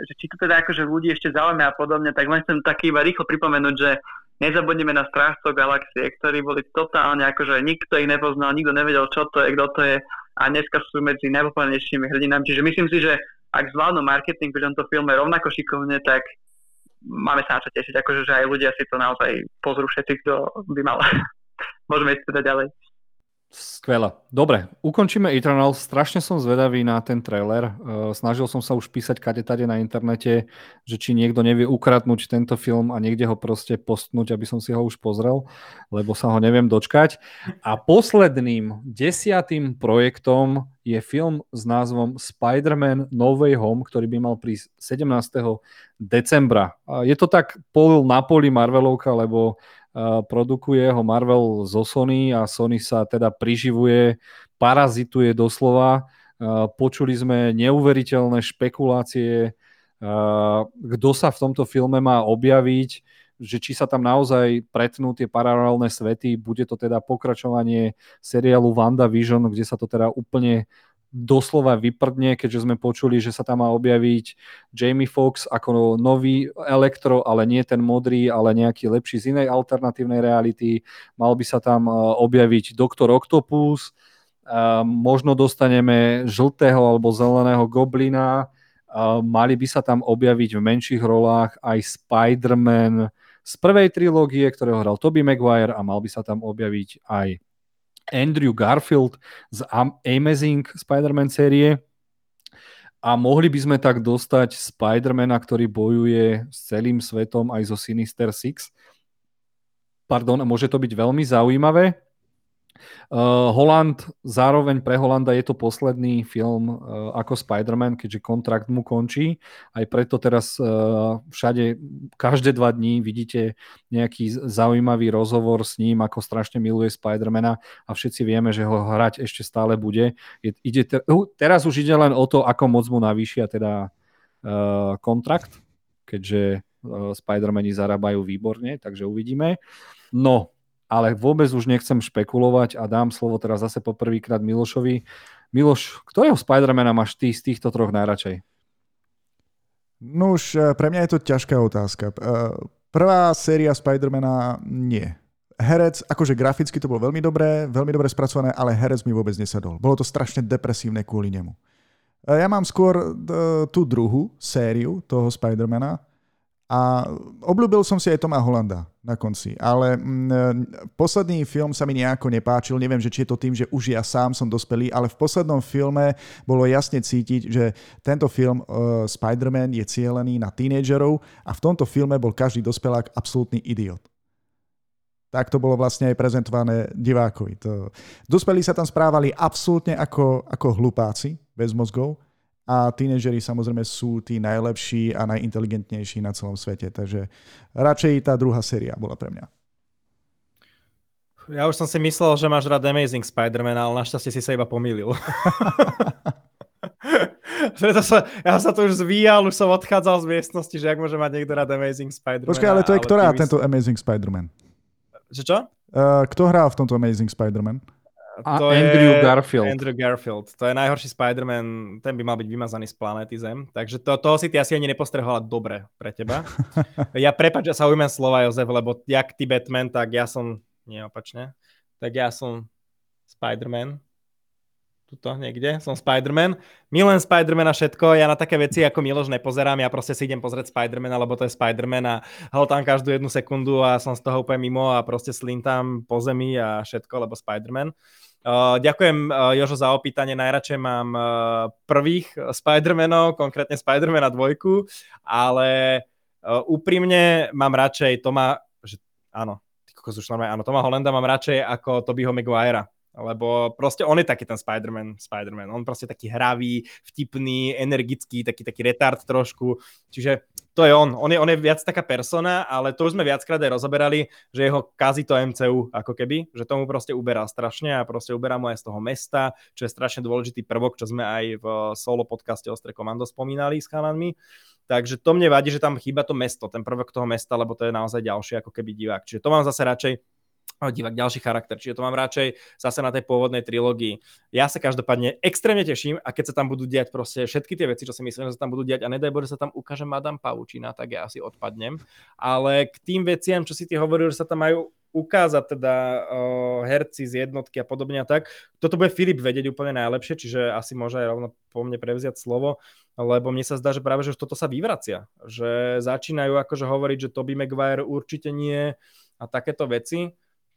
že či to teda akože ľudí ešte zaujíma a podobne, tak len chcem taký iba rýchlo pripomenúť, že nezabudneme na strážcov galaxie, ktorí boli totálne akože nikto ich nepoznal, nikto nevedel, čo to je, kto to je a dneska sú medzi najpopulárnejšími hrdinami. Čiže myslím si, že ak zvládnu marketing pri tomto filme rovnako šikovne, tak máme sa na čo tešiť, akože že aj ľudia si to naozaj pozrú všetci, kto by mal. Môžeme ísť teda ďalej. Skvelé. Dobre, ukončíme Eternal. Strašne som zvedavý na ten trailer. Uh, snažil som sa už písať kade tade na internete, že či niekto nevie ukradnúť tento film a niekde ho proste postnúť, aby som si ho už pozrel, lebo sa ho neviem dočkať. A posledným desiatým projektom je film s názvom Spider-Man No Way Home, ktorý by mal prísť 17. decembra. Je to tak pol na poli Marvelovka, lebo produkuje ho Marvel zo Sony a Sony sa teda priživuje, parazituje doslova. Počuli sme neuveriteľné špekulácie, kto sa v tomto filme má objaviť. že či sa tam naozaj pretnú tie paralelné svety, bude to teda pokračovanie seriálu WandaVision, kde sa to teda úplne doslova vyprdne, keďže sme počuli, že sa tam má objaviť Jamie Fox ako nový elektro, ale nie ten modrý, ale nejaký lepší z inej alternatívnej reality. Mal by sa tam e, objaviť Doktor Octopus, e, možno dostaneme žltého alebo zeleného goblina, e, mali by sa tam objaviť v menších rolách aj Spider-Man z prvej trilógie, ktorého hral Tobey Maguire a mal by sa tam objaviť aj Andrew Garfield z Amazing Spider-Man série a mohli by sme tak dostať Spider-Mana, ktorý bojuje s celým svetom aj zo Sinister Six. Pardon, môže to byť veľmi zaujímavé. Uh, Holland, zároveň pre Holanda je to posledný film uh, ako Spider-Man, keďže kontrakt mu končí. Aj preto teraz uh, všade, každé dva dní vidíte nejaký zaujímavý rozhovor s ním, ako strašne miluje Spider-Mana a všetci vieme, že ho hrať ešte stále bude. Je, ide te, uh, teraz už ide len o to, ako moc mu navýšia teda uh, kontrakt, keďže uh, Spider-Mani zarábajú výborne, takže uvidíme. No, ale vôbec už nechcem špekulovať a dám slovo teraz zase poprvýkrát Milošovi. Miloš, ktorého Spidermana máš ty z týchto troch najradšej? No už e, pre mňa je to ťažká otázka. E, prvá séria Spidermana nie. Herec, akože graficky to bolo veľmi dobré, veľmi dobre spracované, ale herec mi vôbec nesadol. Bolo to strašne depresívne kvôli nemu. E, ja mám skôr tú druhú sériu toho Spidermana, a obľúbil som si aj Toma Holanda na konci, ale mm, posledný film sa mi nejako nepáčil, neviem, že či je to tým, že už ja sám som dospelý, ale v poslednom filme bolo jasne cítiť, že tento film uh, Spider-Man je cielený na tínedžerov a v tomto filme bol každý dospelák absolútny idiot. Tak to bolo vlastne aj prezentované divákovi. To... Dospelí sa tam správali absolútne ako, ako hlupáci, bez mozgov, a tínežeri samozrejme sú tí najlepší a najinteligentnejší na celom svete, takže radšej tá druhá séria bola pre mňa. Ja už som si myslel, že máš rád Amazing Spider-Man, ale našťastie si sa iba pomýlil. Preto sa, ja sa to už zvíjal, už som odchádzal z miestnosti, že ak môže mať niekto rád Amazing Spider-Man. Počkaj, ale to je ktorá tento Amazing Spider-Man? Že čo? Uh, kto hrá v tomto Amazing Spider-Man? To Andrew je Garfield. Andrew Garfield. To je najhorší Spider-Man, ten by mal byť vymazaný z planéty Zem. Takže to, toho si ty asi ani nepostrehla dobre pre teba. ja prepač, že sa ujmem slova, Jozef, lebo jak ty Batman, tak ja som, nie opačne, tak ja som Spider-Man. Tuto niekde, som Spider-Man. Milujem Spider-Man a všetko, ja na také veci ako Miloš nepozerám, ja proste si idem pozrieť Spider-Man, lebo to je Spider-Man a tam každú jednu sekundu a som z toho úplne mimo a proste slintám po zemi a všetko, lebo Spider-Man. Uh, ďakujem, Jožo, za opýtanie. Najradšej mám prvých Spider-Manov, konkrétne Spider-Mana dvojku, ale úprimne mám radšej Toma, že áno, kokos už normálne, áno, Toma Hollanda mám radšej ako Tobyho Maguirea lebo proste on je taký ten Spider-Man, Spider-Man. On proste taký hravý, vtipný, energický, taký, taký retard trošku. Čiže to je on. On je, on je viac taká persona, ale to už sme viackrát aj rozoberali, že jeho kazí to MCU, ako keby, že tomu proste uberá strašne a proste uberá mu aj z toho mesta, čo je strašne dôležitý prvok, čo sme aj v solo podcaste Ostre Komando spomínali s chalanmi. Takže to mne vadí, že tam chýba to mesto, ten prvok toho mesta, lebo to je naozaj ďalší ako keby divák. Čiže to mám zase radšej divák ďalší charakter, čiže to mám radšej zase na tej pôvodnej trilógii. Ja sa každopádne extrémne teším a keď sa tam budú diať proste všetky tie veci, čo si myslím, že sa tam budú diať a nedaj Bože sa tam ukáže Madame Pavučina, tak ja asi odpadnem. Ale k tým veciam, čo si ty hovoril, že sa tam majú ukázať teda uh, herci z jednotky a podobne a tak. Toto bude Filip vedieť úplne najlepšie, čiže asi môže aj rovno po mne prevziať slovo, lebo mne sa zdá, že práve že toto sa vyvracia. Že začínajú akože hovoriť, že Toby Maguire určite nie a takéto veci.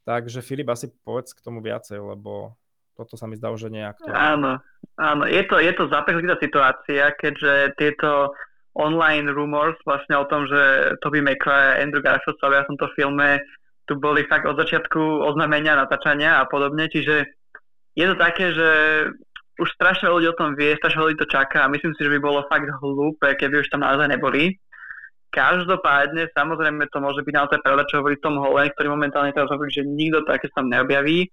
Takže Filip, asi povedz k tomu viacej, lebo toto sa mi zdá že nejak. Áno, áno, je to, je to zápeklitá situácia, keďže tieto online rumors vlastne o tom, že Toby a Andrew Garfield sa v tomto filme tu boli fakt od začiatku oznámenia, natáčania a podobne, čiže je to také, že už strašne ľudí o tom vie, strašne ľudí to čaká a myslím si, že by bolo fakt hlúpe, keby už tam naozaj neboli. Každopádne, samozrejme, to môže byť naozaj pravda, čo hovorí Tom Holland, ktorý momentálne teraz hovorí, že nikto také sa tam neobjaví,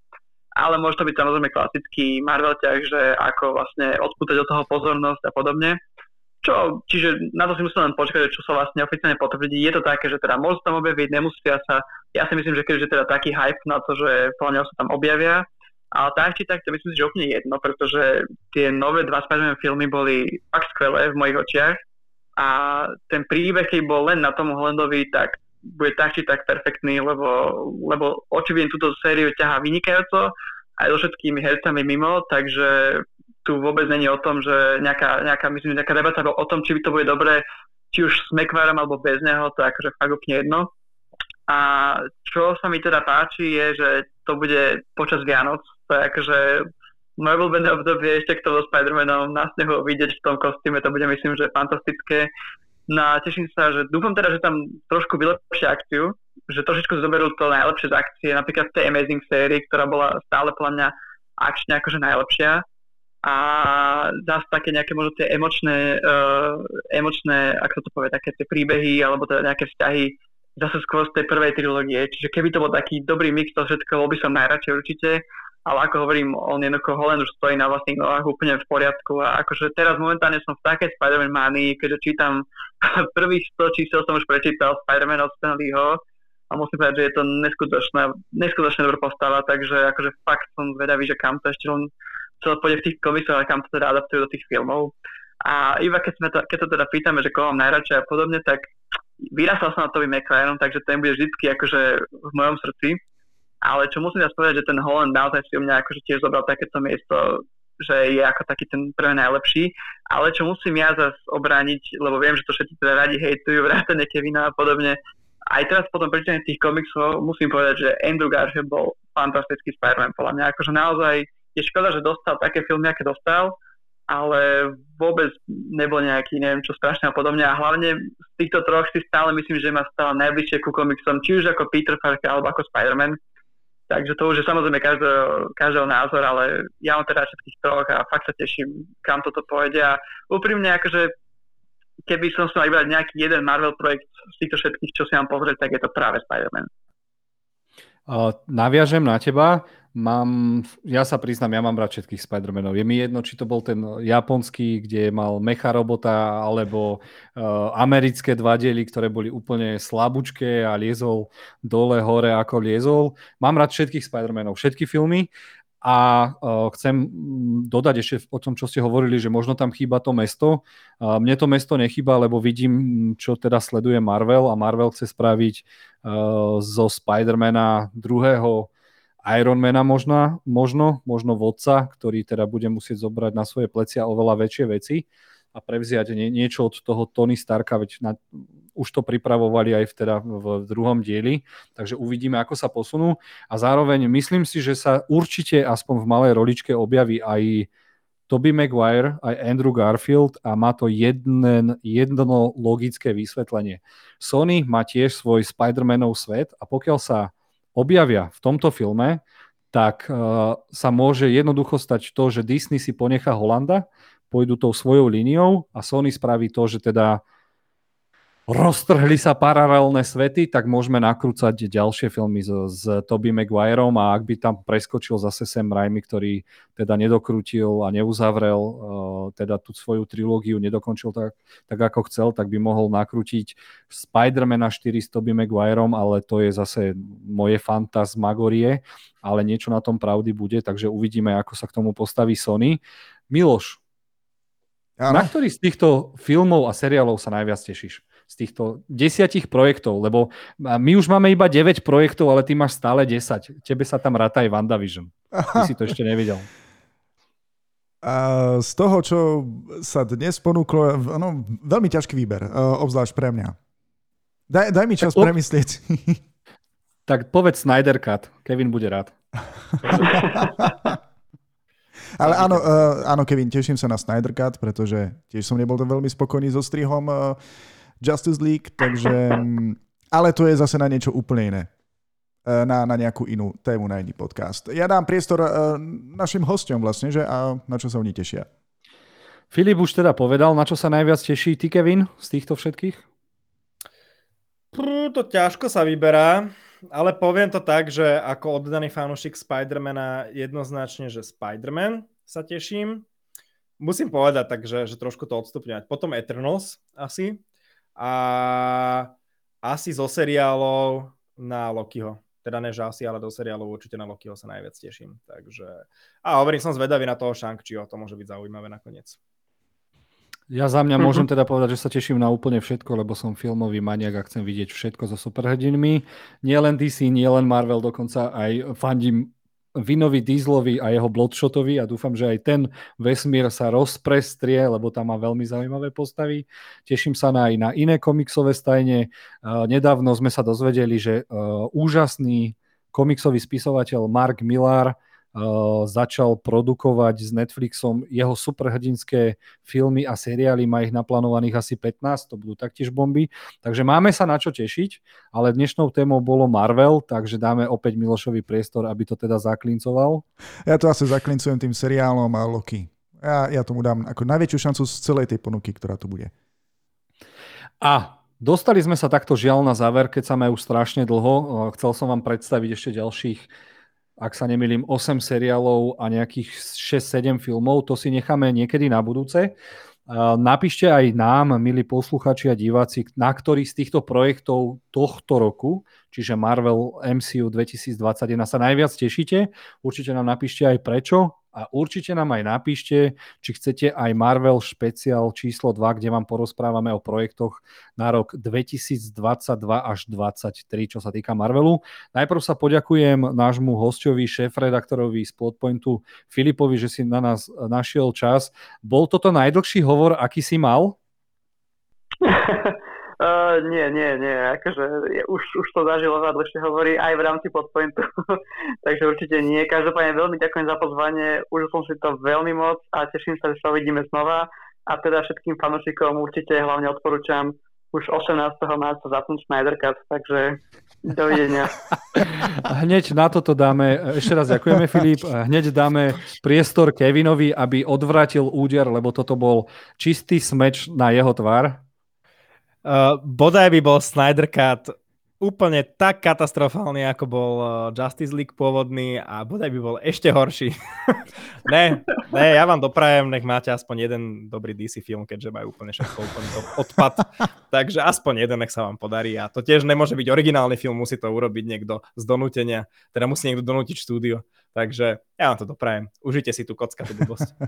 ale môže to byť samozrejme klasický Marvel ťah, že ako vlastne odpútať od toho pozornosť a podobne. čo, čiže na to si musím len počkať, čo sa vlastne oficiálne potvrdí. Je to také, že teda môžu tam objaviť, nemusia sa. Ja si myslím, že keďže teda taký hype na to, že podľa sa tam objavia, ale tak či tak to myslím si, že úplne jedno, pretože tie nové dva spider filmy boli fakt skvelé v mojich očiach a ten príbeh, keď bol len na tom Holandovi, tak bude tak či tak perfektný, lebo, lebo očividne túto sériu ťahá vynikajúco aj so všetkými hercami mimo, takže tu vôbec není o tom, že nejaká, nejaká, myslím, nejaká debata o tom, či by to bude dobré, či už s McVarom alebo bez neho, to je akože fakt úplne jedno. A čo sa mi teda páči je, že to bude počas Vianoc, to je akože moje obľúbené obdobie ešte k tomu Spider-Manom na snehu vidieť v tom kostýme, to bude myslím, že fantastické. No a teším sa, že dúfam teda, že tam trošku vylepšia akciu, že trošičku zoberú to najlepšie z akcie, napríklad v tej Amazing sérii, ktorá bola stále podľa mňa akčne akože najlepšia a zase také nejaké možno tie emočné, uh, emočné, ako to povie, také tie príbehy alebo teda nejaké vzťahy zase skôr z tej prvej trilógie. Čiže keby to bol taký dobrý mix toho všetkého, bol by som najradšej určite, ale ako hovorím, on jednoducho Holland už stojí na vlastných nohách úplne v poriadku a akože teraz momentálne som v takej Spider-Man manii, keďže čítam prvých 100 čísel som už prečítal Spider-Man od Stanleyho a musím povedať, že je to neskutočná, neskutočne dobrá postava, takže akože fakt som zvedavý, že kam to ešte len čo pôjde v tých komiksoch a kam to teda adaptujú do tých filmov. A iba keď, sme to, keď to teda pýtame, že koho mám najradšej a podobne, tak vyrastal som na Toby McLarenom, takže ten bude vždy akože v mojom srdci. Ale čo musím teraz povedať, že ten Holland naozaj si u mňa akože tiež zobral takéto miesto, že je ako taký ten prvý najlepší. Ale čo musím ja zase obrániť, lebo viem, že to všetci teda radi hejtujú, vrátane Kevina a podobne, aj teraz potom prečítaní tých komiksov musím povedať, že Andrew Garfield bol fantastický Spider-Man podľa mňa. Akože naozaj je škoda, že dostal také filmy, aké dostal, ale vôbec nebol nejaký, neviem čo strašné a podobne. A hlavne z týchto troch si stále myslím, že ma stále najbližšie ku komiksom, či už ako Peter Parker alebo ako Spider-Man. Takže to už je samozrejme každého, každého názor, ale ja mám teda všetkých troch a fakt sa teším, kam toto pôjde. A úprimne, akože keby som sa mal vybrať nejaký jeden Marvel projekt z týchto všetkých, čo si mám pozrieť, tak je to práve Spider-Man. Uh, naviažem na teba. Mám, ja sa priznám, ja mám rád všetkých Spider-Manov. Je mi jedno, či to bol ten japonský, kde mal mecha robota, alebo uh, americké dva diely, ktoré boli úplne slabúčké a liezol dole, hore ako liezol. Mám rád všetkých Spider-Manov, všetky filmy a uh, chcem dodať ešte o tom, čo ste hovorili, že možno tam chýba to mesto. Uh, mne to mesto nechýba, lebo vidím, čo teda sleduje Marvel a Marvel chce spraviť uh, zo Spider-Mana druhého Ironmana možno, možno, možno vodca, ktorý teda bude musieť zobrať na svoje plecia oveľa väčšie veci a prevziať nie, niečo od toho Tony Starka, veď na, už to pripravovali aj v, teda v druhom dieli, takže uvidíme, ako sa posunú a zároveň myslím si, že sa určite aspoň v malej roličke objaví aj Toby Maguire, aj Andrew Garfield a má to jeden, jedno logické vysvetlenie. Sony má tiež svoj Spider-Manov svet a pokiaľ sa objavia v tomto filme, tak uh, sa môže jednoducho stať to, že Disney si ponecha Holanda, pôjdu tou svojou líniou a Sony spraví to, že teda roztrhli sa paralelné svety, tak môžeme nakrúcať ďalšie filmy s, s Toby Maguireom a ak by tam preskočil zase Sam Raimi, ktorý teda nedokrútil a neuzavrel uh, teda tú svoju trilógiu, nedokončil tak, tak ako chcel, tak by mohol nakrútiť Spider-Mana 4 s Toby Maguireom, ale to je zase moje fantasmagorie, ale niečo na tom pravdy bude, takže uvidíme, ako sa k tomu postaví Sony. Miloš, Ano. Na ktorý z týchto filmov a seriálov sa najviac tešíš? Z týchto desiatich projektov, lebo my už máme iba 9 projektov, ale ty máš stále 10. Tebe sa tam ráta aj WandaVision. Ty si to ešte nevidel. A z toho, čo sa dnes ponúklo, no, veľmi ťažký výber, obzvlášť pre mňa. Daj, daj mi čas tak, premyslieť. Tak povedz Snyder Cut. Kevin bude rád. Ale áno, uh, áno, Kevin, teším sa na Snyder Cut, pretože tiež som nebol to veľmi spokojný so strihom. Justice League, takže... Mm, ale to je zase na niečo úplne iné. E, na, na nejakú inú tému, na iný podcast. Ja dám priestor uh, našim hostom vlastne, že a na čo sa oni tešia. Filip už teda povedal, na čo sa najviac teší ty, Kevin, z týchto všetkých? Prú, to ťažko sa vyberá, ale poviem to tak, že ako oddaný fanúšik Spidermana jednoznačne, že Spiderman sa teším. musím povedať takže, že trošku to odstupňovať. Potom Eternals asi a asi zo seriálov na Lokiho. Teda ne, že asi, ale do seriálov určite na Lokiho sa najviac teším. Takže... A hovorím, som zvedavý na toho shang to môže byť zaujímavé nakoniec. Ja za mňa môžem teda povedať, že sa teším na úplne všetko, lebo som filmový maniak a chcem vidieť všetko so superhrdinmi. Nie len DC, nie len Marvel, dokonca aj fandím Vinovi Dieslovi a jeho Bloodshotovi a dúfam, že aj ten vesmír sa rozprestrie, lebo tam má veľmi zaujímavé postavy. Teším sa na aj na iné komiksové stajne. Nedávno sme sa dozvedeli, že úžasný komiksový spisovateľ Mark Millar začal produkovať s Netflixom jeho superhrdinské filmy a seriály, má ich naplánovaných asi 15, to budú taktiež bomby. Takže máme sa na čo tešiť, ale dnešnou témou bolo Marvel, takže dáme opäť Milošovi priestor, aby to teda zaklincoval. Ja to asi zaklincujem tým seriálom a Loki. Ja, ja tomu dám ako najväčšiu šancu z celej tej ponuky, ktorá tu bude. A Dostali sme sa takto žiaľ na záver, keď sa majú strašne dlho. Chcel som vám predstaviť ešte ďalších ak sa nemýlim, 8 seriálov a nejakých 6-7 filmov. To si necháme niekedy na budúce. Napíšte aj nám, milí posluchači a diváci, na ktorý z týchto projektov tohto roku, čiže Marvel MCU 2021 sa najviac tešíte. Určite nám napíšte aj prečo a určite nám aj napíšte, či chcete aj Marvel špeciál číslo 2, kde vám porozprávame o projektoch na rok 2022 až 2023, čo sa týka Marvelu. Najprv sa poďakujem nášmu hostovi, šéf-redaktorovi z Plotpointu Filipovi, že si na nás našiel čas. Bol toto najdlhší hovor, aký si mal? Uh, nie, nie, nie, akože je, už, už to zažilo za dlhšie hovorí aj v rámci podpointu, takže určite nie. Každopádne veľmi ďakujem za pozvanie, už som si to veľmi moc a teším sa, že sa uvidíme znova a teda všetkým fanúšikom určite hlavne odporúčam už 18. marca zapnúť Snyder Cut, takže dovidenia. Hneď na toto dáme, ešte raz ďakujeme Filip, hneď dáme priestor Kevinovi, aby odvrátil úder, lebo toto bol čistý smeč na jeho tvár. Uh, bodaj by bol Snyder Cut úplne tak katastrofálny, ako bol uh, Justice League pôvodný a bodaj by bol ešte horší. ne, ne, ja vám doprajem, nech máte aspoň jeden dobrý DC film, keďže majú úplne všetko úplne odpad. Takže aspoň jeden nech sa vám podarí a to tiež nemôže byť originálny film, musí to urobiť niekto z donútenia, teda musí niekto donútiť štúdio. Takže ja vám to doprajem. Užite si tú kocka, tú blbosť.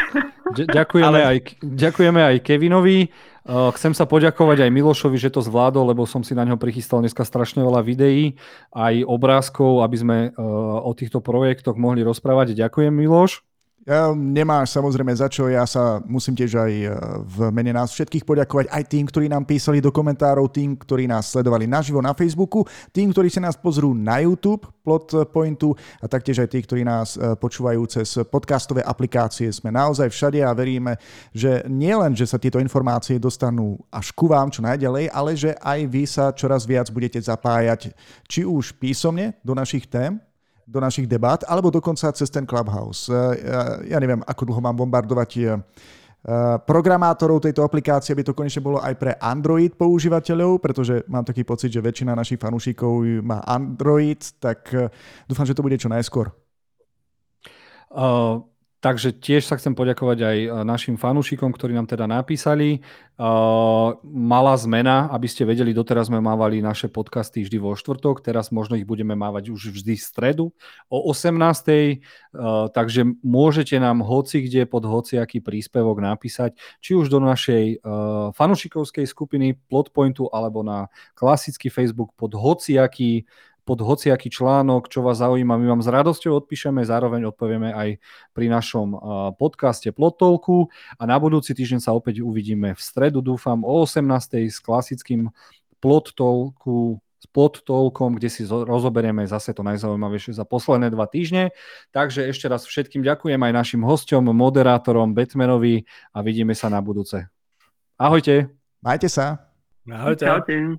ďakujeme, Ale... aj, ďakujeme aj Kevinovi. Uh, chcem sa poďakovať aj Milošovi, že to zvládol, lebo som si na ňo prichystal dneska strašne veľa videí, aj obrázkov, aby sme uh, o týchto projektoch mohli rozprávať. Ďakujem, Miloš. Ja, nemáš samozrejme za čo, ja sa musím tiež aj e, v mene nás všetkých poďakovať aj tým, ktorí nám písali do komentárov, tým, ktorí nás sledovali naživo na Facebooku, tým, ktorí sa nás pozrú na YouTube, Plot Pointu a taktiež aj tí, ktorí nás e, počúvajú cez podcastové aplikácie. Sme naozaj všade a veríme, že nielen, že sa tieto informácie dostanú až ku vám čo najďalej, ale že aj vy sa čoraz viac budete zapájať či už písomne do našich tém, do našich debát, alebo dokonca cez ten Clubhouse. Ja, ja neviem, ako dlho mám bombardovať eh, programátorov tejto aplikácie, aby to konečne bolo aj pre Android používateľov, pretože mám taký pocit, že väčšina našich fanúšikov má Android, tak dúfam, že to bude čo najskôr. Uh, Takže tiež sa chcem poďakovať aj e, našim fanúšikom, ktorí nám teda napísali. Uh, malá zmena, aby ste vedeli, doteraz sme mávali naše podcasty vždy vo štvrtok, teraz možno ich budeme mávať už vždy v stredu o 18. Uh, takže môžete nám hoci kde pod hociaký príspevok napísať, či už do našej uh, fanúšikovskej skupiny Plotpointu alebo na klasický Facebook pod hociaký pod hociaký článok, čo vás zaujíma, my vám s radosťou odpíšeme, zároveň odpovieme aj pri našom podcaste Plotolku a na budúci týždeň sa opäť uvidíme v stredu, dúfam, o 18. s klasickým Plotolku s podtolkom, kde si rozoberieme zase to najzaujímavejšie za posledné dva týždne. Takže ešte raz všetkým ďakujem aj našim hosťom, moderátorom Batmanovi a vidíme sa na budúce. Ahojte. Majte sa. Ahojte. Ahojte.